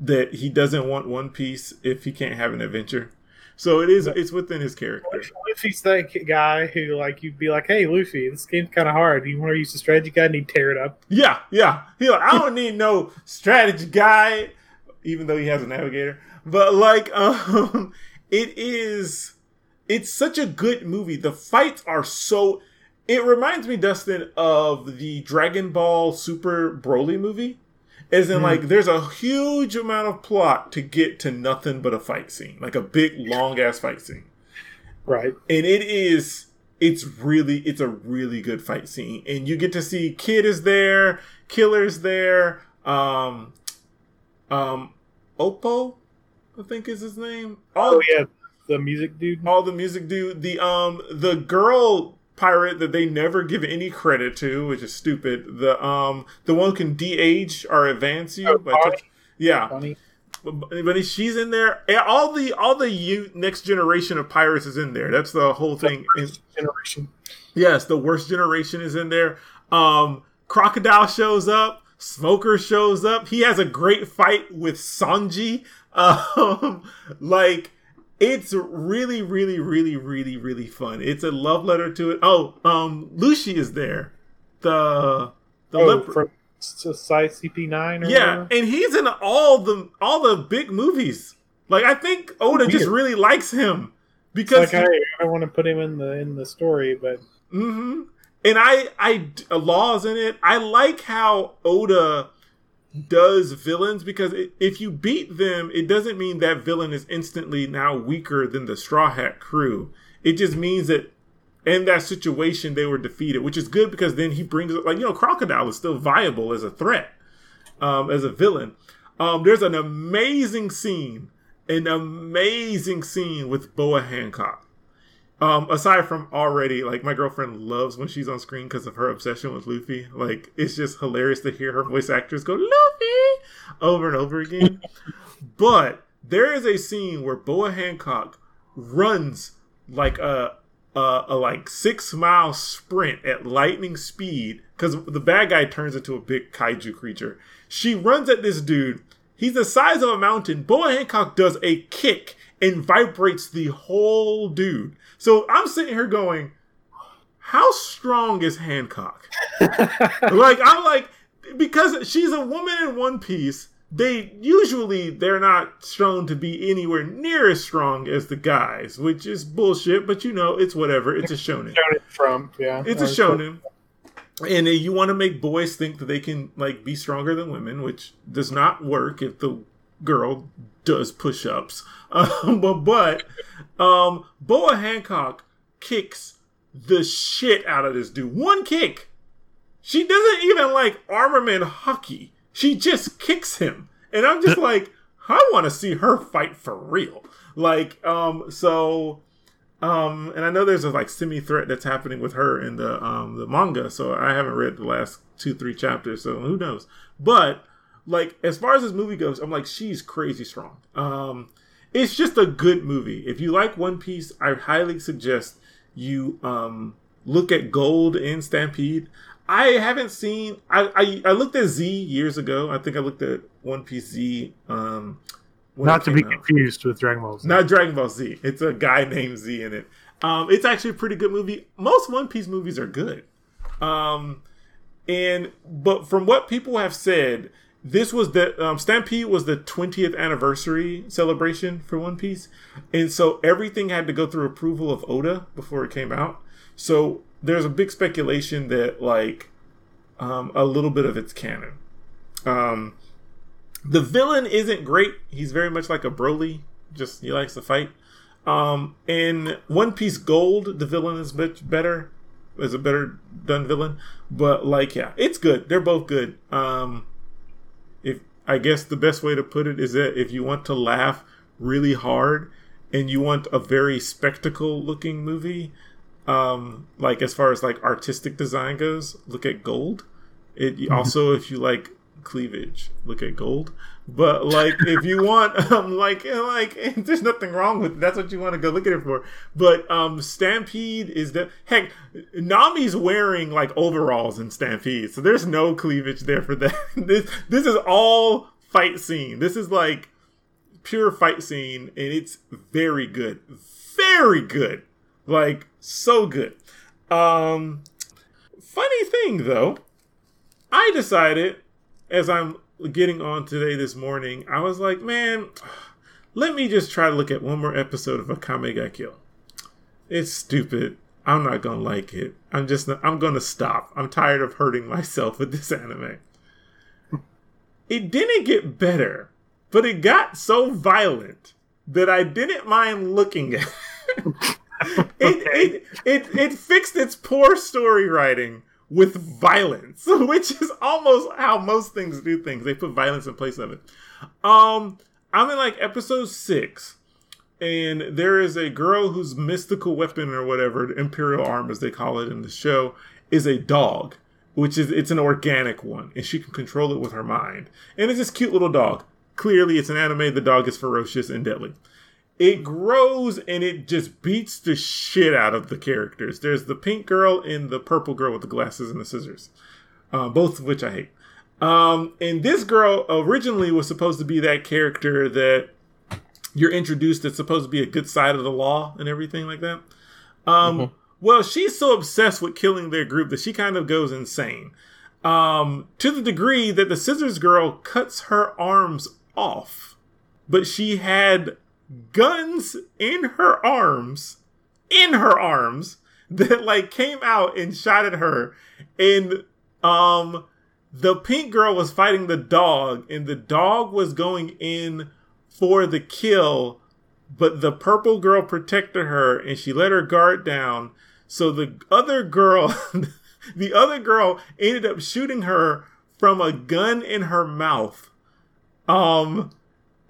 Speaker 1: That he doesn't want One Piece if he can't have an adventure. So it is it's within his character.
Speaker 3: Luffy's that guy who, like, you'd be like, "Hey, Luffy, this game's kind of hard. You want to use the strategy guide and he'd tear it up."
Speaker 1: Yeah, yeah. He like, I don't need no strategy guide, even though he has a navigator. But like, um, it is. It's such a good movie. The fights are so. It reminds me, Dustin, of the Dragon Ball Super Broly movie. As in,
Speaker 3: Hmm.
Speaker 1: like, there's a huge amount of plot to get to nothing but a fight scene, like a big, long ass fight scene
Speaker 3: Right.
Speaker 1: and it is it's really it's a really good fight scene and you get to see kid is there killer's there um um Apoo i think is his name all,
Speaker 3: Oh yeah, the music dude.
Speaker 1: all the music dude the um the girl pirate that they never give any credit to which is stupid the um the one who can de-age or advance you
Speaker 3: Oh,
Speaker 1: yeah
Speaker 3: Funny.
Speaker 1: but but she's in there. All the all the you, next generation of pirates is in there. That's the whole thing. And
Speaker 3: Generation.
Speaker 1: yes, the worst generation is in there. Um, Crocodile shows up. Smoker shows up. He has a great fight with Sanji. Um, like it's really, really, really, really, really fun. It's a love letter to it. Oh, um, Lucci is there. The the
Speaker 3: oh, from Side CP9 or
Speaker 1: Yeah,
Speaker 3: whatever?
Speaker 1: and he's in all the all the big movies. Like I think Oda just really likes him
Speaker 3: It's
Speaker 1: because
Speaker 3: like hey, I want to put him in the in the story, but
Speaker 1: hmm and I I laws in it. I like how Oda does villains because i if you beat them, it doesn't mean that villain is instantly now weaker than the Straw Hat crew. It just means that in that situation they were defeated, which is good because then he brings like you know Crocodile is still viable as a threat, um, as a villain. Um, there's an amazing scene, an amazing scene with Boa Hancock. Um, aside from already, like my girlfriend loves when she's on screen because of her obsession with Luffy. Like it's just hilarious to hear her voice actress go Luffy over and over again. but there is a scene where Boa Hancock runs like a a, a like six mile sprint at lightning speed because the bad guy turns into a big kaiju creature. She runs at this dude. He's the size of a mountain. Boa Hancock does a kick and vibrates the whole dude. So I'm sitting here going, how strong is Hancock? like I'm like because she's a woman in one piece. They usually they're not shown to be anywhere near as strong as the guys, which is bullshit. But you know, it's whatever. It's a shonen.
Speaker 3: shown it from yeah,
Speaker 1: It's a shonen. And you want to make boys think that they can like be stronger than women, which does not work if the girl does push-ups. Um, but but um, Boa Hancock kicks the shit out of this dude. One kick. She doesn't even like armament Haki. She just kicks him. And I'm just like, I want to see her fight for real. Like, um, so um, and I know there's a like semi threat that's happening with her in the um the manga, so I haven't read the last two, three chapters, so who knows. But like as far as this movie goes, I'm like, she's crazy strong. Um it's just a good movie. If you like One Piece, I highly suggest you um look at Gold and Stampede. I haven't seen I, I I looked at Z years ago. I think I looked at One Piece Z um
Speaker 3: Not to be
Speaker 1: out.
Speaker 3: confused with Dragon Ball Z.
Speaker 1: Not Dragon Ball Z. It's a guy named Z in it. Um, it's actually a pretty good movie. Most One Piece movies are good. Um, and but from what people have said, this was the um, Stampede was the 20th anniversary celebration for One Piece, and so everything had to go through approval of Oda before it came out. So there's a big speculation that like um, a little bit of it's canon. Um, the villain isn't great. He's very much like a Broly. Just he likes to fight. Um, in One Piece Gold, the villain is much better. Is a better done villain, but like yeah, it's good. They're both good. Um, I guess the best way to put it is that if you want to laugh really hard and you want a very spectacle looking movie, um, like as far as like artistic design goes, look at Gold. It also if you like cleavage, look at Gold. But like, if you want, um, like, like, there's nothing wrong with it. that's what you want to go look at it for. But um, Stampede is the heck. Nami's wearing like overalls in Stampede, so there's no cleavage there for that. this this is all fight scene. This is like pure fight scene, and it's very good, very good, like so good. Um, funny thing though, I decided as I'm getting on today this morning, I was like, man, let me just try to look at one more episode of Akame ga Kill. It's stupid. I'm not gonna like it. I'm just I'm gonna stop. I'm tired of hurting myself with this anime. It didn't get better, but it got so violent that I didn't mind looking at. it, okay. it, it, it, it fixed its poor story writing with violence, which is almost how most things do things. They put violence in place of it. Um, I'm in like episode six, and there is a girl whose mystical weapon or whatever, imperial arm as they call it in the show, is a dog, which is it's an organic one, and she can control it with her mind. And it's this cute little dog. Clearly, it's an anime. The dog is ferocious and deadly it grows and it just beats the shit out of the characters. There's the pink girl and the purple girl with the glasses and the scissors, uh, both of which I hate. Um, and this girl originally was supposed to be that character that you're introduced that's supposed to be a good side of the law and everything like that. Um, mm-hmm. Well, she's so obsessed with killing their group that she kind of goes insane. Um, to the degree that the scissors girl cuts her arms off. But she had guns in her arms, in her arms, that like came out and shot at her. And um the pink girl was fighting the dog, and the dog was going in for the kill, but the purple girl protected her and she let her guard down. So the other girl the other girl ended up shooting her from a gun in her mouth. Um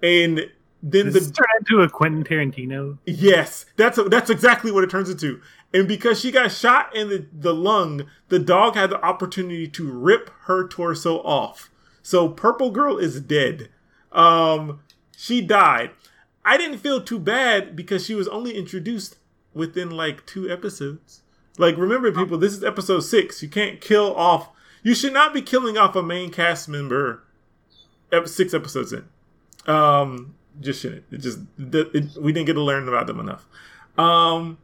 Speaker 1: and then
Speaker 3: Does the turn into a Quentin Tarantino.
Speaker 1: Yes, that's a, that's exactly what it turns into. And because she got shot in the, the lung, the dog had the opportunity to rip her torso off. So Purple Girl is dead. Um, she died. I didn't feel too bad because she was only introduced within like two episodes. Like, remember, people, this is episode six. You can't kill off. You should not be killing off a main cast member. Six episodes in. Um, just shouldn't. It just it, it, we didn't get to learn about them enough. Um,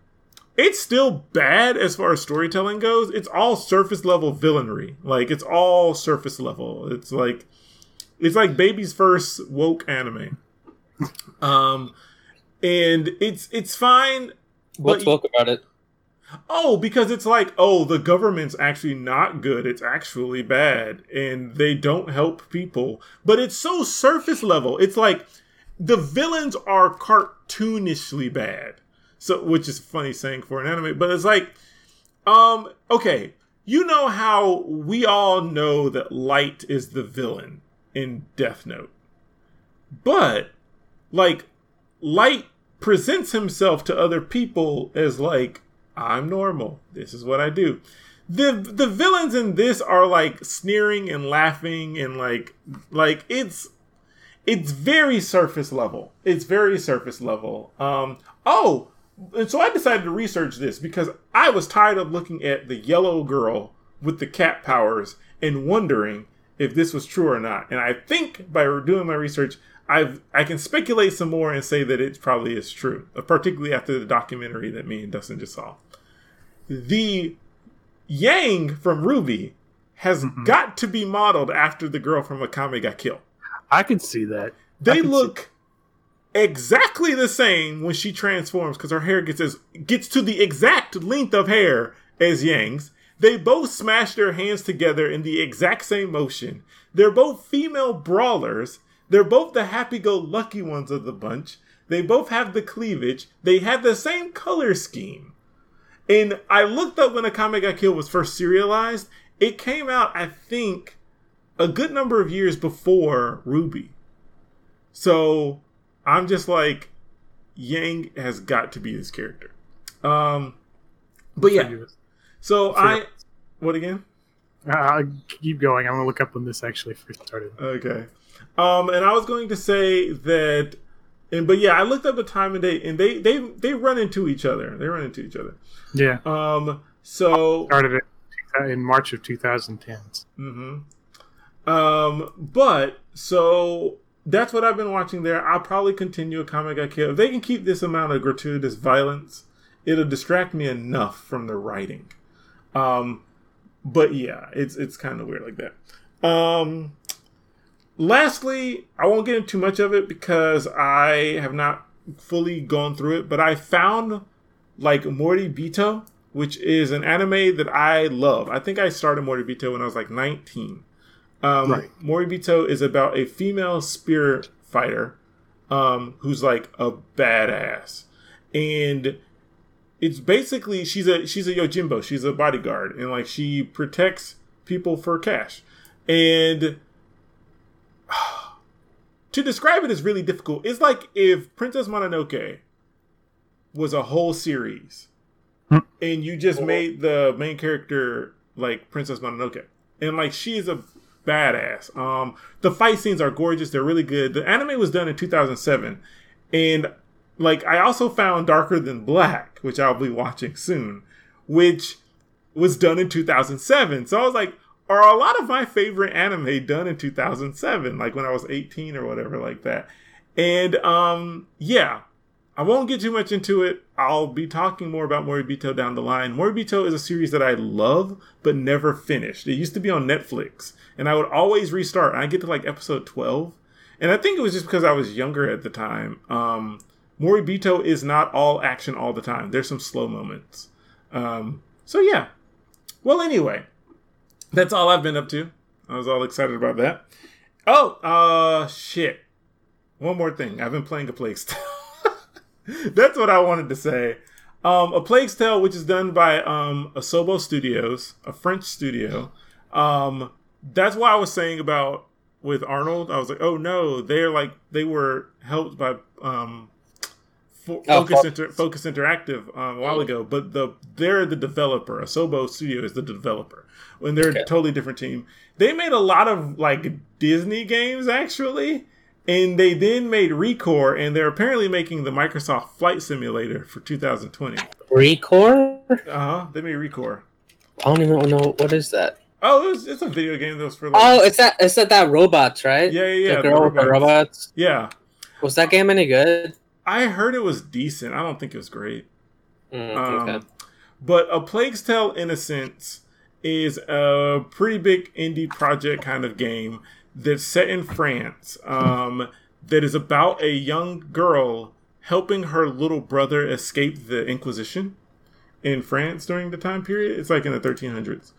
Speaker 1: it's still bad as far as storytelling goes. It's all surface level villainry. Like it's all surface level. It's like it's like baby's first woke anime. Um, and it's it's fine.
Speaker 2: What's woke about it?
Speaker 1: Oh, because it's like, oh, the government's actually not good. It's actually bad, and they don't help people. But it's so surface level. It's like the villains are cartoonishly bad. So, which is funny saying for an anime, but it's like, um, okay, you know how we all know that Light is the villain in Death Note, but like, Light presents himself to other people as like, I'm normal. This is what I do. The the villains in this are like sneering and laughing and like like it's it's very surface level. It's very surface level. Um, oh, and so I decided to research this because I was tired of looking at the yellow girl with the cat powers and wondering if this was true or not. And I think by doing my research, I've I can speculate some more and say that it probably is true, particularly after the documentary that me and Dustin just saw. The Yang from RWBY has mm-hmm. got to be modeled after the girl from Akame ga Kill.
Speaker 3: I can see that.
Speaker 1: They look exactly the same when she transforms because her hair gets as gets to the exact length of hair as Yang's. They both smash their hands together in the exact same motion. They're both female brawlers. They're both the happy-go-lucky ones of the bunch. They both have the cleavage. They have the same color scheme. And I looked up when the Akame ga Kill was first serialized. It came out, I think, a good number of years before RWBY. So I'm just like, Yang has got to be this character. Um, but yeah. So I, what again?
Speaker 3: Uh, keep going. I'm gonna look up when this actually first started.
Speaker 1: Okay. Um, and I was going to say that, and but yeah, I looked up the time and date, and they they they run into each other. They run into each other.
Speaker 3: Yeah.
Speaker 1: Um. So
Speaker 3: started it in March of 2010.
Speaker 1: Mm-hmm. Um. But so that's what I've been watching there. I'll probably continue Akame ga Kill. If they can keep this amount of gratuitous violence, it'll distract me enough from the writing. Um, but yeah, it's it's kind of weird like that. Um, lastly, I won't get into too much of it because I have not fully gone through it, but I found like Moribito, which is an anime that I love. I think I started Moribito when I was like 19. Um, right. Moribito is about a female spirit fighter um, who's like a badass, and it's basically she's a she's a yojimbo. She's a bodyguard, and like she protects people for cash. And to describe it is really difficult. It's like if Princess Mononoke was a whole series, hmm. and you just made the main character like Princess Mononoke, and like she's a badass. Um, the fight scenes are gorgeous. They're really good. The anime was done in 2007, and like I also found Darker Than Black, which I'll be watching soon, which was done in 2007. So I was like, are a lot of my favorite anime done in 2007, like when I was 18 or whatever like that. And um yeah, I won't get too much into it. I'll be talking more about Moribito down the line. Moribito is a series that I love but never finished. It used to be on Netflix, and I would always restart. I get to like episode 12, and I think it was just because I was younger at the time. Um, Moribito is not all action all the time. There's some slow moments. Um, so yeah. Well, anyway, that's all I've been up to. I was all excited about that. Oh, uh, shit. One more thing. I've been playing a Plague That's what I wanted to say. Um, a Plague's Tale, which is done by um, Asobo Studios, a French studio. Um, that's why I was saying about with Arnold. I was like, oh no, they're like they were helped by um, oh, Focus, Inter- Focus Interactive um, a while ago, but the they're the developer. Asobo Studio is the developer. When they're okay. a totally different team, they made a lot of like Disney games actually and they then made Recore, and they're apparently making the Microsoft Flight Simulator for 2020.
Speaker 2: Recore?
Speaker 1: Uh huh. They made Recore.
Speaker 2: I don't even know what is that.
Speaker 1: Oh, it was, it's a video game that was for. Like,
Speaker 2: oh, it's that. It's that that robots, right?
Speaker 1: Yeah, yeah, yeah.
Speaker 2: The girl the robots. with the robots.
Speaker 1: Yeah.
Speaker 2: Was that game any good?
Speaker 1: I heard it was decent. I don't think it was great.
Speaker 2: Mm, okay. Um,
Speaker 1: but A Plague's Tale Innocence is a pretty big indie project kind of game that's set in France um, that is about a young girl helping her little brother escape the Inquisition in France during the time period. It's like in the 1300s,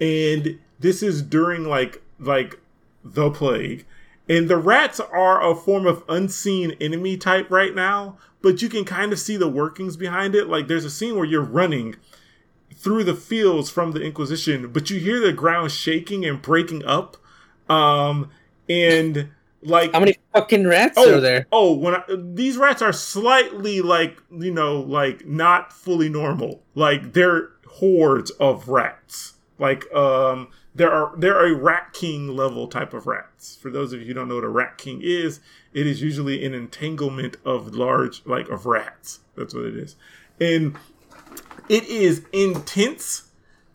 Speaker 1: and this is during like like the plague. And the rats are a form of unseen enemy type right now, but you can kind of see the workings behind it. Like there's a scene where you're running through the fields from the Inquisition, but you hear the ground shaking and breaking up um, and like
Speaker 2: how many fucking rats oh, are there?
Speaker 1: Oh, when I, these rats are slightly like you know like not fully normal. Like they're hordes of rats. Like um, there are they're a rat king level type of rats. For those of you who don't know what a rat king is, it is usually an entanglement of large like of rats. That's what it is, and it is intense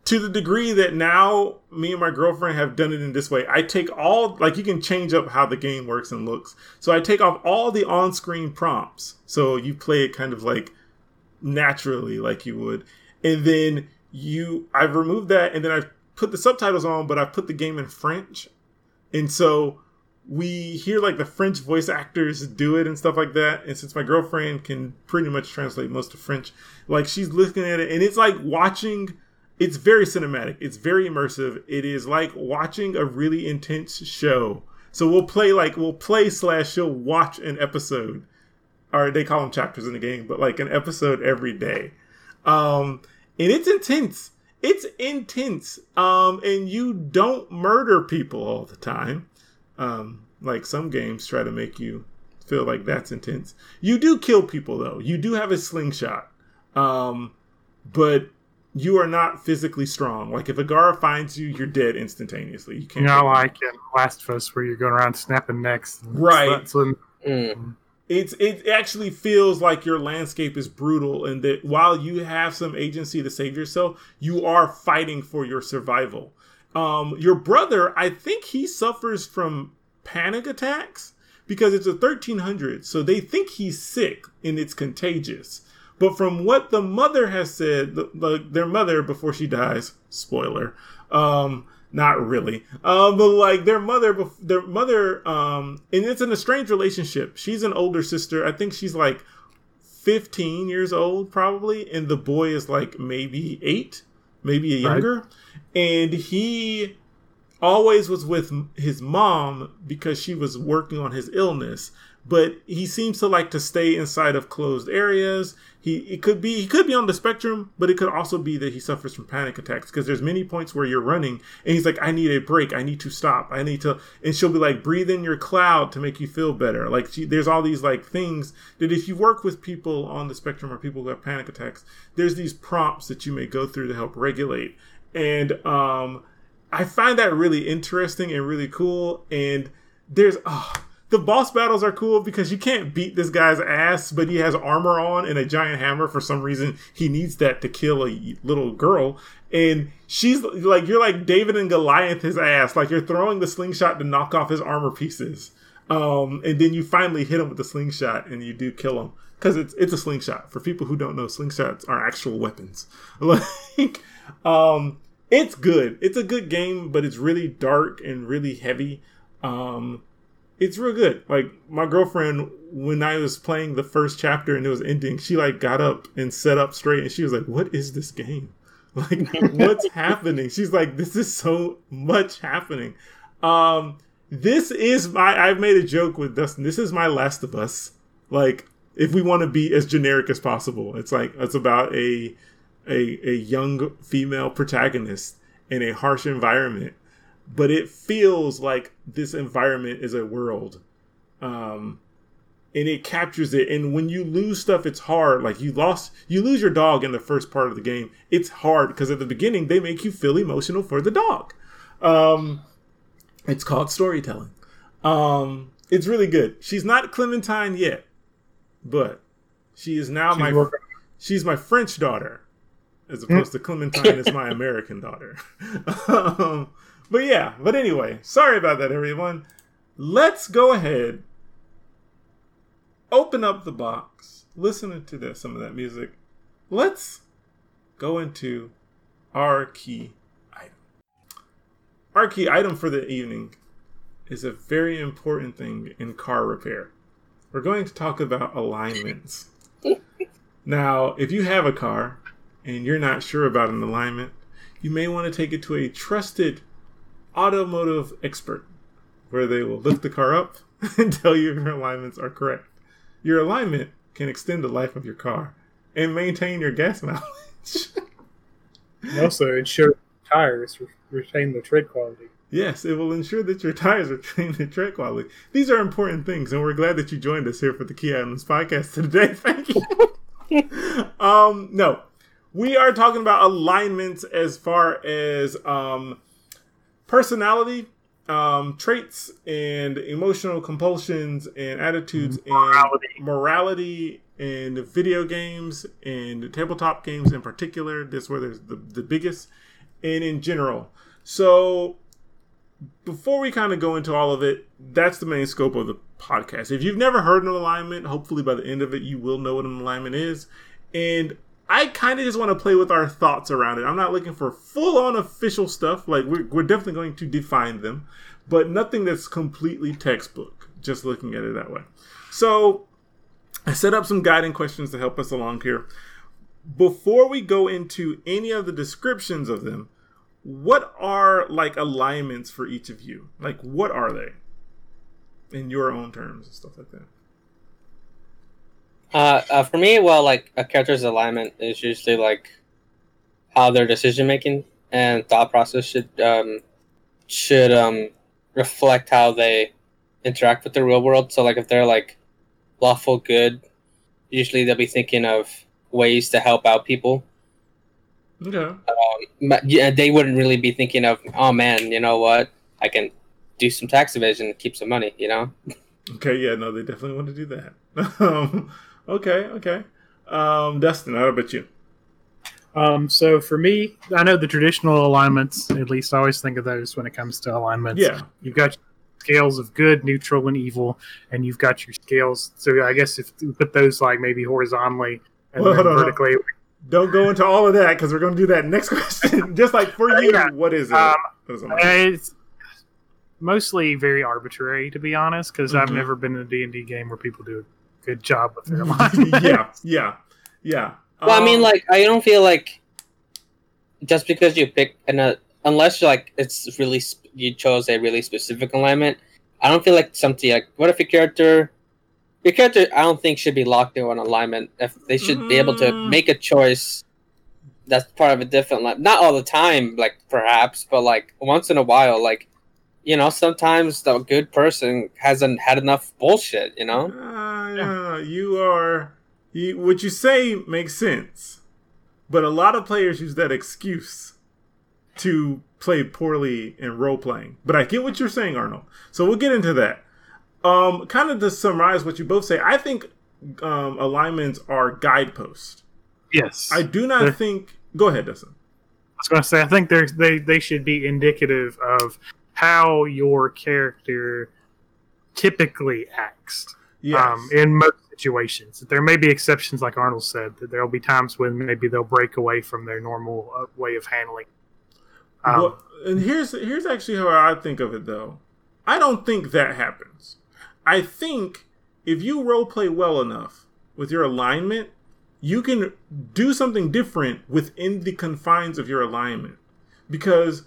Speaker 1: to the degree that now me and my girlfriend have done it in this way. I take all like you can change up how the game works and looks. So I take off all the on-screen prompts. So you play it kind of like naturally like you would. And then you I've removed that and then I've put the subtitles on, but I've put the game in French. And so we hear like the French voice actors do it and stuff like that. And since my girlfriend can pretty much translate most of French, like she's looking at it and it's like watching. It's very cinematic. It's very immersive. It is like watching a really intense show. So we'll play like we'll play slash she'll watch an episode, or they call them chapters in the game, but like an episode every day. Um, and it's intense. It's intense. Um, and you don't murder people all the time. Um, like some games try to make you feel like that's intense. You do kill people though. You do have a slingshot. Um, but you are not physically strong. Like if a Gara finds you, you're dead instantaneously. You can't.
Speaker 3: You know, like in Last of Us, where you're going around snapping necks.
Speaker 1: Right.
Speaker 3: That's
Speaker 2: Mm.
Speaker 1: it's it actually feels like your landscape is brutal and that while you have some agency to save yourself you are fighting for your survival um your brother i think he suffers from panic attacks because it's a 1300 so they think he's sick and it's contagious but from what the mother has said the, the, their mother before she dies spoiler um not really. Um but like their mother their mother um and it's an estranged relationship. She's an older sister. I think she's like 15 years old probably and the boy is like maybe 8 maybe a
Speaker 3: Right.
Speaker 1: younger. And he always was with his mom because she was working on his illness but he seems to like to stay inside of closed areas. He it could be he could be on the spectrum but it could also be that he suffers from panic attacks because there's many points where you're running and he's like i need a break. I need to stop. I need to and she'll be like breathe in your cloud to make you feel better. Like she, there's all these like things that if you work with people on the spectrum or people who have panic attacks there's these prompts that you may go through to help regulate. And um I find that really interesting and really cool. And there's oh, the boss battles are cool because you can't beat this guy's ass, but he has armor on and a giant hammer for some reason. He needs that to kill a little girl. And she's like, you're like David and Goliath his ass. Like you're throwing the slingshot to knock off his armor pieces. Um, and then you finally hit him with the slingshot and you do kill him. Because it's it's a slingshot. For people who don't know, slingshots are actual weapons. Like um it's good. It's a good game, but it's really dark and really heavy. Um, it's real good. Like my girlfriend, when I was playing the first chapter and it was ending, she like got up and set up straight, and she was like, "What is this game? Like, what's happening?" She's like, "This is so much happening." Um, this is my. I've made a joke with Dustin. This is my Last of Us. Like, if we want to be as generic as possible, it's like it's about a a, a young female protagonist in a harsh environment but it feels like this environment is a world um and it captures it. And when you lose stuff it's hard. Like you lost you lose your dog in the first part of the game. It's hard because at the beginning they make you feel emotional for the dog. Um it's called storytelling. Um it's really good. She's not clementine yet but she is now
Speaker 3: She's
Speaker 1: my
Speaker 3: working-
Speaker 1: she's my french daughter as opposed to Clementine is my American daughter. um, but yeah, but anyway, sorry about that, everyone. Let's go ahead, open up the box, listen to that, some of that music. Let's go into our key item. Our key item for the evening is a very important thing in car repair. We're going to talk about alignments. now, if you have a car, and you're not sure about an alignment, you may want to take it to a trusted automotive expert where they will lift the car up and tell you if your alignments are correct. Your alignment can extend the life of your car and maintain your gas mileage.
Speaker 3: And also ensure tires retain their tread quality.
Speaker 1: yes, it will ensure that your tires retain their tread quality. These are important things, and we're glad that you joined us here for the Key Items podcast today. Thank you. um, no, we are talking about alignments as far as um, personality, um, traits, and emotional compulsions and attitudes
Speaker 3: Morality.
Speaker 1: and morality and video games and tabletop games in particular. This where there's the, the biggest, and in general. So before we kind of go into all of it, that's the main scope of the podcast. If you've never heard an alignment, hopefully by the end of it, you will know what an alignment is. And I kind of just want to play with our thoughts around it. I'm not looking for full on official stuff. Like we're we're definitely going to define them, but nothing that's completely textbook. Just looking at it that way. So I set up some guiding questions to help us along here. Before we go into any of the descriptions of them, what are like alignments for each of you? Like what are they? In your own terms and stuff like that.
Speaker 2: Uh, uh, for me, well, like a character's alignment is usually like how their decision making and thought process should um, should um, reflect how they interact with the real world. So, like, if they're like lawful good, usually they'll be thinking of ways to help out people.
Speaker 1: Okay.
Speaker 2: Um, but yeah, they wouldn't really be thinking of, oh man, you know what? I can do some tax evasion and keep some money. You know.
Speaker 1: Okay. Yeah. No, they definitely want to do that. okay. Okay. Um, Dustin, how about you?
Speaker 3: Um, so for me, I know the traditional alignments. At least I always think of those when it comes to alignments.
Speaker 1: Yeah.
Speaker 3: You've got scales of good, neutral, and evil, and you've got your scales. So I guess if you put those like maybe horizontally and
Speaker 1: Well,
Speaker 3: then
Speaker 1: hold on,
Speaker 3: vertically,
Speaker 1: Don't go into all of that because we're going to do that next question. Just like for you,
Speaker 3: Yeah.
Speaker 1: what is it?
Speaker 3: Um,
Speaker 1: What is it?
Speaker 3: it's mostly very arbitrary to be honest. Because I've
Speaker 1: Mhm.
Speaker 3: never been in a D and D game where people do a good job with their alignment.
Speaker 1: yeah, yeah, yeah.
Speaker 2: Well, I mean,
Speaker 1: Um,
Speaker 2: like I don't feel like just because you pick an uh, unless like it's really sp- you chose a really specific alignment. I don't feel like something like what if your character, your character, I don't think should be locked into an alignment. If they should be able to
Speaker 1: Mm.
Speaker 2: make a choice that's part of a different line. Not all the time, like perhaps, but like once in a while, like you know, sometimes the good person hasn't had enough bullshit. You know.
Speaker 1: Uh, you are. You, what you say makes sense, but a lot of players use that excuse to play poorly in role playing. But I get what you're saying, Arnold. So we'll get into that. Um, kind of to summarize what you both say, I think um, alignments are guideposts.
Speaker 3: yes,
Speaker 1: I do not
Speaker 3: They're-
Speaker 1: think. Go ahead, Dustin.
Speaker 3: I was going to say, I think they they should be indicative of how your character typically acts
Speaker 1: Yes.
Speaker 3: um, in most situations. There may be exceptions, like Arnold said, that there'll be times when maybe they'll break away from their normal uh, way of handling. Um,
Speaker 1: well, and here's here's actually how I think of it though. I don't think that happens. I think if you role play well enough with your alignment, you can do something different within the confines of your alignment. Because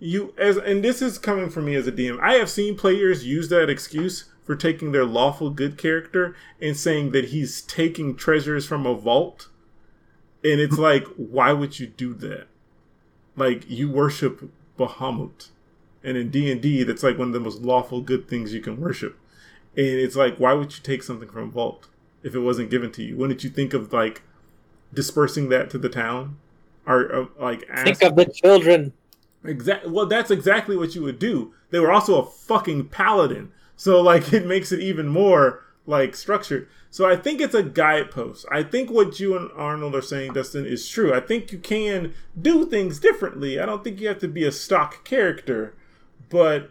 Speaker 1: you as and this is coming from me as a DM. I have seen players use that excuse for taking their lawful good character and saying that he's taking treasures from a vault. And it's like, why would you do that? like you worship Bahamut, and in D and D, that's like one of the most lawful good things you can worship. And it's like, why would you take something from a vault if it wasn't given to you? Wouldn't you think of like dispersing that to the town, or uh, like ask,
Speaker 2: Think of the children.
Speaker 1: Exactly. Well, that's exactly what you would do. They were also a fucking paladin, so like it makes it even more like structured. So I think it's a guidepost. I think what you and Arnold are saying, Dustin, is true. I think you can do things differently. I don't think you have to be a stock character, but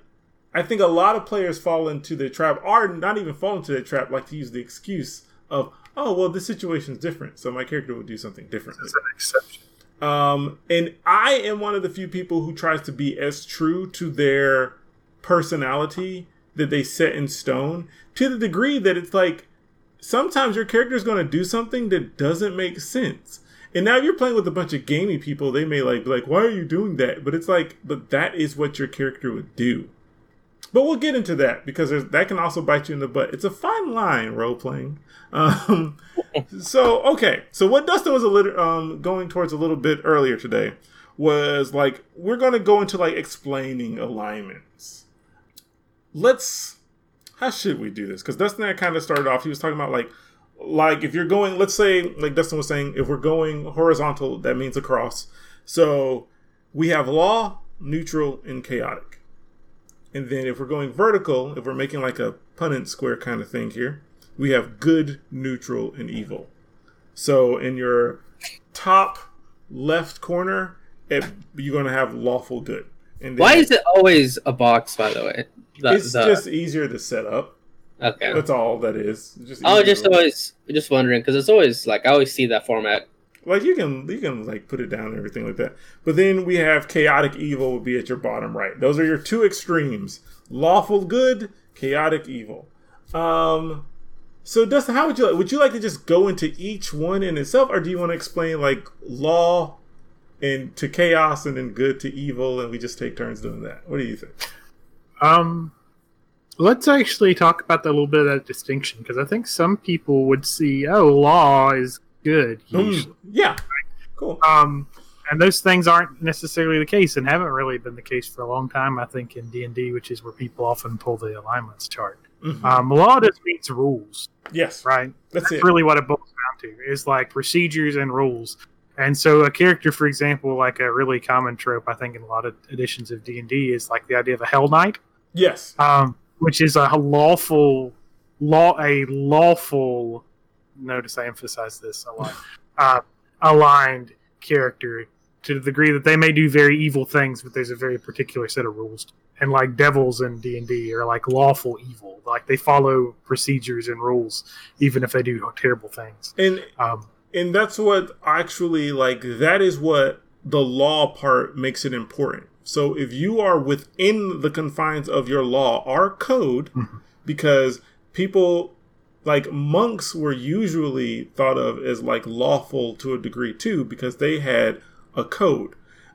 Speaker 1: I think a lot of players fall into the trap, or not even fall into the trap, like to use the excuse of, "Oh, well, this situation's different, so my character would do something differently."
Speaker 3: It's an exception.
Speaker 1: Um, and I am one of the few people who tries to be as true to their personality that they set in stone to the degree that it's like sometimes your character is going to do something that doesn't make sense. And now you're playing with a bunch of gamey people, they may like be like, "Why are you doing that?" But it's like, but that is what your character would do. But we'll get into that because that can also bite you in the butt. It's a fine line role playing. Um, so okay, so what Dustin was a little um, going towards a little bit earlier today was like we're going to go into like explaining alignments. Let's how should we do this? Because Dustin I kind of started off. He was talking about like like if you're going, let's say like Dustin was saying, if we're going horizontal, that means across. So we have law, neutral, and chaotic. And then if we're going vertical, if we're making like a Punnett square kind of thing here, we have good, neutral, and evil. So in your top left corner, it, you're going to have lawful good.
Speaker 2: Why is it always a box? By the way, The-
Speaker 1: it's
Speaker 2: the-
Speaker 1: just easier to set up.
Speaker 2: okay.
Speaker 1: That's all that is. It's just
Speaker 2: I was just always just wondering because it's always like I always see that format
Speaker 1: like you can you can like put it down and everything like that. But then we have chaotic evil would be at your bottom right. Those are your two extremes: lawful good, chaotic evil. Um, so Dustin, how would you like? Would you like to just go into each one in itself, or do you want to explain like law and to chaos and then good to evil, and we just take turns doing that? What do you think?
Speaker 3: Um, let's actually talk about that a little bit of that distinction because I think some people would see, oh, law is good.
Speaker 1: Mm, yeah, cool.
Speaker 3: Um, and those things aren't necessarily the case and haven't really been the case for a long time. I think in D and D, which is where people often pull the alignments chart.
Speaker 1: Mhm.
Speaker 3: Um, law just means rules,
Speaker 1: yes,
Speaker 3: right?
Speaker 1: that's it.
Speaker 3: really what it boils down to is like procedures and rules and so a character for example like a really common trope i think in a lot of editions of d&d is like the idea of a hell knight
Speaker 1: Yes,
Speaker 3: um, which is a lawful law a lawful notice i emphasize this a lot uh, aligned character to the degree that they may do very evil things but there's a very particular set of rules. And like devils in d&d are like lawful evil. Like they follow procedures and rules even if they do terrible things.
Speaker 1: And
Speaker 3: um,
Speaker 1: and that's what actually like that is what the law part makes it important so if you are within the confines of your law our code
Speaker 3: Mhm.
Speaker 1: because people like monks were usually thought of as like lawful to a degree too because they had a code.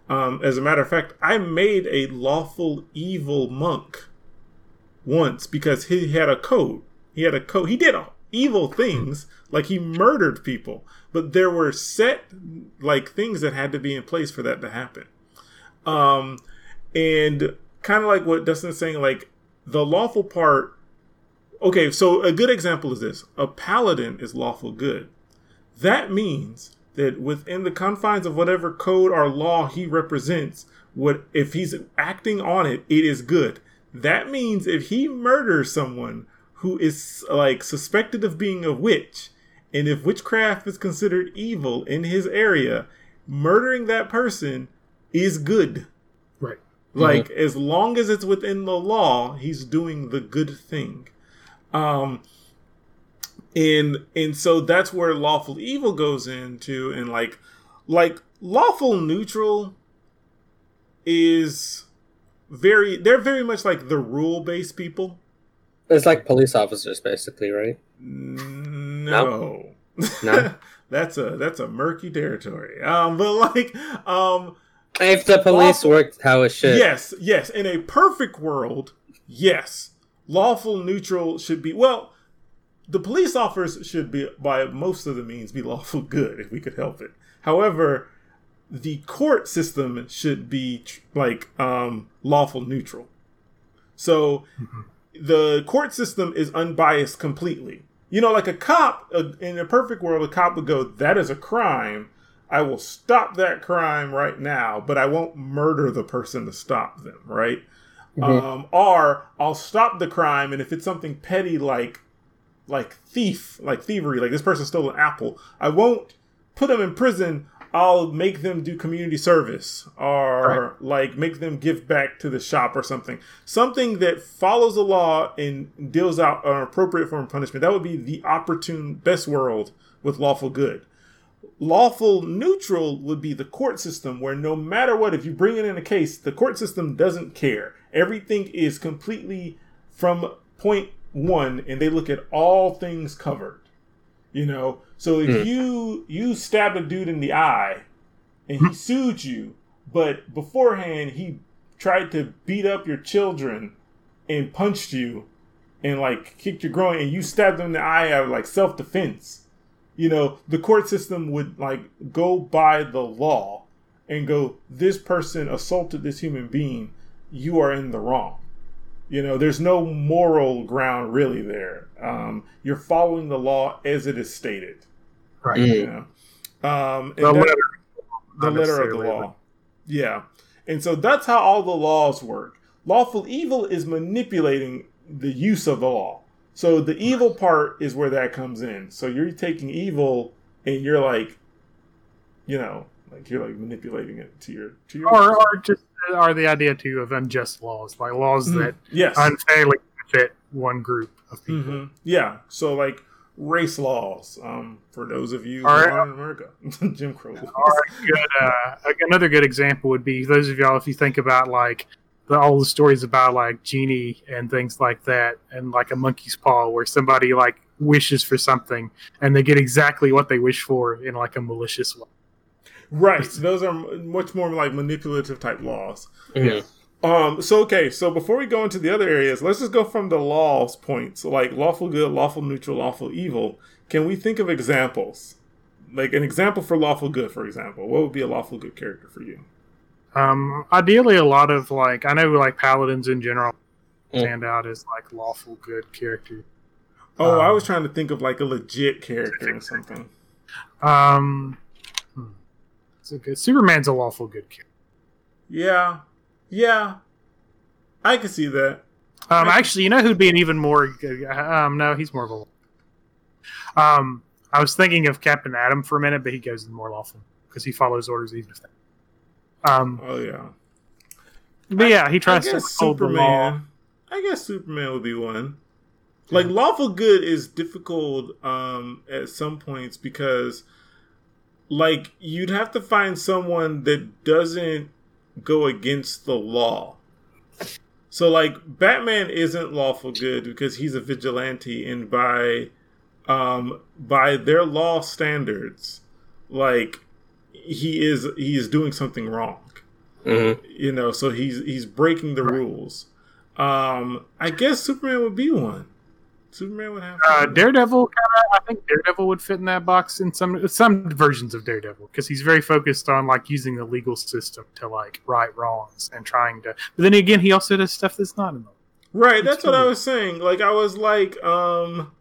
Speaker 1: Um, as a matter of fact i made a lawful evil monk once because he had a code. He had a code. He did evil things like he murdered people but there were set like things that had to be in place for that to happen um and kind of like what dustin's saying like the lawful part okay so a good example is this. A paladin is lawful good. That means that within the confines of whatever code or law he represents what if he's acting on it it is good. That means if he murders someone who is like suspected of being a witch and if witchcraft is considered evil in his area murdering that person is good.
Speaker 3: Right.
Speaker 1: Like as long as it's within the law he's doing the good thing. Um and and so that's where lawful evil goes into and like like lawful neutral is very they're very much like the rule based people.
Speaker 2: It's like police officers, basically, right?
Speaker 1: no?
Speaker 2: No?
Speaker 1: that's a that's a murky territory. Um but like um
Speaker 2: If the police
Speaker 1: Lawful-
Speaker 2: worked how it should.
Speaker 1: Yes, yes. In a perfect world, yes. Lawful neutral should be well, the police officers should be by most of the means be lawful good if we could help it. However, the court system should be tr- like um lawful neutral. So the court system is unbiased completely. You know, like a cop uh, in a perfect world, a cop would go, "That is a crime. I will stop that crime right now, but I won't murder the person to stop them." Right?
Speaker 2: Mhm.
Speaker 1: Um, or I'll stop the crime, and if it's something petty like like thief, like thievery, like this person stole an apple, I won't put them in prison. I'll make them do community service or like make them give back to the shop or something. Something that follows the law and deals out an appropriate form of punishment. That would be the opportune best world with lawful good. Lawful neutral would be the court system where no matter what, if you bring it in a case, the court system doesn't care. Everything is completely from point one and they look at all things covered. You know, so if
Speaker 2: Hmm.
Speaker 1: you you stabbed a dude in the eye and he sued you, but beforehand he tried to beat up your children and punched you and like kicked your groin and you stabbed him in the eye out of like self defense. You know, the court system would like go by the law and go, this person assaulted this human being, you are in the wrong. You know, there's no moral ground really there. Um, you're following the law as it is stated.
Speaker 3: right.
Speaker 1: You know? um, and
Speaker 3: the
Speaker 1: that-
Speaker 3: letter,
Speaker 1: the letter of the
Speaker 3: necessarily,
Speaker 1: law. Yeah. And so that's how all the laws work. Lawful evil is manipulating the use of the law. So the evil part is where that comes in. So you're taking evil and you're like, you know, like you're like manipulating it to your to your
Speaker 3: or, or just or the idea too of unjust laws, like laws
Speaker 1: Mhm.
Speaker 3: that
Speaker 1: yes.
Speaker 3: unfairly benefit one group of people.
Speaker 1: hmm Yeah. So like race laws. Um, for those of you who are in America, Jim Crow laws.
Speaker 3: Good, uh, another good example would be those of y'all if you think about like the, all the stories about like genie and things like that, and like a monkey's paw, where somebody like wishes for something and they get exactly what they wish for in like a malicious way.
Speaker 1: Right. Those are much more like manipulative type laws.
Speaker 2: Mhm.
Speaker 1: Um. So okay. So before we go into the other areas, let's just go from the laws points, like lawful good, lawful neutral, lawful evil. Can we think of examples? Like an example for lawful good, for example. What would be a lawful good character for you?
Speaker 3: Um, ideally, a lot of like I know like paladins in general
Speaker 2: Mm.
Speaker 3: stand out as like lawful good character.
Speaker 1: Oh, I
Speaker 3: Um,
Speaker 1: was trying to think of like a legit character or something.
Speaker 3: Um, hmm. it's a good Superman's a lawful good character.
Speaker 1: Yeah. Yeah. I can see that.
Speaker 3: Um, actually, you know who'd be an even more um no, he's more of a um. I was thinking of Captain Atom for a minute, but he goes more lawful because he follows orders even if they. Um,
Speaker 1: Oh yeah.
Speaker 3: but yeah, he tries to hold the law.
Speaker 1: Superman. I guess Superman would be one. Like lawful good is difficult um at some points because like you'd have to find someone that doesn't go against the law. So like Batman isn't lawful good because he's a vigilante and by um by their law standards like he is he is doing something wrong
Speaker 2: Mhm.
Speaker 1: you know so he's he's breaking the rules um i guess superman would be one superman would have
Speaker 3: Uh. Daredevil, kinda, I think Daredevil would fit in that box in some some versions of Daredevil because he's very focused on like using the legal system to like right wrongs and trying to. But then again, he also does stuff that's not in the.
Speaker 1: right that's what i was saying like i was like um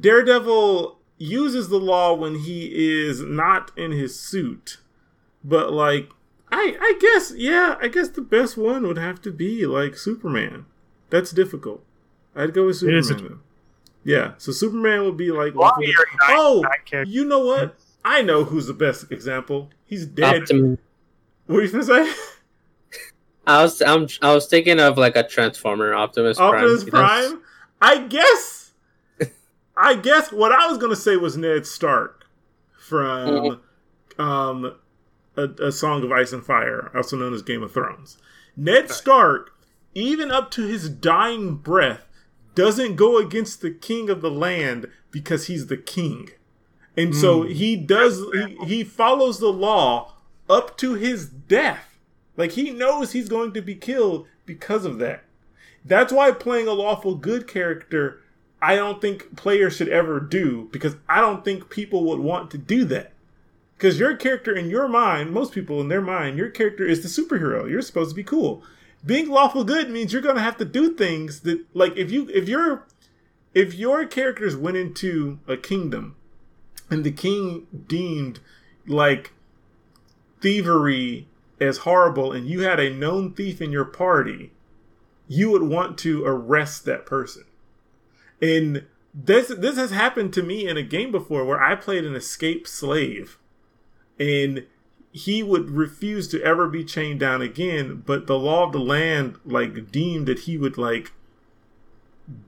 Speaker 1: daredevil uses the law when he is not in his suit but like i i guess yeah i guess the best one would have to be like superman that's difficult i'd go with
Speaker 3: It is a-
Speaker 1: superman yeah so superman would be like
Speaker 3: Well,
Speaker 1: lawful-
Speaker 3: you're a nice-
Speaker 1: oh
Speaker 3: nice character.
Speaker 1: you know what i know who's the best example he's dead
Speaker 2: Optim-
Speaker 1: what are you gonna say
Speaker 2: I was I'm, I was thinking of like a Transformer Optimus Prime.
Speaker 1: Optimus? Prime. I guess. I guess what I was gonna say was Ned Stark from um, a, a Song of Ice and Fire, also known as Game of Thrones. Ned Stark, even up to his dying breath, doesn't go against the king of the land because he's the king, and so he does. He, he follows the law up to his death. Like he knows he's going to be killed because of that. That's why playing a lawful good character, I don't think players should ever do because I don't think people would want to do that. Because your character in your mind, most people in their mind, your character is the superhero. You're supposed to be cool. Being lawful good means you're gonna have to do things that, like, if you if you're if your characters went into a kingdom and the king deemed like thievery as horrible and you had a known thief in your party, you would want to arrest that person. And this this has happened to me in a game before where I played an escaped slave and he would refuse to ever be chained down again, but the law of the land like deemed that he would like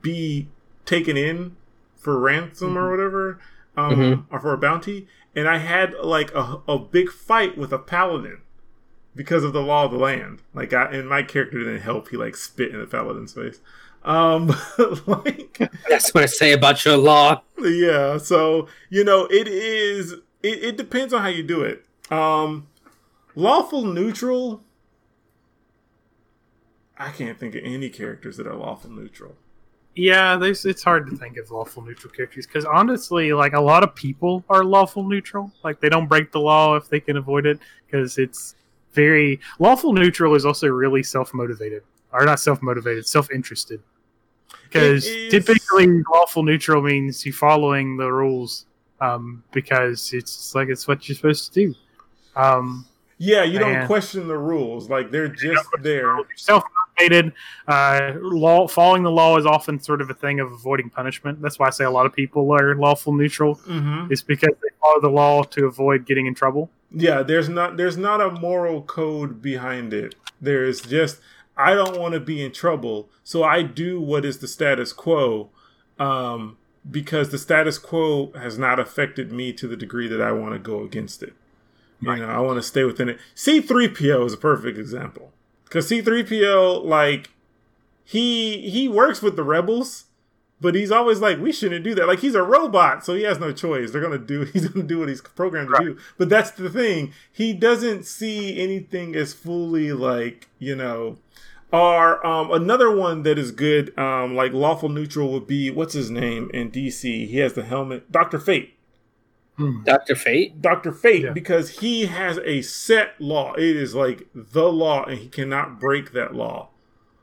Speaker 1: be taken in for ransom or whatever, um,
Speaker 2: Mhm.
Speaker 1: or for a bounty. And I had like a, a big fight with a paladin because of the law of the land. Like, I, and my character didn't help. He like spit in the paladin's face. Um, like,
Speaker 2: That's what I say about your law.
Speaker 1: yeah. So you know, it is. It, it depends on how you do it. Um, lawful neutral. I can't think of any characters that are lawful neutral.
Speaker 3: Yeah, there's, it's hard to think of lawful neutral characters because honestly, like a lot of people are lawful neutral. Like they don't break the law if they can avoid it because it's very lawful neutral is also really self motivated or not self motivated, self interested. Because typically, lawful neutral means you're following the rules um, because it's like it's what you're supposed to do. Um,
Speaker 1: Yeah, you don't question the rules. Like they're just there.
Speaker 3: self motivated. Uh, law following the law is often sort of a thing of avoiding punishment. That's why I say a lot of people are lawful neutral.
Speaker 1: Mm-hmm.
Speaker 3: It's because they follow the law to avoid getting in trouble.
Speaker 1: Yeah, there's not there's not a moral code behind it. There's just I don't want to be in trouble, so I do what is the status quo, um, because the status quo has not affected me to the degree that I want to go against it. You know, I want to stay within it. C3PO is a perfect example. Cuz C3PO like he he works with the rebels, but he's always like we shouldn't do that. Like he's a robot, so he has no choice. They're to do he's to do what he's programmed to do. But that's the thing. He doesn't see anything as fully like, you know, or um, another one that is good, um, like lawful neutral would be what's his name in DC? He has the helmet, Doctor Fate.
Speaker 3: Hmm.
Speaker 2: Doctor Fate.
Speaker 1: Doctor Fate,
Speaker 3: Yeah.
Speaker 1: because he has a set law. It is like the law, and he cannot break that law.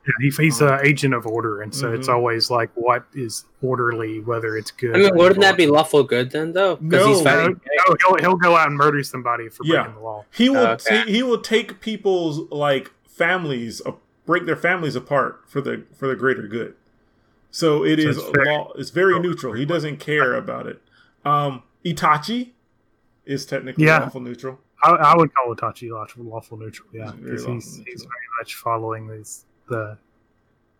Speaker 3: Yeah, he, he's an agent of order, and so it's
Speaker 1: Mhm.
Speaker 3: always like what is orderly, whether it's good.
Speaker 2: I mean, wouldn't that be lawful good then, though? Because he's
Speaker 1: No.
Speaker 3: No,
Speaker 2: fighting.
Speaker 3: no, he'll, he'll go out and murder somebody for
Speaker 1: Yeah.
Speaker 3: breaking the law.
Speaker 1: He will
Speaker 2: Okay.
Speaker 1: ta- he will take people's like families, uh, break their families apart for the for the greater good. So it
Speaker 3: So
Speaker 1: is
Speaker 3: it's very-
Speaker 1: law. It's very neutral. He doesn't care about it. Um, Itachi is technically
Speaker 3: Yeah.
Speaker 1: lawful neutral.
Speaker 3: I, I would call Itachi lawful, lawful neutral. Yeah,
Speaker 1: He's very
Speaker 3: because
Speaker 1: lawful
Speaker 3: he's, he's very much following these the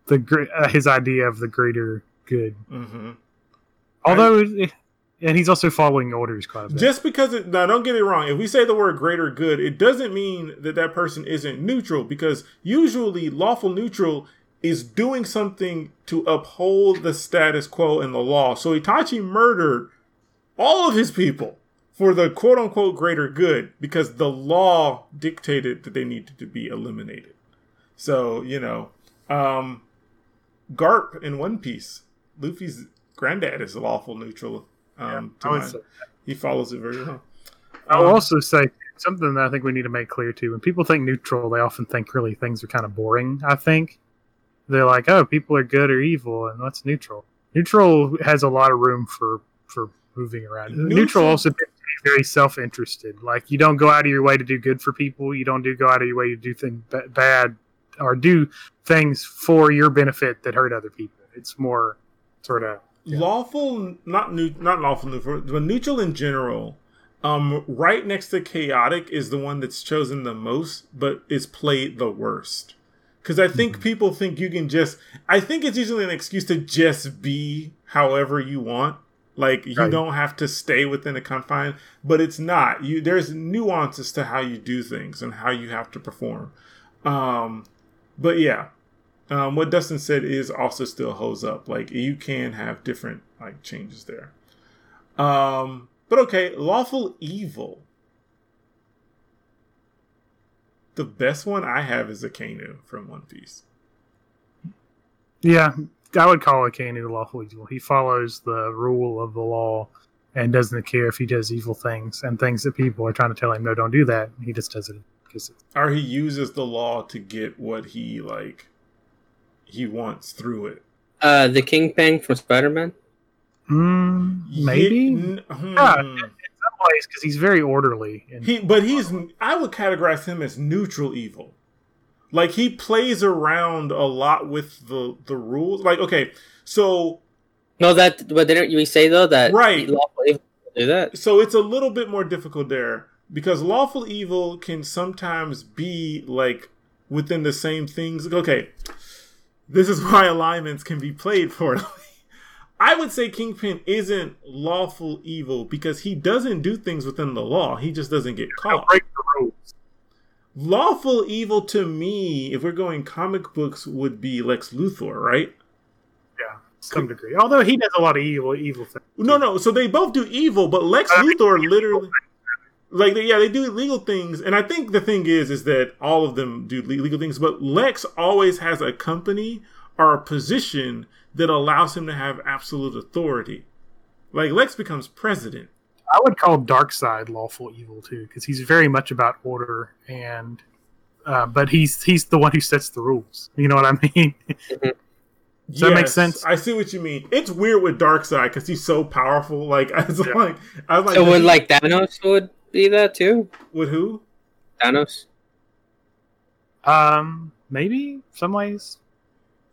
Speaker 3: the uh, his idea of the greater good.
Speaker 1: hmm
Speaker 3: Although, it- and he's also following orders quite a bit.
Speaker 1: Just because it now, don't get me wrong. If we say the word greater good, it doesn't mean that that person isn't neutral. Because usually, lawful neutral is doing something to uphold the status quo and the law. So Itachi murdered all of his people for the quote unquote greater good because the law dictated that they needed to be eliminated. So you know, um, Garp in One Piece, Luffy's granddad is lawful neutral. Um, to
Speaker 3: I would
Speaker 1: my-
Speaker 3: say-
Speaker 1: he follows it very well.
Speaker 3: I will
Speaker 1: Um,
Speaker 3: also say something that I think we need to make clear too. When people think neutral, they often think really things are kind of boring. I think they're like, "Oh, people are good or evil," and what's neutral? Neutral has a lot of room for for moving around. Neutral,
Speaker 1: Neutral-
Speaker 3: also tends to be very self-interested. Like you don't go out of your way to do good for people. You don't do go out of your way to do things ba- bad or do things for your benefit that hurt other people. It's more sort of Yeah.
Speaker 1: lawful, not new, not lawful neutral, but neutral in general. Um, right next to chaotic is the one that's chosen the most, but is played the worst. Because I think people think you can just. I think it's usually an excuse to just be however you want. Like you
Speaker 3: Right.
Speaker 1: don't have to stay within a confine, but it's not. You there's nuances to how you do things and how you have to perform. Um, but yeah, um, what Dustin said is also still holds up. Like you can have different like changes there. Um, but okay, lawful evil. The best one I have is Akainu from One Piece.
Speaker 3: Yeah, I would call Akainu the lawful evil. He follows the rule of the law and doesn't care if he does evil things and things that people are trying to tell him, no, don't do that. He just does it because
Speaker 1: Or he uses the law to get what he like he wants through it.
Speaker 2: Uh, the Kingpin from Spider Man.
Speaker 3: mm, maybe
Speaker 1: Ye-
Speaker 3: in
Speaker 1: hmm.
Speaker 3: Yeah. some ways because he's very orderly. And
Speaker 1: He, but he's. I would categorize him as neutral evil. Like he plays around a lot with the the rules. Like okay, so
Speaker 2: No, that but didn't you say though that
Speaker 1: Right.
Speaker 2: lawful evil do that?
Speaker 1: so it's a little bit more difficult there because lawful evil can sometimes be like within the same things. Okay, this is why alignments can be played poorly. I would say Kingpin isn't lawful evil because he doesn't do things within the law. He just doesn't get caught.
Speaker 3: break the rules.
Speaker 1: Lawful evil to me, if we're going comic books, would be Lex Luthor, right?
Speaker 3: Yeah, some degree. Although he does a lot of evil, evil things.
Speaker 1: No, no. So they both do evil, but Lex
Speaker 3: I
Speaker 1: Luthor literally, like, they, yeah, they do illegal things. And I think the thing is, is that all of them do legal things, but Lex always has a company or a position that allows him to have absolute authority. Like Lex becomes president.
Speaker 3: I would call Darkseid lawful evil too, because he's very much about order and. Uh, but he's he's the one who sets the rules. You know what I mean? Does that make sense?
Speaker 1: I see what you mean. It's weird with Darkseid because he's so powerful. Like I was
Speaker 3: Yeah.
Speaker 1: like, I was like,
Speaker 2: So
Speaker 1: does
Speaker 2: would
Speaker 1: he-
Speaker 2: like Thanos would be that too?
Speaker 1: with who?
Speaker 2: Thanos.
Speaker 3: um, maybe some ways.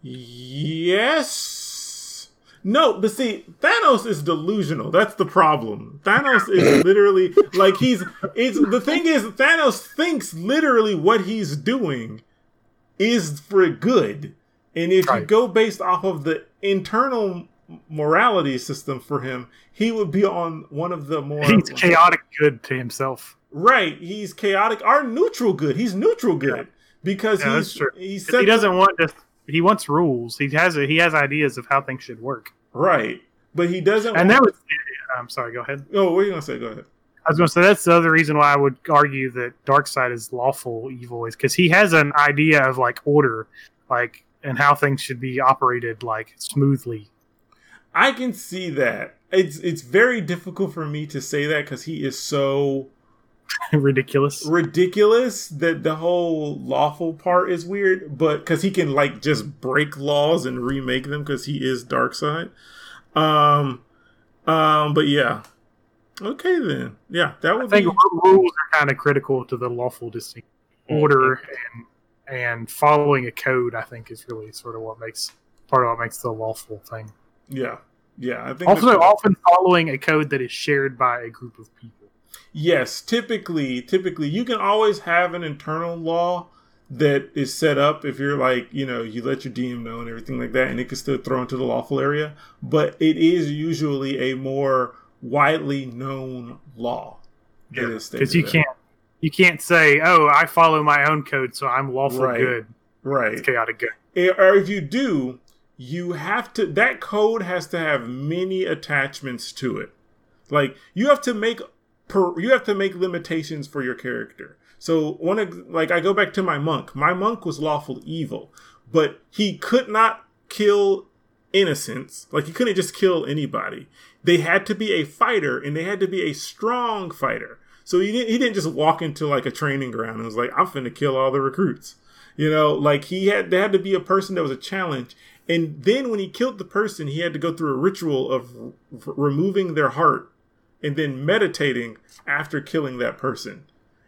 Speaker 1: Yes. No, but see, Thanos is delusional. That's the problem. Thanos is literally like he's it's the thing is Thanos thinks literally what he's doing is for good. And if you go based off of the internal morality system for him, he would be on one of the more
Speaker 3: He's chaotic good to himself.
Speaker 1: right. He's chaotic or neutral good. He's neutral good because
Speaker 3: Yeah,
Speaker 1: he's
Speaker 3: true.
Speaker 1: he's
Speaker 3: He doesn't want just he wants rules. He has a, he has ideas of how things should work.
Speaker 1: right, but he doesn't.
Speaker 3: And that was I'm sorry, go ahead.
Speaker 1: oh, what are you gonna say? Go ahead.
Speaker 3: I was going to say that's the other reason why I would argue that Darkseid is lawful evil is because he has an idea of like order, like and how things should be operated like smoothly.
Speaker 1: I can see that. It's it's very difficult for me to say that because he is so
Speaker 3: Ridiculous.
Speaker 1: ridiculous that the whole lawful part is weird. But because he can like just break laws and remake them because he is Darkseid. Um, um, but yeah. Okay then. Yeah, that
Speaker 3: I
Speaker 1: would
Speaker 3: think
Speaker 1: be.
Speaker 3: rules are kind of critical to the lawful distinction. Order and and following a code, I think, is really sort of what makes part of what makes the lawful thing.
Speaker 1: Yeah, yeah. I think
Speaker 3: Also, often following a code that is shared by a group of people.
Speaker 1: Yes, typically, typically you can always have an internal law that is set up if you're like, you know, you let your DM know and everything like that, and it can still throw into the lawful area. But it is usually a more widely known law. stated
Speaker 3: Because you can't you can't say, "Oh, I follow my own code, so I'm lawful
Speaker 1: Right.
Speaker 3: good."
Speaker 1: right.
Speaker 3: It's chaotic good.
Speaker 1: Eh, or if you do, you have to that code has to have many attachments to it. Like you have to make per, you have to make limitations for your character. So one like I go back to my monk. My monk was lawful evil, but he could not kill innocents. Like he couldn't just kill anybody. They had to be a fighter and they had to be a strong fighter. So he didn't he didn't just walk into like a training ground and was like, I'm finna kill all the recruits. You know, like he had there had to be a person that was a challenge. And then when he killed the person, he had to go through a ritual of r- removing their heart and then meditating after killing that person.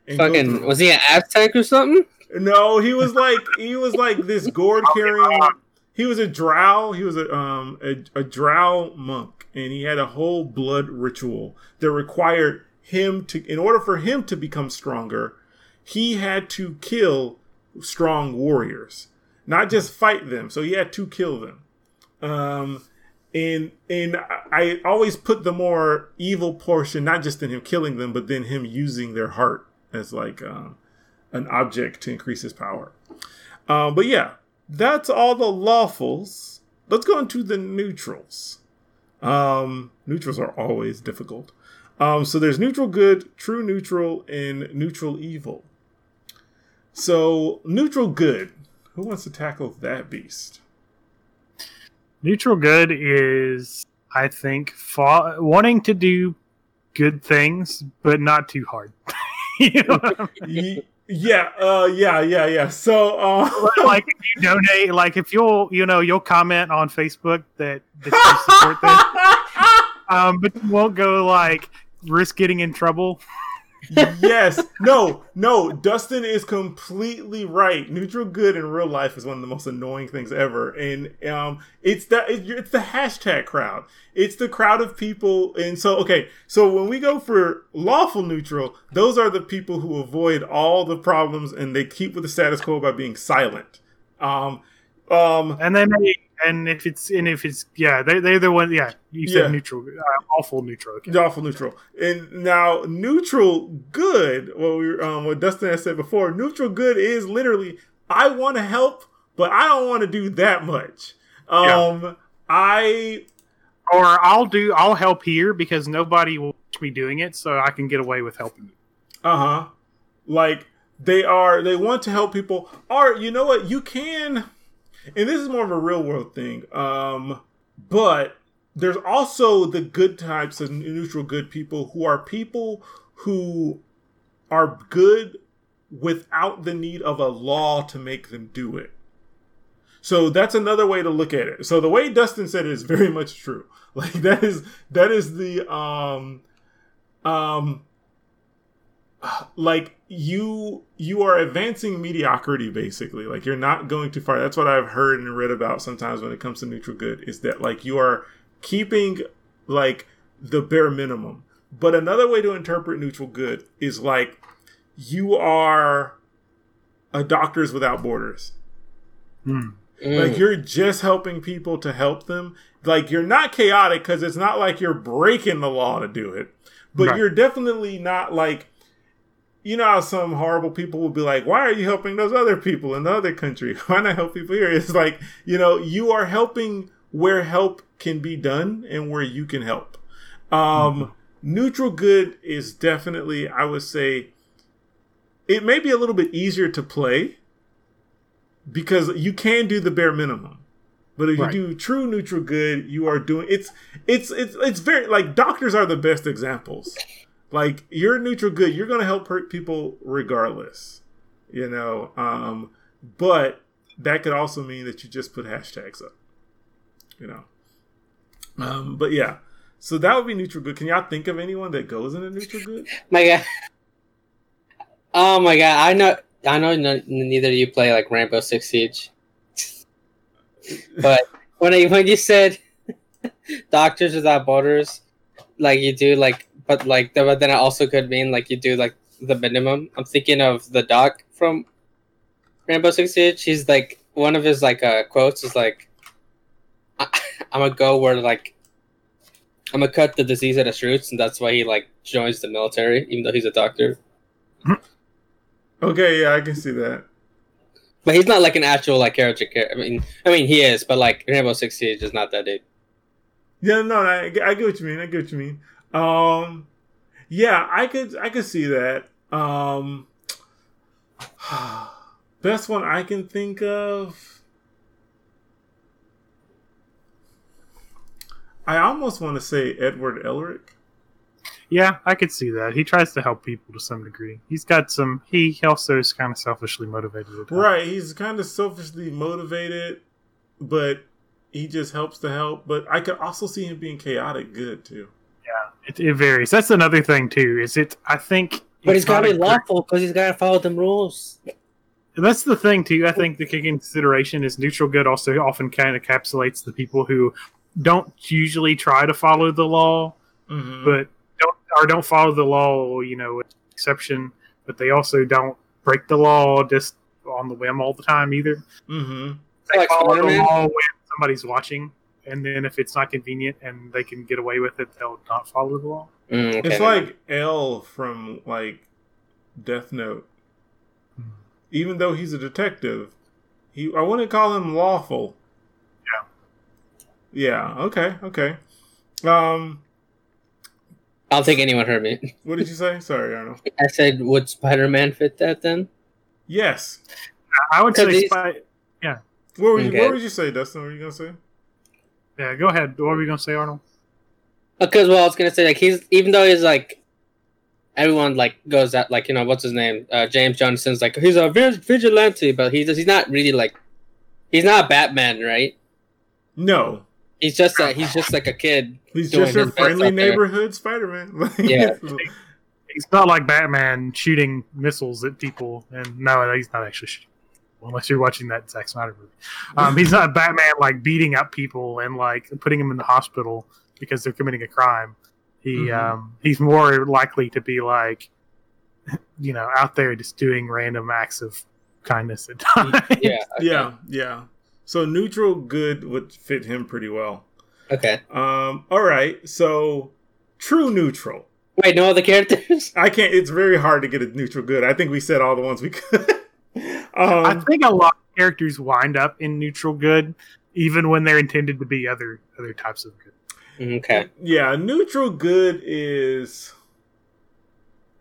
Speaker 1: And
Speaker 2: Fucking was he an Aztec or something?
Speaker 1: no, he was like he was like this gourd carrying. He was a drow. He was a um a, a drow monk, and he had a whole blood ritual that required him to, in order for him to become stronger, he had to kill strong warriors, not just fight them. So he had to kill them. Um, and and I always put the more evil portion, not just in him killing them, but then him using their heart as like um, an object to increase his power. Um, but yeah, that's all the lawfuls. Let's go into the neutrals. Um, neutrals are always difficult. Um, so there's neutral good, true neutral, and neutral evil. So neutral good. Who wants to tackle that beast?
Speaker 3: Neutral good is, I think, fa- wanting to do good things, but not too hard. you know I mean?
Speaker 1: Yeah, uh, yeah, yeah, yeah. So, uh,
Speaker 3: like if you donate, like if you'll, you know, you'll comment on Facebook that, that you support this, um, but you won't go like risk getting in trouble.
Speaker 1: Yes. No, no. Dustin is completely right. Neutral good in real life is one of the most annoying things ever, and um, it's that it's the hashtag crowd. It's the crowd of people, and so okay. So when we go for lawful neutral, those are the people who avoid all the problems and they keep with the status quo by being silent. Um, um,
Speaker 3: And they, and if it's and if it's yeah, they they're the one. Yeah, you said
Speaker 1: Yeah.
Speaker 3: neutral, uh, awful neutral. Okay.
Speaker 1: Lawful neutral. And now neutral good, what we um what Dustin has said before, neutral good is literally I want to help, but I don't want to do that much. Um I
Speaker 3: Or I'll do, I'll help here because nobody will watch me doing it, so I can get away with helping. you.
Speaker 1: uh-huh. Like they are they want to help people. Or you know what, you can and this is more of a real world thing. Um but there's also the good types of neutral good people who are people who are good without the need of a law to make them do it. So that's another way to look at it. So the way Dustin said it is very much true. Like that is that is the um um like you you are advancing mediocrity basically like you're not going too far that's what i've heard and read about sometimes when it comes to neutral good is that like you are keeping like the bare minimum but another way to interpret neutral good is like you are a doctors without borders
Speaker 3: Hmm.
Speaker 1: Like you're just helping people to help them. Like you're not chaotic because it's not like you're breaking the law to do it, but
Speaker 3: Right.
Speaker 1: you're definitely not like. You know how some horrible people will be like, "Why are you helping those other people in the other country? Why not help people here?" It's like you know you are helping where help can be done and where you can help. Um, Neutral good is definitely, I would say, it may be a little bit easier to play because you can do the bare minimum. But if
Speaker 3: Right.
Speaker 1: you do true neutral good, you are doing it's it's it's it's very like doctors are the best examples. Like you're neutral good, you're gonna help hurt people regardless. You know, um, but that could also mean that you just put hashtags up. You know. Um, but yeah. So that would be neutral good. Can y'all think of anyone that goes in a neutral good?
Speaker 2: My God. Oh my God! I know. I know. No, neither of you play like Rainbow Six Siege, but when I, when you said Doctors Without Borders, like you do like, but like, but then it also could mean like you do like the minimum. I'm thinking of the doc from Rainbow Six Siege. He's like one of his like uh, quotes is like, I, "I'm gonna go where like." I'm gonna cut the disease at its roots, and that's why he like joins the military, even though he's a doctor.
Speaker 1: Okay, yeah, I can see that.
Speaker 2: But he's not like an actual like character. I mean, I mean he is, but like Rainbow Six Siege is not that dude.
Speaker 1: Yeah, no, I, I get what you mean. I get what you mean. Um, yeah, I could, I could see that. Um, best one I can think of. I almost want to say Edward Elric.
Speaker 3: Yeah, I could see that. He tries to help people to some degree. He's got some. He also is kind of selfishly motivated.
Speaker 1: Right, he's kind of selfishly motivated, but he just helps to help. But I could also see him being chaotic good too.
Speaker 3: It, it varies. That's another thing too. Is it? I think.
Speaker 2: But he's
Speaker 3: it's
Speaker 2: gotta be lawful because he's gotta follow them rules.
Speaker 3: That's the thing too. I think the key consideration is neutral good also often kind of encapsulates the people who don't usually try to follow the law,
Speaker 1: Mm-hmm.
Speaker 3: but don't or don't follow the law. You know, with exception, but they also don't break the law just on the whim all the time either.
Speaker 1: mm-hmm.
Speaker 3: They
Speaker 2: Like
Speaker 3: follow the
Speaker 2: Spider-Man?
Speaker 3: law when somebody's watching, and then if it's not convenient and they can get away with it, they'll not follow the law.
Speaker 2: Mm, okay,
Speaker 1: It's like L from like Death Note. Even though he's a detective, he I wouldn't call him lawful.
Speaker 3: Yeah.
Speaker 1: Yeah. Okay. Okay. Um.
Speaker 2: I don't think anyone heard me.
Speaker 1: What did you say? Sorry, Arnold.
Speaker 2: I said, would Spider Man fit that then?
Speaker 1: Yes.
Speaker 3: I would
Speaker 2: So
Speaker 3: say,
Speaker 2: these-
Speaker 3: spy-
Speaker 1: What were you,
Speaker 2: Okay.
Speaker 1: What would you say, Dustin? What were you gonna say?
Speaker 3: Yeah. Go ahead. What were you gonna say, Arnold?
Speaker 2: Because well, I was gonna say like he's even though he's like everyone like goes at like you know what's his name uh, James Johnson's like he's a vigilante, but he's he's not really like he's not Batman, right?
Speaker 1: No.
Speaker 2: He's just a, he's just like a kid.
Speaker 1: He's just
Speaker 2: a
Speaker 1: friendly neighborhood Spider-Man.
Speaker 2: Yeah.
Speaker 3: He's not like Batman shooting missiles at people, and no, he's not actually shooting. Unless you're watching that Zack Snyder movie, um, he's not Batman like beating up people and like putting them in the hospital because they're committing a crime. He
Speaker 1: Mhm.
Speaker 3: um, he's more likely to be like, you know, out there just doing random acts of kindness at times.
Speaker 2: Yeah. okay.
Speaker 1: yeah. Yeah. So neutral good would fit him pretty well.
Speaker 2: Okay.
Speaker 1: Um. All right. So true neutral.
Speaker 2: Wait, no other characters?
Speaker 1: I can't. It's very hard to get a neutral good. I think we said all the ones we could.
Speaker 3: I
Speaker 1: um,
Speaker 3: think a lot of characters wind up in neutral good, even when they're intended to be other other types of good.
Speaker 2: Okay.
Speaker 1: yeah, neutral good is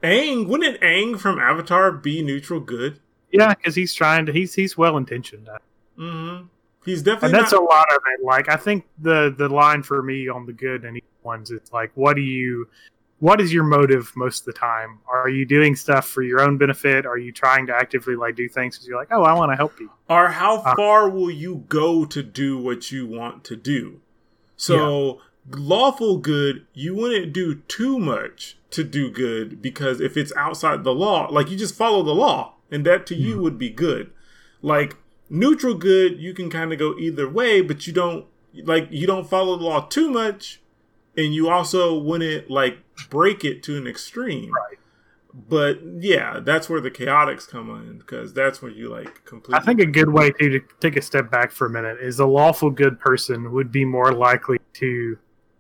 Speaker 1: Aang. Wouldn't Aang from Avatar be neutral good?
Speaker 3: Yeah, because he's trying to. He's he's well intentioned.
Speaker 1: Mm-hmm. He's
Speaker 3: and
Speaker 1: definitely
Speaker 3: that's
Speaker 1: not.
Speaker 3: a lot of it. Like I think the the line for me on the good and evil ones, it's like, what do you, what is your motive most of the time? Are you doing stuff for your own benefit? Are you trying to actively like do things because you're like, oh, I want to help people?
Speaker 1: or how
Speaker 3: Uh,
Speaker 1: far will you go to do what you want to do? So lawful good, you wouldn't do too much to do good because if it's outside the law, like you just follow the law, and that to you would be good. Like neutral good, you can kind of go either way, but you don't like you don't follow the law too much, and you also wouldn't like break it to an extreme.
Speaker 3: Right.
Speaker 1: but yeah, that's where the chaotics come in because that's where you like completely.
Speaker 3: I think a good way to, to take a step back for a minute is a lawful good person would be more likely to,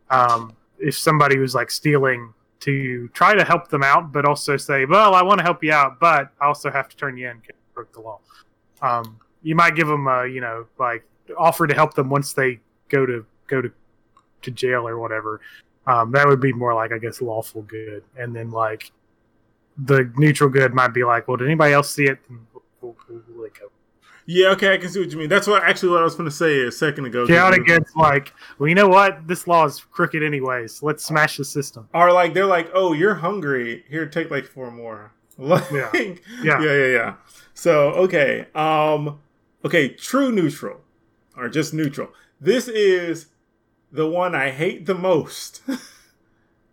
Speaker 3: um, if somebody was like stealing, to try to help them out, but also say, "Well, I want to help you out, but I also have to turn you in because you broke the law." Um, you might give them, a, you know, like offer to help them once they go to go to to jail or whatever. Um, that would be more like, I guess, lawful good, and then like the neutral good might be like, well, did anybody else see it?
Speaker 1: Yeah, okay, I can see what you mean. That's what actually what I was going to say a second ago.
Speaker 3: Chaotic good's like, well, you know what? This law is crooked anyways. Let's smash the system.
Speaker 1: Or like they're like, oh, you're hungry. Here, take like four more. Like,
Speaker 3: Yeah.
Speaker 1: yeah,
Speaker 3: Yeah.
Speaker 1: yeah, yeah, yeah. So okay, um, okay, true neutral, or just neutral. This is the one I hate the most.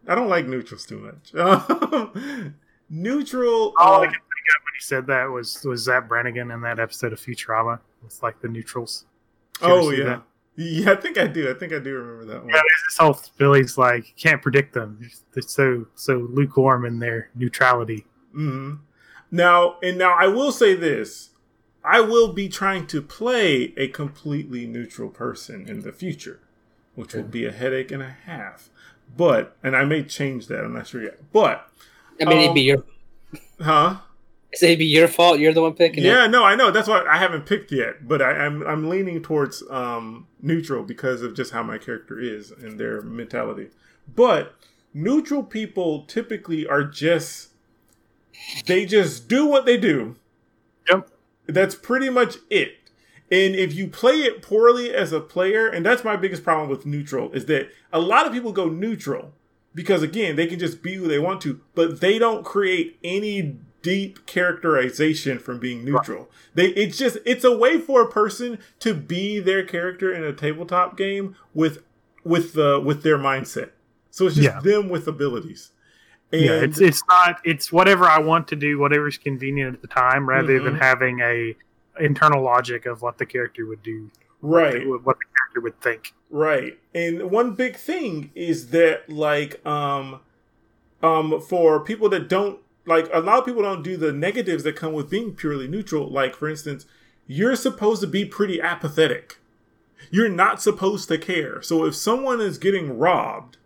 Speaker 1: I don't like neutrals too much. Neutral.
Speaker 3: All I
Speaker 1: um,
Speaker 3: can think of when he said that was was Zapp Brannigan in that episode of Futurama. It's like the neutrals. You
Speaker 1: oh yeah,
Speaker 3: that?
Speaker 1: yeah. I think I do. I think I do remember that one.
Speaker 3: Yeah, there's this whole Billy's like can't predict them. They're so so lukewarm in their neutrality.
Speaker 1: Mm-hmm. Now, and now I will say this: I will be trying to play a completely neutral person in the future, which will be a headache and a half. But, and I may change that. I'm not sure yet. But,
Speaker 2: I mean, it'd
Speaker 1: Um,
Speaker 2: be your
Speaker 1: huh?
Speaker 2: it'd be your fault. You're the one picking it.
Speaker 1: Yeah, no, I know. That's why I haven't picked yet. But I, I'm I'm leaning towards um, neutral because of just how my character is and their mentality. But neutral people typically are just they just do what they do.
Speaker 3: Yep.
Speaker 1: That's pretty much it. And if you play it poorly as a player, and that's my biggest problem with neutral, is that a lot of people go neutral because again, they can just be who they want to, but they don't create any deep characterization from being neutral. They it's just it's a way for a person to be their character in a tabletop game with with the with their mindset. So it's just
Speaker 3: Yeah.
Speaker 1: them with abilities. And
Speaker 3: yeah, it's it's not it's whatever I want to do, whatever's convenient at the time, rather than
Speaker 1: Mhm.
Speaker 3: having a internal logic of what the character would do,
Speaker 1: right.
Speaker 3: what the character would think.
Speaker 1: Right. And one big thing is that like um um for people that don't like a lot of people don't do the negatives that come with being purely neutral. Like for instance, you're supposed to be pretty apathetic. You're not supposed to care. So if someone is getting robbed,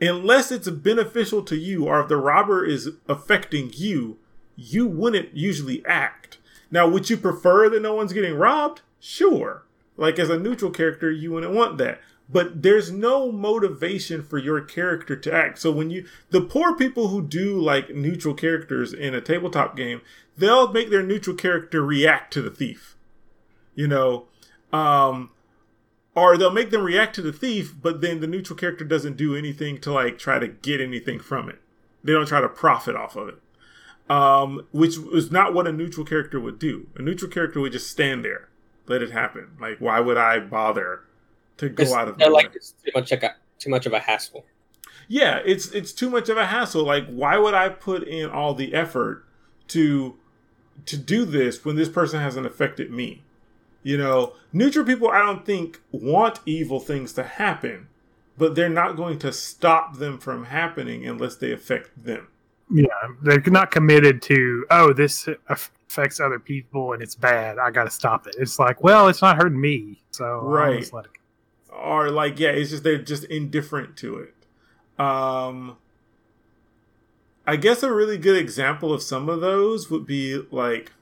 Speaker 1: unless it's beneficial to you or if the robber is affecting you, you wouldn't usually act. Now, would you prefer that no one's getting robbed? Sure. Like as a neutral character, you wouldn't want that. But there's no motivation for your character to act. So when you the poor people who do like neutral characters in a tabletop game, they'll make their neutral character react to the thief. You know, um or they'll make them react to the thief, but then the neutral character doesn't do anything to like try to get anything from it. They don't try to profit off of it. Um, which is not what a neutral character would do. A neutral character would just stand there, let it happen. Like, why would I bother to go
Speaker 2: It's-
Speaker 1: out of
Speaker 2: they're like
Speaker 1: way?
Speaker 2: it's too much like a, too much of a hassle.
Speaker 1: Yeah, it's it's too much of a hassle. Like, why would I put in all the effort to to do this when this person hasn't affected me? You know, neutral people I don't think want evil things to happen, but they're not going to stop them from happening unless they affect them.
Speaker 3: Yeah, they're not committed to. Oh, this affects other people and it's bad. I got to stop it. It's like, well, it's not hurting me, so
Speaker 1: Right.
Speaker 3: let it. go.
Speaker 1: or like yeah it's just they're just indifferent to it um i guess a really good example of some of those would be like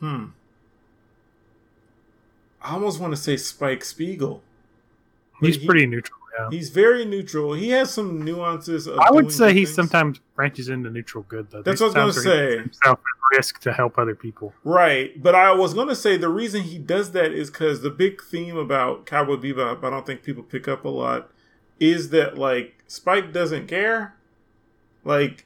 Speaker 1: hmm i almost want to say spike spiegel
Speaker 3: He's
Speaker 1: he-
Speaker 3: pretty neutral. Yeah.
Speaker 1: he's very neutral he has some nuances of
Speaker 3: I would say he
Speaker 1: things.
Speaker 3: sometimes branches into neutral good though.
Speaker 1: That's
Speaker 3: There's
Speaker 1: what I was gonna say.
Speaker 3: Himself at risk to help other people.
Speaker 1: Right, but I was going to say the reason he does that is because the big theme about Cowboy Bebop, I don't think people pick up a lot, is that like Spike doesn't care. Like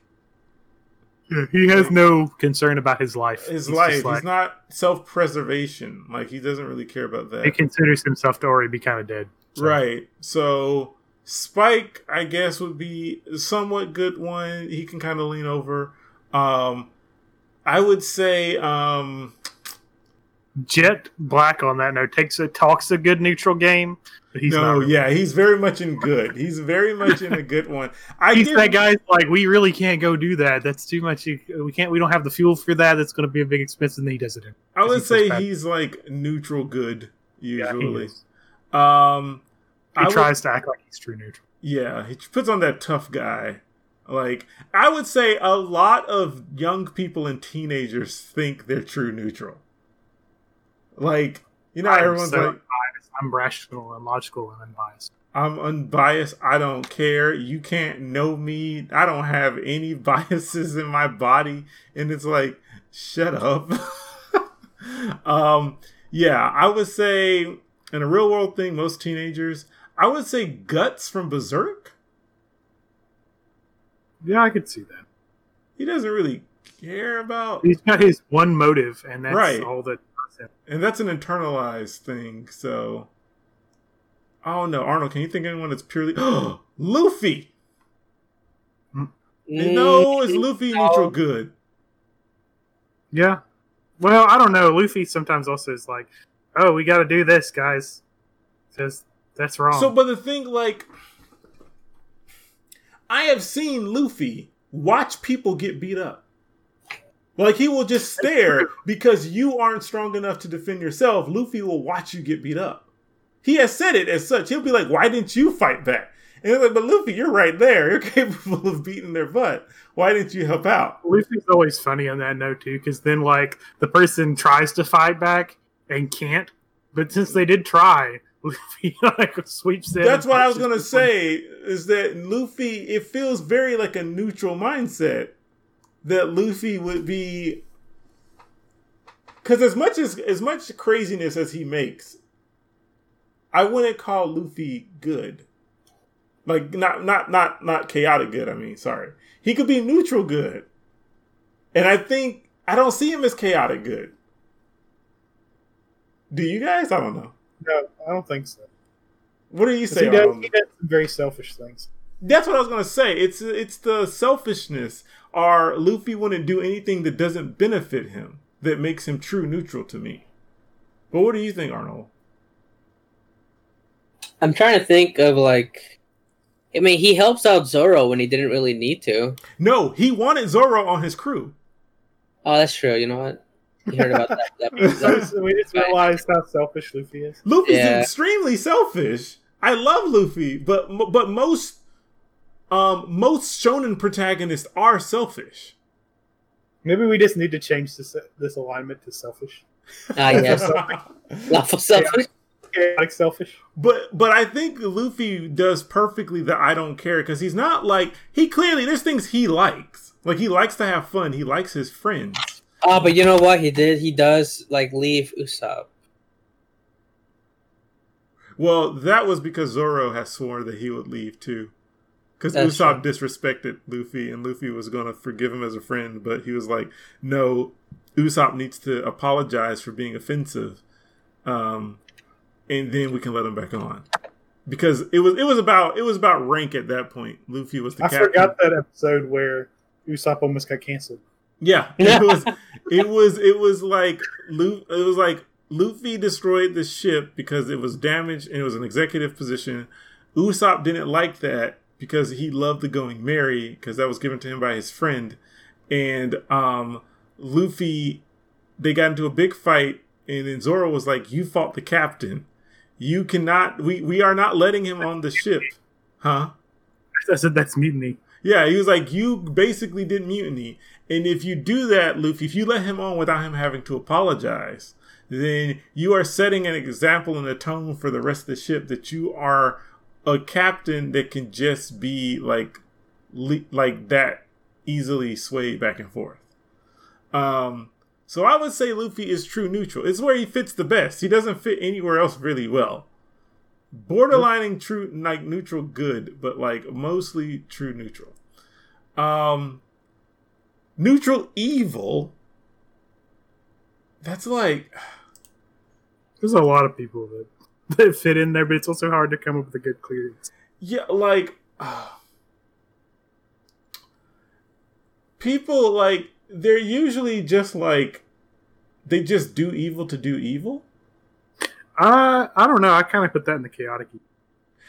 Speaker 3: Yeah, he has no concern about his life.
Speaker 1: his
Speaker 3: He's
Speaker 1: life,
Speaker 3: like-
Speaker 1: he's not self preservation. Like he doesn't really care about that.
Speaker 3: he considers himself to already be kind of dead. So,
Speaker 1: Right. So Spike, I guess, would be somewhat good one. He can kind of lean over. Um, I would say, um,
Speaker 3: Jet Black on that note takes a talks a good neutral game, but he's
Speaker 1: no,
Speaker 3: really-
Speaker 1: yeah, he's very much in good. He's very much in a good one. I
Speaker 3: He's that guy's like we really can't go do that. That's too much. We can't. We don't have the fuel for that. That's going to be a big expense, and he does it.
Speaker 1: I would say he's like neutral good
Speaker 3: Yeah,
Speaker 1: usually.
Speaker 3: is.
Speaker 1: Um,
Speaker 3: He
Speaker 1: I would-
Speaker 3: tries to act like he's true neutral.
Speaker 1: Yeah, he puts on that tough guy. Like I would say, a lot of young people and teenagers think they're true neutral. Like you know,
Speaker 3: I'm
Speaker 1: everyone's
Speaker 3: so
Speaker 1: like,
Speaker 3: unbiased. I'm rational and logical and unbiased.
Speaker 1: "I'm unbiased. I don't care. You can't know me. I don't have any biases in my body." And it's like, shut up. um, yeah, I would say in a real world thing, most teenagers, I would say guts from Berserk.
Speaker 3: Yeah, I could see that.
Speaker 1: he doesn't really care about
Speaker 3: He's got his one motive, and that's
Speaker 1: Right.
Speaker 3: all that.
Speaker 1: and that's an internalized thing so oh no arnold can you think of anyone that's purely luffy
Speaker 2: Mm,
Speaker 1: no is luffy neutral good
Speaker 3: Yeah. Well, I don't know. Luffy sometimes also is like, "Oh, we got to do this, guys." Says that's wrong.
Speaker 1: so but the thing like i have seen luffy watch people get beat up. Like he will just stare because you aren't strong enough to defend yourself. Luffy will watch you get beat up. He has said it as such. He'll be like why didn't you fight back? And they're like but luffy you're right there. You're capable of beating their butt. Why didn't you help out?
Speaker 3: Luffy's always funny on that note too, because then like the person tries to fight back and can't, but since they did try, Luffy like sweeps in.
Speaker 1: That's what I was gonna
Speaker 3: them.
Speaker 1: say. Is that Luffy? It feels very like a neutral mindset that Luffy would be. Because as much as as much craziness as he makes, I wouldn't call Luffy good. Like not not not not chaotic good. I mean, sorry, he could be neutral good, and I think I don't see him as chaotic good. Do you guys? I don't know.
Speaker 4: No, I don't think so.
Speaker 1: What do you say?
Speaker 4: He does,
Speaker 1: Arnold?
Speaker 4: he does some very selfish things.
Speaker 1: That's what I was gonna say. It's it's the selfishness. Or Luffy wouldn't do anything that doesn't benefit him that makes him true neutral to me. But what do you think, Arnold?
Speaker 2: I'm trying to think of like. I mean, he helps out Zoro when he didn't really need to.
Speaker 1: No, he wanted Zoro on his crew.
Speaker 2: Oh, that's true. You know what? You heard about that. that,
Speaker 4: So
Speaker 2: that-
Speaker 4: we just realized how selfish Luffy is.
Speaker 1: Luffy's
Speaker 2: Yeah.
Speaker 1: extremely selfish. I love Luffy, but but most um most shonen protagonists are selfish.
Speaker 4: Maybe we just need to change this this alignment to selfish.
Speaker 2: ah, yes. Lawful selfish.
Speaker 4: Chaotic selfish.
Speaker 1: But but I think Luffy does perfectly the I don't care because he's not like he clearly there's things he likes. Like he likes to have fun. He likes his friends.
Speaker 2: Oh, but you know what he did? He does like leave Usopp.
Speaker 1: Well, that was because Zoro has sworn that he would leave too. Because
Speaker 2: That's
Speaker 1: Usopp disrespected Luffy, and Luffy was going to forgive him as a friend, but he was like, "No, Usopp needs to apologize for being offensive, um, and then we can let him back on." Because it was it was about it was about rank at that point. Luffy was the captain.
Speaker 4: I
Speaker 1: captain.
Speaker 4: forgot that episode where Usopp almost got canceled.
Speaker 1: Yeah, it was it was it was like Lu- it was like Luffy destroyed the ship because it was damaged and it was an executive position. Usopp didn't like that because he loved the going merry because that was given to him by his friend, and um, Luffy they got into a big fight and then Zoro was like, "You fought the captain. You cannot. We we are not letting him on the ship, huh?"
Speaker 3: I said that's mutiny.
Speaker 1: Yeah, he was like, you basically did mutiny. And if you do that, Luffy, if you let him on without him having to apologize, then you are setting an example and a tone for the rest of the ship that you are a captain that can just be like, like that easily swayed back and forth. Um, so I would say Luffy is true neutral. It's where he fits the best. He doesn't fit anywhere else really well borderlining true like neutral good but like mostly true neutral um neutral evil that's like
Speaker 3: There's a lot of people that that fit in there, but it's also hard to come up with a good clearance.
Speaker 1: yeah like uh, people like they're usually just like they just do evil to do evil?
Speaker 3: Uh, I don't know. I kind of put that in the chaotic.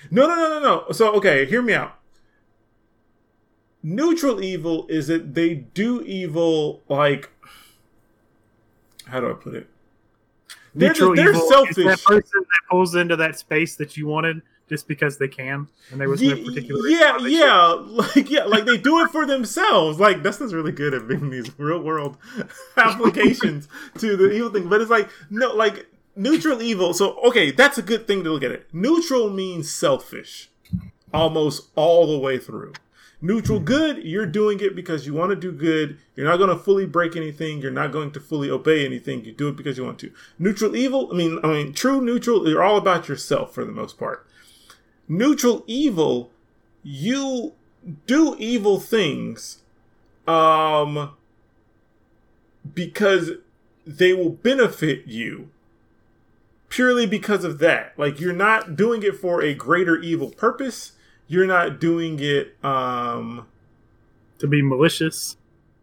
Speaker 1: No, no, no, no, no. So, okay, hear me out. Neutral evil is that they do evil like how do I put it? They're,
Speaker 3: Neutral
Speaker 1: they're
Speaker 3: evil
Speaker 1: selfish.
Speaker 3: is that person that pulls into that space that you wanted just because they can, and there was no
Speaker 1: Ye-
Speaker 3: particular.
Speaker 1: yeah,
Speaker 3: they
Speaker 1: yeah, like yeah, like they do it for themselves. Like Dustin's really good at making these real world applications to the evil thing, but it's like no, like neutral evil. So okay, that's a good thing to look at it. Neutral means selfish, almost all the way through. Neutral good, you're doing it because you want to do good. You're not going to fully break anything. You're not going to fully obey anything. You do it because you want to. Neutral evil, I mean, I mean, true neutral, you're all about yourself for the most part neutral evil you do evil things um because they will benefit you purely because of that like you're not doing it for a greater evil purpose you're not doing it um
Speaker 3: to be malicious.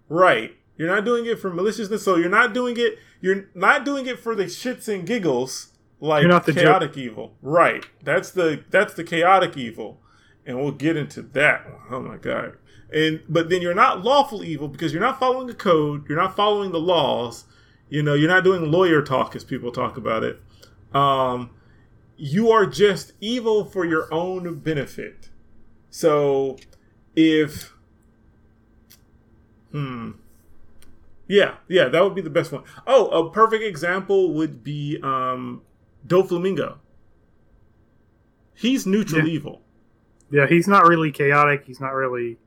Speaker 1: Right. You're not doing it for maliciousness, so you're not doing it. You're not doing it for the shits and giggles like
Speaker 3: You're not the
Speaker 1: chaotic evil. Right. That's the that's the chaotic evil, and we'll get into that. one. Oh my god. And but then you're not lawful evil because you're not following the code. You're not following the laws. You know, you're not doing lawyer talk as people talk about it. Um, you are just evil for your own benefit. So if Hmm. Yeah, yeah, that would be the best one. Oh, a perfect example would be um Doflamingo. He's neutral
Speaker 3: Yeah.
Speaker 1: evil.
Speaker 3: Yeah, he's not really chaotic. He's not really.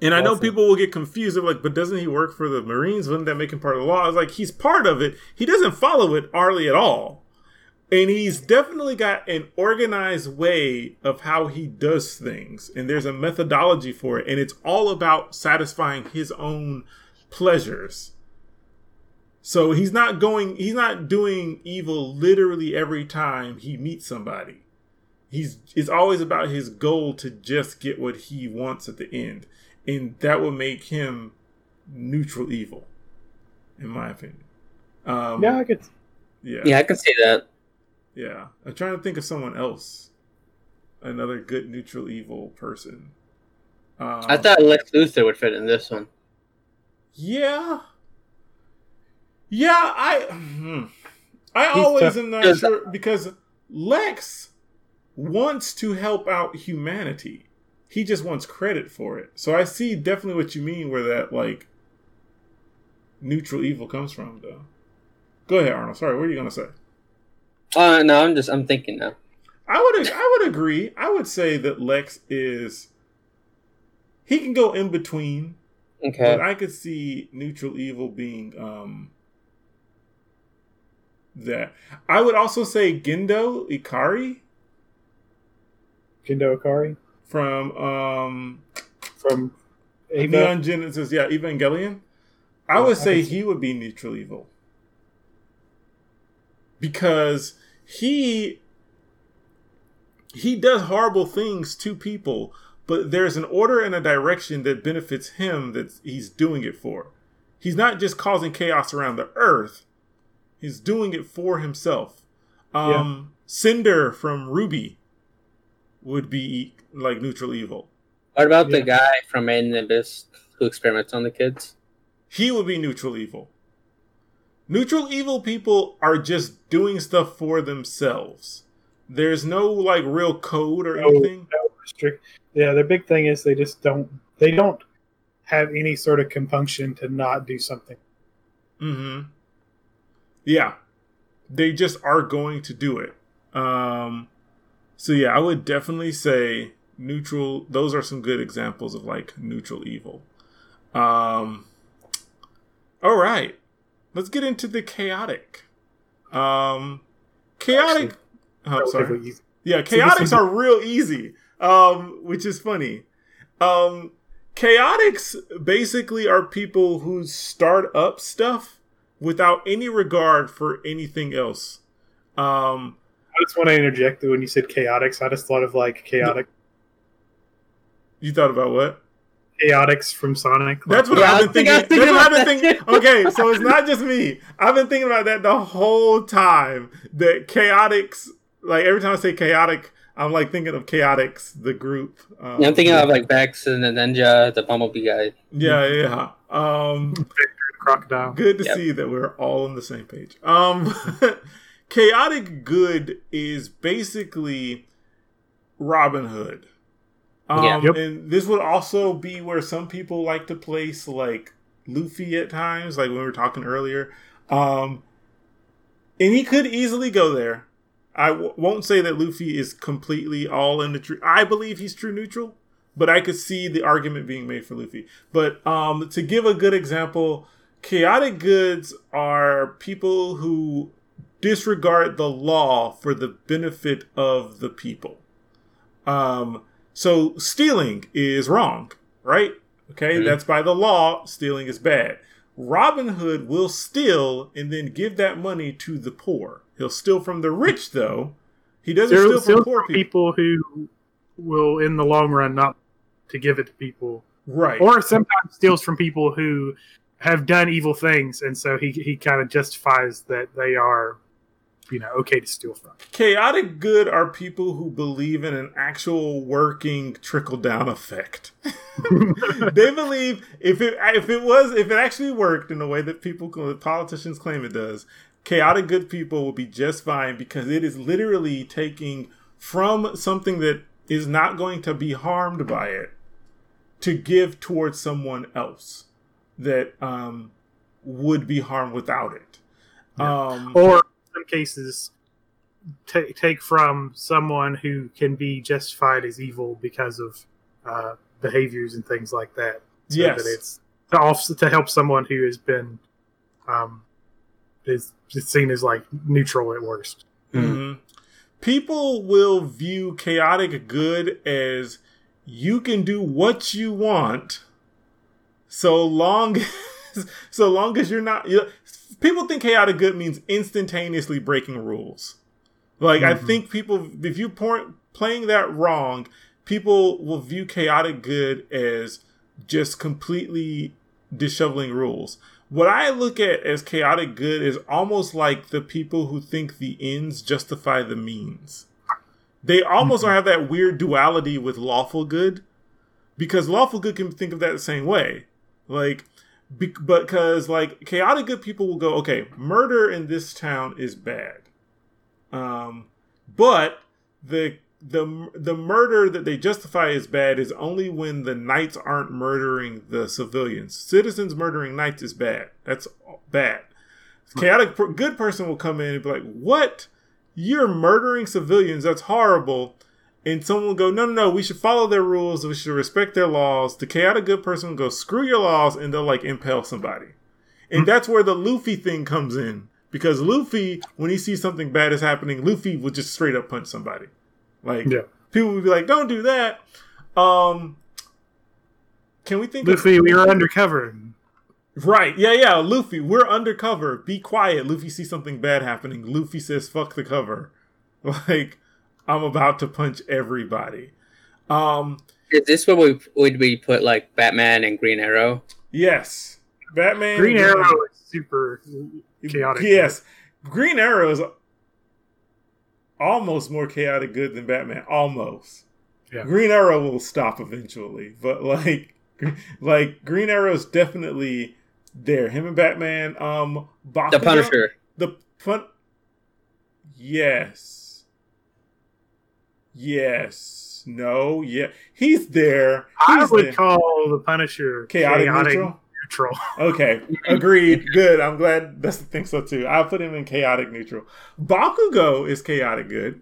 Speaker 1: And I know people will get confused. They're like, but doesn't he work for the Marines? Wouldn't that make him part of the law? I was like, he's part of it. He doesn't follow it hardly at all. And he's definitely got an organized way of how he does things. And there's a methodology for it. And it's all about satisfying his own pleasures. So he's not going, he's not doing evil literally every time he meets somebody. He's, it's always about his goal to just get what he wants at the end and that would make him neutral evil, in my opinion. Um,
Speaker 4: Yeah, I could.
Speaker 1: yeah,
Speaker 2: Yeah, I can see that.
Speaker 1: Yeah. I'm trying to think of someone else, another good neutral evil person. Um,
Speaker 2: I thought Lex Luthor would fit in this one.
Speaker 1: yeah, yeah. I, hmm. I
Speaker 4: He's
Speaker 1: always
Speaker 4: tough.
Speaker 1: am not sure because Lex wants to help out humanity. He just wants credit for it. So I see definitely what you mean where that like neutral evil comes from though. Go ahead, Arnold. Sorry, what are you gonna say?
Speaker 2: Uh, no, I'm just I'm thinking now.
Speaker 1: I would I would agree. I would say that Lex is he can go in between,
Speaker 2: Okay.
Speaker 1: but I could see neutral evil being um that. I would also say Gendo Ikari
Speaker 4: Gendo Ikari
Speaker 1: from um
Speaker 4: from Eva.
Speaker 1: Neon Genesis, yeah, Evangelion. I
Speaker 4: Yeah,
Speaker 1: would
Speaker 4: I
Speaker 1: say
Speaker 4: see-
Speaker 1: he would be neutral evil. Because he he does horrible things to people, but there's an order and a direction that benefits him that he's doing it for. He's not just causing chaos around the earth. He's doing it for himself. Um Cinder from RWBY would be like neutral evil.
Speaker 2: What about the guy from Made in the Abyss who experiments on the kids?
Speaker 1: he would be neutral evil. Neutral evil people are just doing stuff for themselves. There's no like real code or
Speaker 4: No.
Speaker 1: anything.
Speaker 4: No restrict. Yeah, the big thing is they just don't. They don't have any sort of compunction to not do something.
Speaker 1: Mm-hmm. Yeah. They just are going to do it. Um so yeah, I would definitely say neutral those are some good examples of like neutral evil. Um all right. Let's get into the chaotic. Um chaotic oh, sorry. Yeah, chaotics are real easy, um, which is funny. Um, chaotics basically are people who start up stuff without any regard for anything else. Um,
Speaker 4: I just want to interject that when you said chaotics, I just thought of like chaotic,
Speaker 1: you thought about what?
Speaker 4: Chaotics from Sonic. Like,
Speaker 1: That's what
Speaker 2: Yeah, I
Speaker 1: I've been
Speaker 2: thinking- I
Speaker 1: thinking. That's what I've been
Speaker 2: thinking
Speaker 1: thinking.
Speaker 2: about that
Speaker 1: Okay, so it's not just me. I've been thinking about that the whole time. That chaotics, like every time I say chaotic, I'm like thinking of Chaotix, the group. Um,
Speaker 2: Yeah, I'm thinking of like Vex and the Ninja, the Bumblebee guy.
Speaker 1: Yeah, yeah. Um,
Speaker 4: crocodile.
Speaker 1: good to
Speaker 2: Yep.
Speaker 1: see that we're all on the same page. Um, chaotic good is basically Robin Hood. Um,
Speaker 2: Yeah.
Speaker 3: Yep.
Speaker 1: And this would also be where some people like to place like Luffy at times, like when we were talking earlier. Um, and he could easily go there. I w- won't say that Luffy is completely all in the true. I believe he's true neutral, but I could see the argument being made for Luffy. But um, to give a good example, chaotic goods are people who disregard the law for the benefit of the people. Um, so stealing is wrong, right? Okay,
Speaker 2: Mhm.
Speaker 1: that's by the law. Stealing is bad. Robin Hood will steal and then give that money to the poor. He'll steal from the rich, though. He doesn't
Speaker 3: There
Speaker 1: steal
Speaker 3: still
Speaker 1: from poor
Speaker 3: some
Speaker 1: people.
Speaker 3: people who will, in the long run, not to give it to people,
Speaker 1: Right.
Speaker 3: or sometimes steals from people who have done evil things, and so he he kind of justifies that they are, you know, okay to steal from.
Speaker 1: Chaotic good are people who believe in an actual working trickle down effect. they believe if it if it was if it actually worked in the way that people politicians claim it does, chaotic good people will be just fine because it is literally taking from something that is not going to be harmed by it to give towards someone else that um, would be harmed without it. Um,
Speaker 3: or in some cases ta take from someone who can be justified as evil because of uh, behaviors and things like that. So
Speaker 1: Yes.
Speaker 3: that it's to off- to help someone who has been um, is is seen as like neutral at worst.
Speaker 1: Mhm. People will view chaotic good as you can do what you want so long as, so long as you're not you people think chaotic good means instantaneously breaking rules. Like I
Speaker 3: Mhm.
Speaker 1: think people if you point playing that wrong, people will view chaotic good as just completely disheveling rules. What I look at as chaotic good is almost like the people who think the ends justify the means. They almost have that weird duality with lawful good because lawful good can think of that the same way. Like, be- because like chaotic good people will go, okay, murder in this town is bad, um, but the the the murder that they justify as bad is only when the knights aren't murdering the civilians. Citizens murdering knights is bad. That's bad. Chaotic good person will come in and be like, "What? You're murdering civilians? That's horrible." And someone will go, "No, no, no. We should follow their rules. We should respect their laws." The chaotic good person will go, "Screw your laws," and they'll like impale somebody. And that's where the Luffy thing comes in because Luffy, when he sees something bad is happening, Luffy will just straight up punch somebody. Like
Speaker 3: Yeah.
Speaker 1: people would be like, "Don't do that." Um, can we think? of-
Speaker 3: Luffy, we are undercover.
Speaker 1: Right. Yeah, yeah. Luffy, we're undercover. Be quiet. Luffy sees something bad happening. Luffy says, fuck the cover. Like, I'm about to punch everybody. Um,
Speaker 2: Is this what we would we put like Batman and Green Arrow?
Speaker 1: yes. Batman.
Speaker 3: Green Arrow is super chaotic.
Speaker 1: Yes. Green Arrow is almost more chaotic good than Batman. Almost.
Speaker 3: Yeah.
Speaker 1: Green Arrow will stop eventually, but like, like Green Arrow is definitely there. Him and Batman. Um,
Speaker 2: The Punisher.
Speaker 1: The fun. Yes. Yes. No. Yeah. He's there.
Speaker 3: I
Speaker 1: He's
Speaker 3: would
Speaker 1: there.
Speaker 3: call the Punisher
Speaker 1: chaotic,
Speaker 3: chaotic,
Speaker 1: neutral.
Speaker 3: neutral.
Speaker 1: Okay. Agreed. Good. I'm glad. That's the thing. So too. I'll put him in chaotic neutral. Bakugo is chaotic good.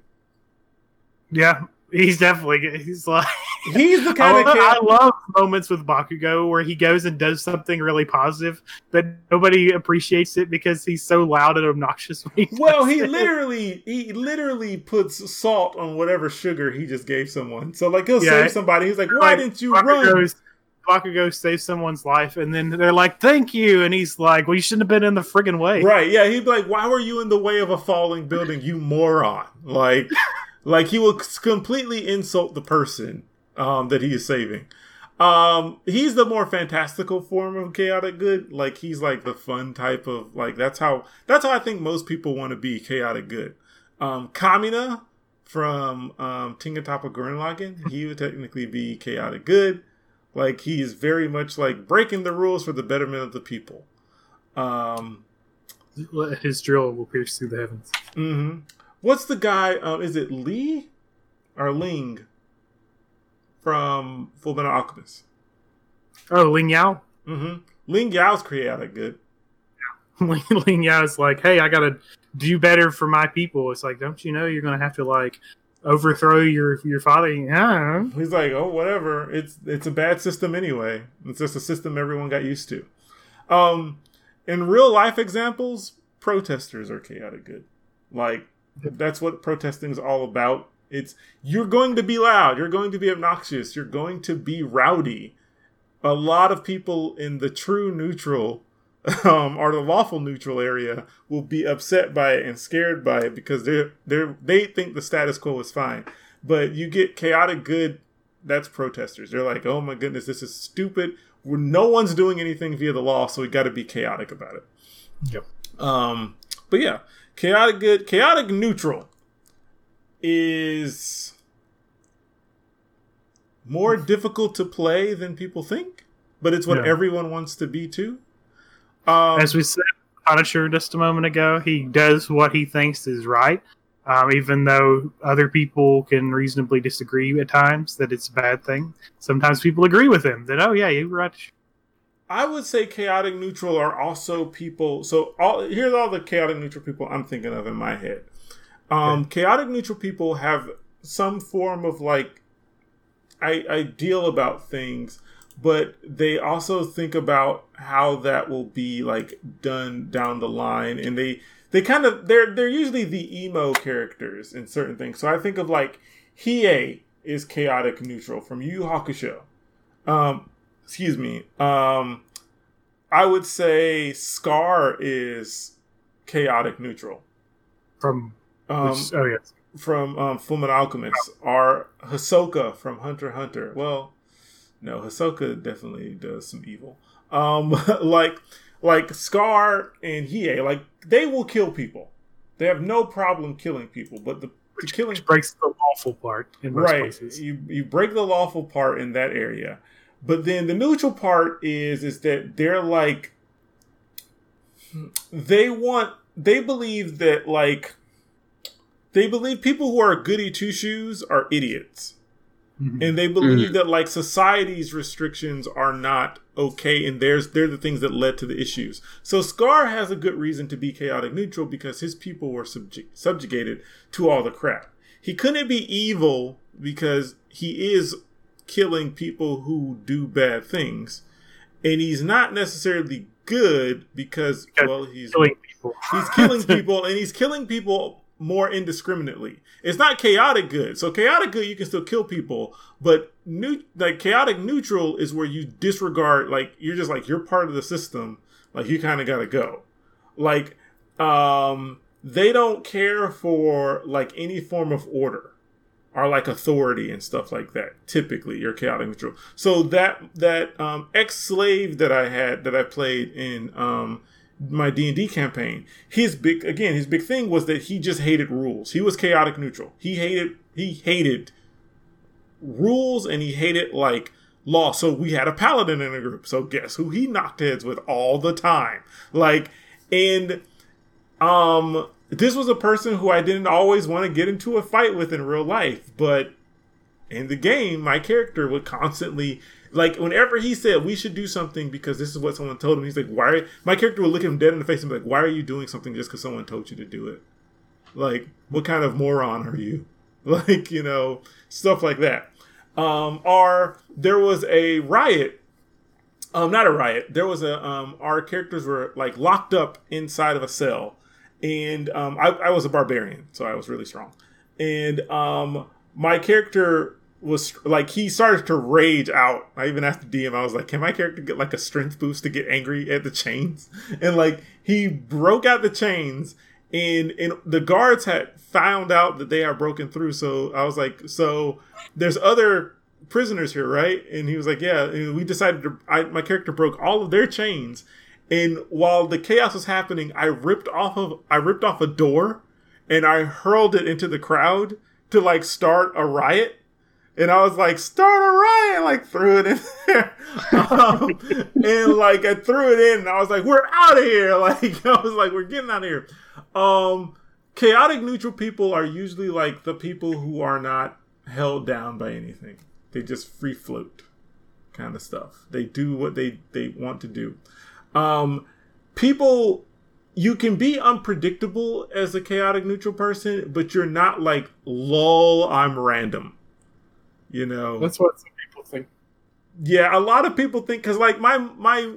Speaker 3: Yeah, he's definitely he's like
Speaker 1: He's the
Speaker 3: I,
Speaker 1: kind of
Speaker 3: love, I love moments with Bakugo where he goes and does something really positive, but nobody appreciates it because he's so loud and obnoxious. When he
Speaker 1: Well, he
Speaker 3: it.
Speaker 1: literally he literally puts salt on whatever sugar he just gave someone. So like he'll
Speaker 3: Yeah.
Speaker 1: save somebody. He's like, "Why
Speaker 3: Like,
Speaker 1: didn't you run?"
Speaker 3: Bakugo's, Bakugo saves someone's life, and then they're like, "Thank you," and he's like, "Well, you shouldn't have been in the friggin' way."
Speaker 1: Right? Yeah. He'd be like, "Why were you in the way of a falling building, you moron?" Like, like he will completely insult the person um, that he is saving. Um, he's the more fantastical form of chaotic good. Like he's like the fun type of like that's how that's how I think most people want to be chaotic good. Um, Kamina from um, Tengen Toppa Gurren he would technically be chaotic good. Like he is very much like breaking the rules for the betterment of the people. Um,
Speaker 3: His drill will pierce through the heavens.
Speaker 1: hmm What's the guy? Um, is it Lee or Ling from Full Metal Alchemist?
Speaker 3: Oh, Ling Yao.
Speaker 1: hmm Ling Yao's chaotic good.
Speaker 3: Ling, Ling Yao is like, hey, I gotta do better for my people. It's like, don't you know you're gonna have to like overthrow your your father? Yeah.
Speaker 1: He's like, oh, whatever. It's it's a bad system anyway. It's just a system everyone got used to. Um, in real life examples, protesters are chaotic good. Like that's what protesting is all about. It's you're going to be loud, you're going to be obnoxious, you're going to be rowdy. A lot of people in the true neutral um, or the lawful neutral area will be upset by it and scared by it because they're they're they think the status quo is fine. But you get chaotic good, that's protesters. They're like, oh my goodness, this is stupid. We're, no one's doing anything via the law, so we got to be chaotic about it.
Speaker 3: Yep.
Speaker 1: Um, but yeah, chaotic good, chaotic neutral is more difficult to play than people think, but it's what
Speaker 3: Yeah.
Speaker 1: everyone wants to be too. Um,
Speaker 3: As we said, Punisher just a moment ago, he does what he thinks is right, um, even though other people can reasonably disagree at times that it's a bad thing. Sometimes people agree with him that, oh yeah, you're right.
Speaker 1: I would say chaotic neutral are also people. So all here's all the chaotic neutral people I'm thinking of in my head. Um, Chaotic neutral people have some form of like I, ideal about things, but they also think about how that will be like done down the line, and they they kind of they're they're usually the emo characters in certain things. So I think of like Hiei is chaotic neutral from Yu Yu Hakusho. Um, excuse me. Um, I would say Scar is chaotic neutral.
Speaker 3: From
Speaker 1: Um,
Speaker 3: which, oh yes,
Speaker 1: from um, Fullmetal Alchemist, or Hisoka from Hunter Hunter. Well, no, Hisoka definitely does some evil. Um, like like Scar and Hiei, like they will kill people. They have no problem killing people, but the, the killing
Speaker 3: which breaks the lawful part in most
Speaker 1: right
Speaker 3: places.
Speaker 1: you you break the lawful part in that area but then the neutral part is is that they're like they want they believe that like they believe people who are goody two shoes are idiots.
Speaker 3: Mhm.
Speaker 1: and they believe that like society's restrictions are not okay and there's they're the things that led to the issues. So scar has a good reason to be chaotic neutral because his people were subjug- subjugated to all the crap. He couldn't be evil because he is killing people who do bad things and he's not necessarily good because
Speaker 3: Because
Speaker 1: well he's
Speaker 3: killing people.
Speaker 1: He's killing people and he's killing people more indiscriminately. It's not chaotic good. So chaotic good you can still kill people, but new like chaotic neutral is where you disregard like you're just like you're part of the system, like you kind of got to go. Like um they don't care for like any form of order or like authority and stuff like that. Typically, you're chaotic neutral. So that that um, ex-slave that I had that I played in um, my D and D campaign, his big again his big thing was that he just hated rules. He was chaotic neutral. He hated he hated rules and he hated like law. So we had a paladin in a group. So guess who he knocked heads with all the time? Like and um this was a person who I didn't always want to get into a fight with in real life, but in the game, my character would constantly like whenever he said we should do something because this is what someone told him. He's like, "Why?" My character would look him dead in the face and be like, "Why are you doing something just because someone told you to do it? Like, what kind of moron are you?" Like, you know, stuff like that. Um, or there was a riot. Um, not a riot. There was a um, our characters were like locked up inside of a cell, and um, I, I was a barbarian, so I was really strong, and um, my character was like he started to rage out. I even asked the DM, I was like, "Can my character get like a strength boost to get angry at the chains?" And like he broke out the chains, and and the guards had found out that they are broken through. So I was like, "So there's other prisoners here, right?" And he was like, "Yeah." And we decided to. I, my character broke all of their chains, and while the chaos was happening, I ripped off of I ripped off a door, and I hurled it into the crowd to like start a riot. And I was like, start a riot, like threw it in there. um, and like I threw it in and I was like, we're out of here. Like I was like, we're getting out of here. Um chaotic neutral people are usually like the people who are not held down by anything. They just free float kind of stuff. They do what they, they want to do. Um people you can be unpredictable as a chaotic neutral person, but you're not like lol, I'm random. You know,
Speaker 4: That's what some people think.
Speaker 1: yeah, a lot of people think because like my my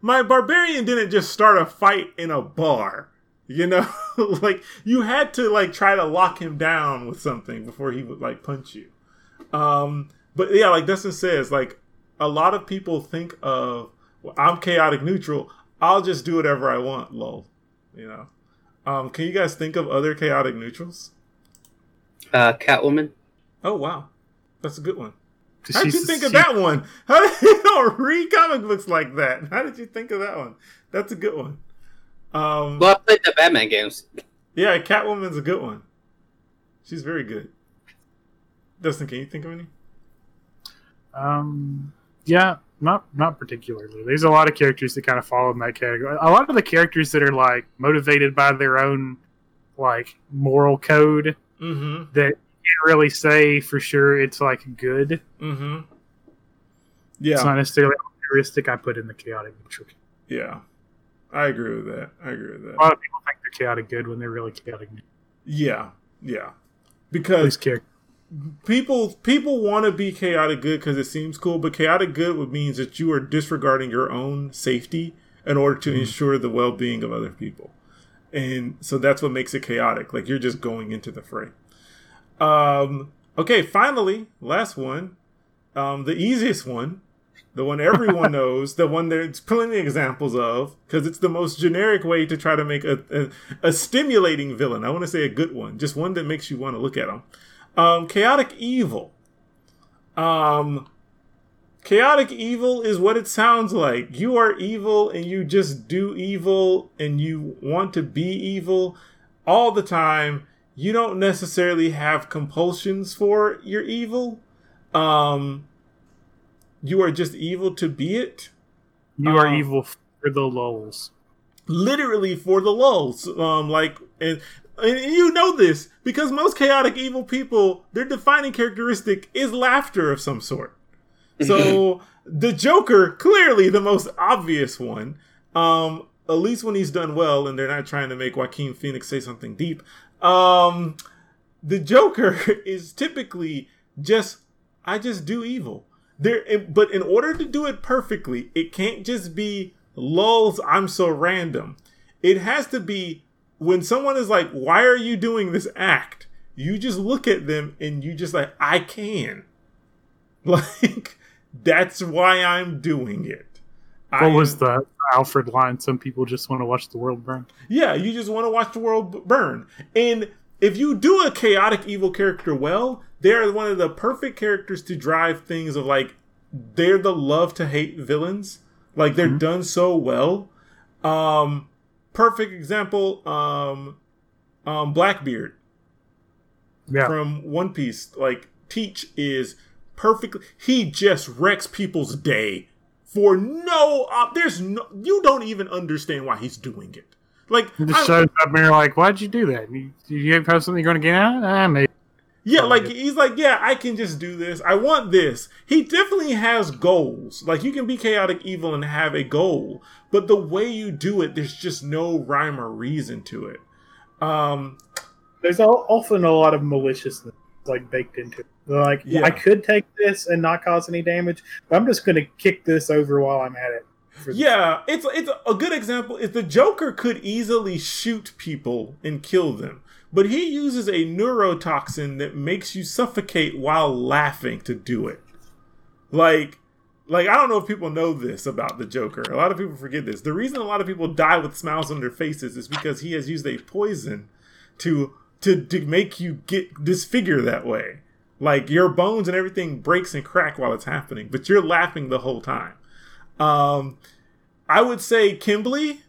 Speaker 1: my barbarian didn't just start a fight in a bar. You know, like you had to like try to lock him down with something before he would like punch you. Um, but yeah, like Dustin says, like a lot of people think of well, I'm chaotic neutral. I'll just do whatever I want. Lol. You know. Um, can you guys think of other chaotic neutrals?
Speaker 2: Uh, Catwoman.
Speaker 1: Oh wow, that's a good one. How did you think of that one? How did you don't read comic books like that? How did you think of that one? That's a good one. Um,
Speaker 2: Well, I played the Batman games.
Speaker 1: yeah, Catwoman's a good one. She's very good. Dustin, can you think of any?
Speaker 3: Um, yeah, not not particularly. There's a lot of characters that kind of fall in that category. A lot of the characters that are like motivated by their own like moral code
Speaker 1: Mm-hmm.
Speaker 3: that you can't really say for sure it's like good.
Speaker 1: Mm-hmm. Yeah, it's
Speaker 3: not necessarily a heuristic I put in the chaotic neutral.
Speaker 1: yeah. I agree with that. I agree with that.
Speaker 3: A lot of people think they're chaotic good when they're really chaotic. neutral.
Speaker 1: Yeah, yeah. Because
Speaker 3: least character.
Speaker 1: People people want to be chaotic good because it seems cool, but chaotic good would means that you are disregarding your own safety in order to ensure the well being of other people, and so that's what makes it chaotic. Like you're just going into the fray. Um. Okay. Finally, last one, um, the easiest one, the one everyone knows, the one there's plenty of examples of, because it's the most generic way to try to make a, a, a stimulating villain. I want to say a good one, just one that makes you want to look at them. Um, chaotic evil. Um, chaotic evil is what it sounds like. You are evil and you just do evil and you want to be evil all the time. You don't necessarily have compulsions for your evil. Um, you are just evil to be it.
Speaker 3: You are
Speaker 1: um,
Speaker 3: evil for the lulls.
Speaker 1: literally for the lulls. Um, like, and, and you know this because most chaotic evil people, their defining characteristic is laughter of some sort. So the Joker, clearly the most obvious one. Um, at least when he's done well, and they're not trying to make Joaquin Phoenix say something deep. Um, the Joker is typically just I just do evil. There, but in order to do it perfectly, it can't just be lulls. I'm so random. It has to be when someone is like, "Why are you doing this act?" You just look at them and you just like, "I can." Like that's why I'm doing it. I
Speaker 3: What was
Speaker 1: am-
Speaker 3: the Alfred line? Some people just want to watch the world burn.
Speaker 1: yeah, you just want to watch the world burn. And if you do a chaotic evil character well, they're one of the perfect characters to drive things of like they're the love to hate villains. Like they're done so well. Um perfect example um um Blackbeard
Speaker 3: Yeah,
Speaker 1: from One Piece. Like Teach is perfectly he just wrecks people's day for no uh, there's no you don't even understand why he's doing it. Like
Speaker 3: just
Speaker 1: I-
Speaker 3: shows up and you're like, "Why'd you do that? You, you have something you're going to get out? Ah, maybe."
Speaker 1: Yeah, like he's like, yeah, I can just do this. I want this. He definitely has goals. Like you can be chaotic evil and have a goal, but the way you do it, there's just no rhyme or reason to it. Um,
Speaker 4: There's often a lot of maliciousness like baked into it. They're like,
Speaker 1: Yeah.
Speaker 4: I could take this and not cause any damage, but I'm just going to kick this over while I'm at it.
Speaker 1: yeah, it's it's a good example. Is the Joker could easily shoot people and kill them, but he uses a neurotoxin that makes you suffocate while laughing to do it. Like, like I don't know if people know this about the Joker. A lot of people forget this. The reason a lot of people die with smiles on their faces is because he has used a poison to to to make you get disfigure that way. Like your bones and everything breaks and crack while it's happening, but you're laughing the whole time. Um, I would say Kimblee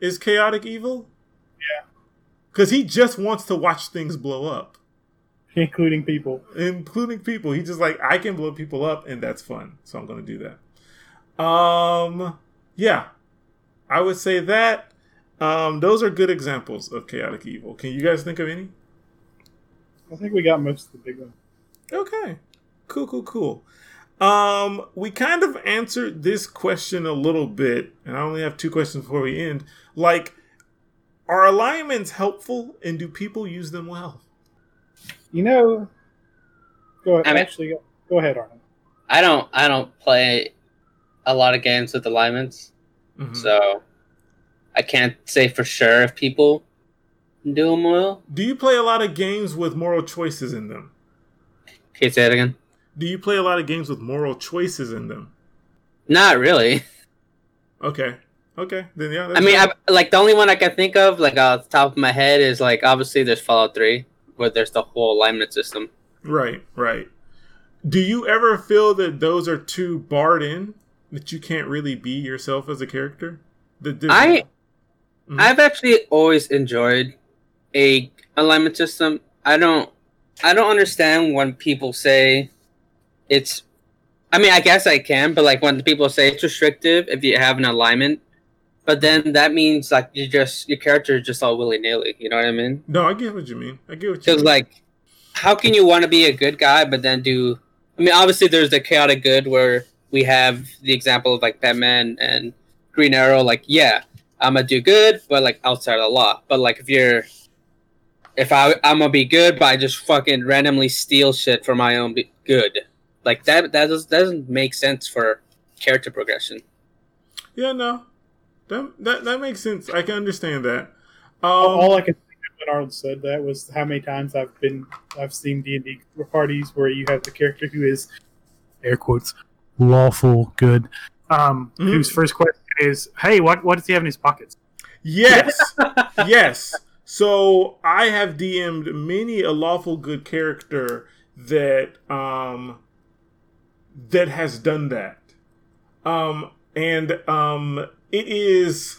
Speaker 1: is chaotic evil. Because he just wants to watch things blow up,
Speaker 4: including people.
Speaker 1: including people. He's just like, I can blow people up, and that's fun. So I'm going to do that. Um, yeah, I would say that. Um, those are good examples of chaotic evil. Can you guys think of any?
Speaker 4: I think we got most of the big ones.
Speaker 1: Okay. Cool, cool, cool. Um, we kind of answered this question a little bit, and I only have two questions before we end. Like, are alignments helpful, and do people use them well?
Speaker 4: You know, go ahead.
Speaker 2: I mean-
Speaker 4: actually, go, go ahead, Arnold.
Speaker 2: I don't I don't play a lot of games with alignments,
Speaker 1: Mhm.
Speaker 2: so I can't say for sure if people do them well.
Speaker 1: Do you play a lot of games with moral choices in them?
Speaker 2: Can you say it again?
Speaker 1: Do you play a lot of games with moral choices in them?
Speaker 2: Not really.
Speaker 1: Okay. Okay. Then yeah.
Speaker 2: I mean. I, like the only one I can think of, like off the top of my head, is like obviously there's Fallout Three, where there's the whole alignment system.
Speaker 1: right, right. Do you ever feel that those are too barred in that you can't really be yourself as a character? There's-
Speaker 2: I
Speaker 1: Mhm.
Speaker 2: I've actually always enjoyed a alignment system. I don't I don't understand when people say it's I mean, I guess I can, but like when people say it's restrictive if you have an alignment, but then that means like you just your character is just all willy nilly. You know what I mean?
Speaker 1: No, I get what you mean. I get what you
Speaker 2: Because like, how can you want to be a good guy but then do? I mean, obviously there's the chaotic good where we have the example of like Batman and Green Arrow. Like, yeah, I'm gonna do good, but like outside of the law. But like if you're if I I'm gonna be good, but I just fucking randomly steal shit for my own be- good, like that that does, doesn't make sense for character progression.
Speaker 1: yeah, no, that that that makes sense. I can understand that. Um,
Speaker 4: all I can think of when Arnold said that was how many times I've been I've seen D and D parties where you have the character who is
Speaker 3: Air quotes. Lawful good. Um,
Speaker 1: Mhm.
Speaker 3: whose first question is, "Hey, what what does he have in his pockets?"
Speaker 1: Yes, yes. So I have DM'd many a lawful good character that um that has done that. Um and um it is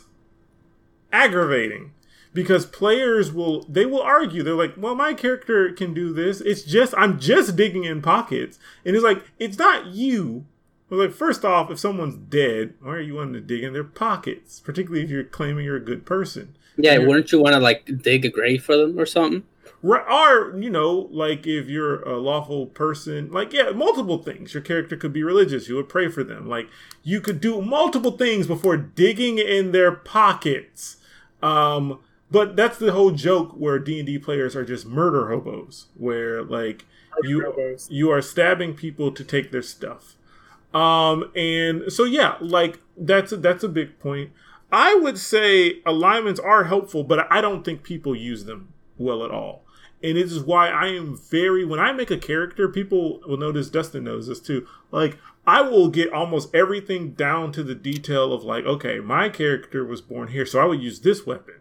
Speaker 1: aggravating because players will they will argue they're like well my character can do this it's just i'm just digging in pockets and it's like it's not you I was like, first off, if someone's dead, why are you wanting to dig in their pockets? Particularly if you're claiming you're a good person.
Speaker 2: Yeah,
Speaker 1: Yeah.
Speaker 2: wouldn't you want to like dig a grave for them or something?
Speaker 1: Or, you know, like if you're a lawful person, like, yeah, multiple things. Your character could be religious. You would pray for them. Like, you could do multiple things before digging in their pockets. Um, but that's the whole joke where D&D players are just murder hobos, where, like, you you are stabbing people to take their stuff. Um, and so yeah, like that's a, that's a big point. I would say alignments are helpful, but I don't think people use them well at all. And it is why I am very when I make a character, people will notice Dustin knows this too. Like I will get almost everything down to the detail of like, okay, my character was born here, so I would use this weapon.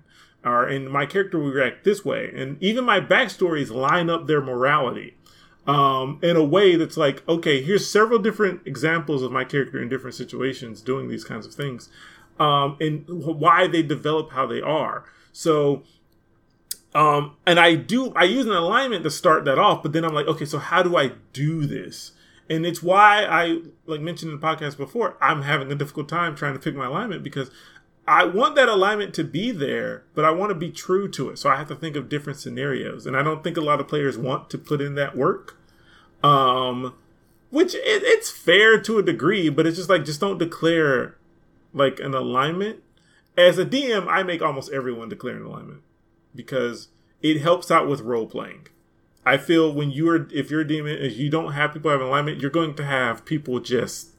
Speaker 1: Or and my character will react this way. And even my backstories line up their morality um, in a way that's like, okay, here's several different examples of my character in different situations doing these kinds of things, um, and why they develop how they are. So, um, and I do, I use an alignment to start that off, but then I'm like, okay, so how do I do this? And it's why I, like mentioned in the podcast before, I'm having a difficult time trying to pick my alignment because I want that alignment to be there, but I want to be true to it. So I have to think of different scenarios, and I don't think a lot of players want to put in that work. Um, which it, it's fair to a degree, but it's just like just don't declare like an alignment. As a DM, I make almost everyone declare an alignment because it helps out with role playing. I feel when you're if you're a DM, if you don't have people have alignment, you're going to have people just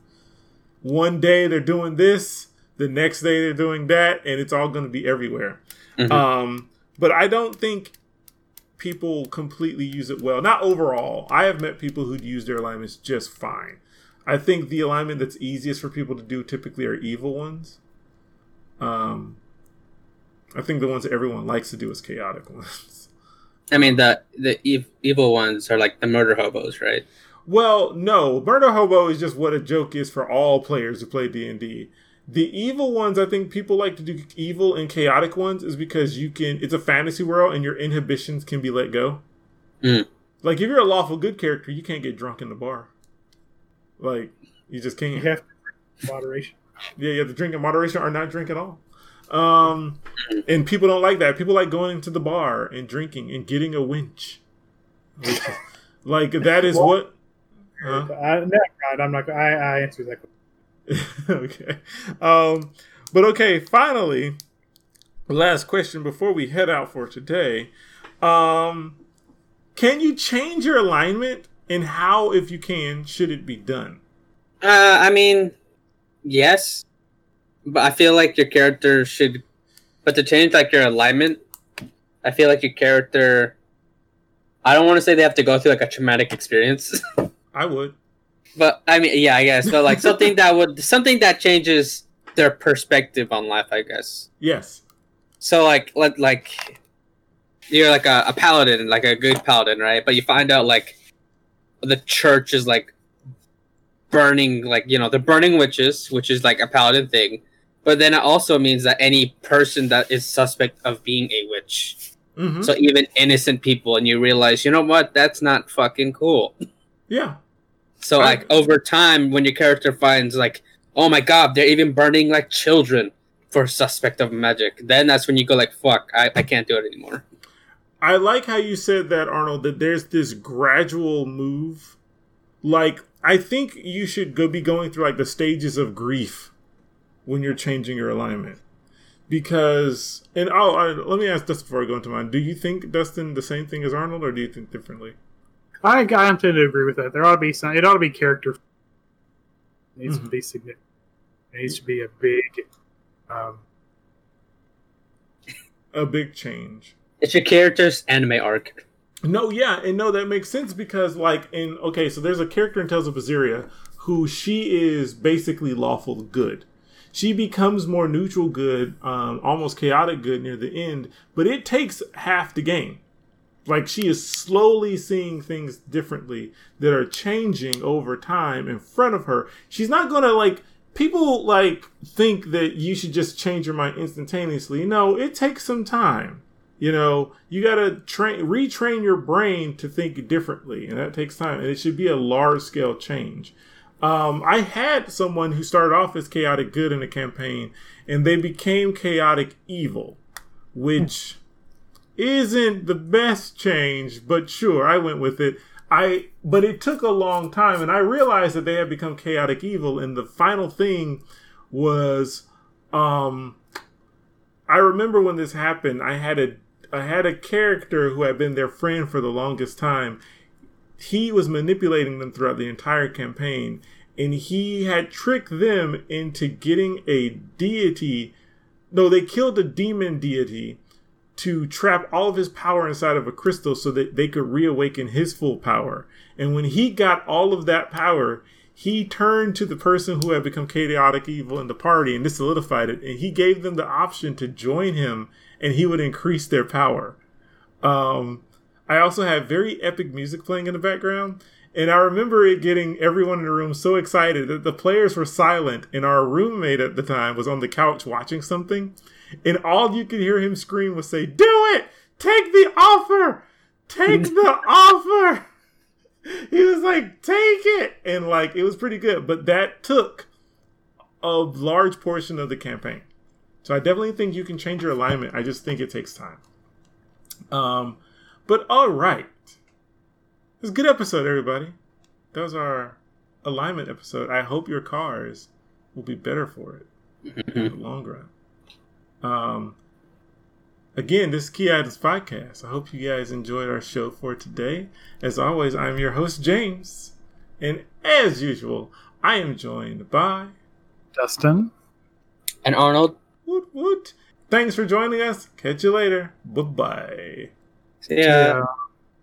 Speaker 1: one day they're doing this, the next day they're doing that, and it's all going to be everywhere.
Speaker 2: Mhm.
Speaker 1: Um, but I don't think people completely use it well. Not overall. I have met people who'd use their alignments just fine. I think the alignment that's easiest for people to do typically are evil ones. Um, I think the ones that everyone likes to do is chaotic ones.
Speaker 2: I mean the the ev- evil ones are like the murder hobos, right?
Speaker 1: Well, no, murder hobo is just what a joke is for all players who play D and D. The evil ones, I think people like to do evil and chaotic ones, is because you can. It's a fantasy world, and your inhibitions can be let go.
Speaker 2: Mm.
Speaker 1: Like if you're a lawful good character, you can't get drunk in the bar. Like you just can't.
Speaker 4: have moderation.
Speaker 1: Yeah, you have to drink in moderation or not drink at all. Um, and people don't like that. People like going to the bar and drinking and getting a winch. Which like that is
Speaker 4: Well-
Speaker 1: what. Huh?
Speaker 4: I, no, God, I'm not. I, I answered that. question.
Speaker 1: okay. Um, but okay, finally, last question before we head out for today. Um, can you change your alignment and how, if you can, should it be done?
Speaker 2: Uh, I mean, yes, but I feel like your character should. But to change like your alignment, I feel like your character. I don't want to say they have to go through like a traumatic experience,
Speaker 1: I would.
Speaker 2: but I mean, yeah, I guess. But like something that would something that changes their perspective on life, I guess.
Speaker 1: Yes.
Speaker 2: So like, let like you're like a, a paladin, like a good paladin, right? But you find out like the church is like burning, like you know, they're burning witches, which is like a paladin thing. But then it also means that any person that is suspect of being a witch,
Speaker 1: hmm
Speaker 2: so even innocent people, and you realize, you know what, that's not fucking cool.
Speaker 1: Yeah.
Speaker 2: So
Speaker 1: Right.
Speaker 2: like over time, when your character finds like, oh my god, they're even burning like children for suspect of magic, then that's when you go like, fuck, I, I can't do it anymore.
Speaker 1: I like how you said that, Arnold, that there's this gradual move. Like, I think you should go be going through like the stages of grief when you're changing your alignment. Because, and oh, I, let me ask Dustin before I go into mine. Do you think, Dustin, the same thing as Arnold, or do you think differently?
Speaker 4: I, I tend to agree with that. There ought to be some. It ought to be character. It needs
Speaker 1: Mhm.
Speaker 4: to be significant. It needs to be a big. Um,
Speaker 1: A big change.
Speaker 2: It's your character's anime arc.
Speaker 1: No, yeah, and no, that makes sense because, like, in okay, so there's a character in Tales of Berseria who she is basically lawful good. She becomes more neutral good, um, almost chaotic good near the end, but it takes half the game. Like she is slowly seeing things differently that are changing over time in front of her. She's not gonna like people like think that you should just change your mind instantaneously. No, it takes some time. You know, you gotta train retrain your brain to think differently, and that takes time. And it should be a large scale change. Um, I had someone who started off as chaotic good in a campaign, and they became chaotic evil, which isn't the best change, but sure, I went with it. I but it took a long time, and I realized that they had become chaotic evil, and the final thing was, um, I remember when this happened. I had a I had a character who had been their friend for the longest time. He was manipulating them throughout the entire campaign, and he had tricked them into getting a deity. No, they killed a demon deity to trap all of his power inside of a crystal so that they could reawaken his full power. And when he got all of that power, he turned to the person who had become chaotic evil in the party and this solidified it. And he gave them the option to join him and he would increase their power. Um, I also had very epic music playing in the background. And I remember it getting everyone in the room so excited that the players were silent, and our roommate at the time was on the couch watching something, and all you could hear him scream was say, "Do it! Take the offer! Take the offer!" He was like, "Take it!" And like it was pretty good, but that took a large portion of the campaign. So I definitely think you can change your alignment. I just think it takes time. Um, but all right. It was a good episode, everybody. That was our alignment episode. I hope your cars will be better for it in the long run. Um, again, this is Key Items Podcast. I hope you guys enjoyed our show for today. As always, I'm your host, James. And as usual, I am joined by
Speaker 3: Dustin.
Speaker 2: And Arnold,
Speaker 1: Woot Woot. Thanks for joining us. Catch you later. Bye bye.
Speaker 2: See ya.
Speaker 3: Yeah.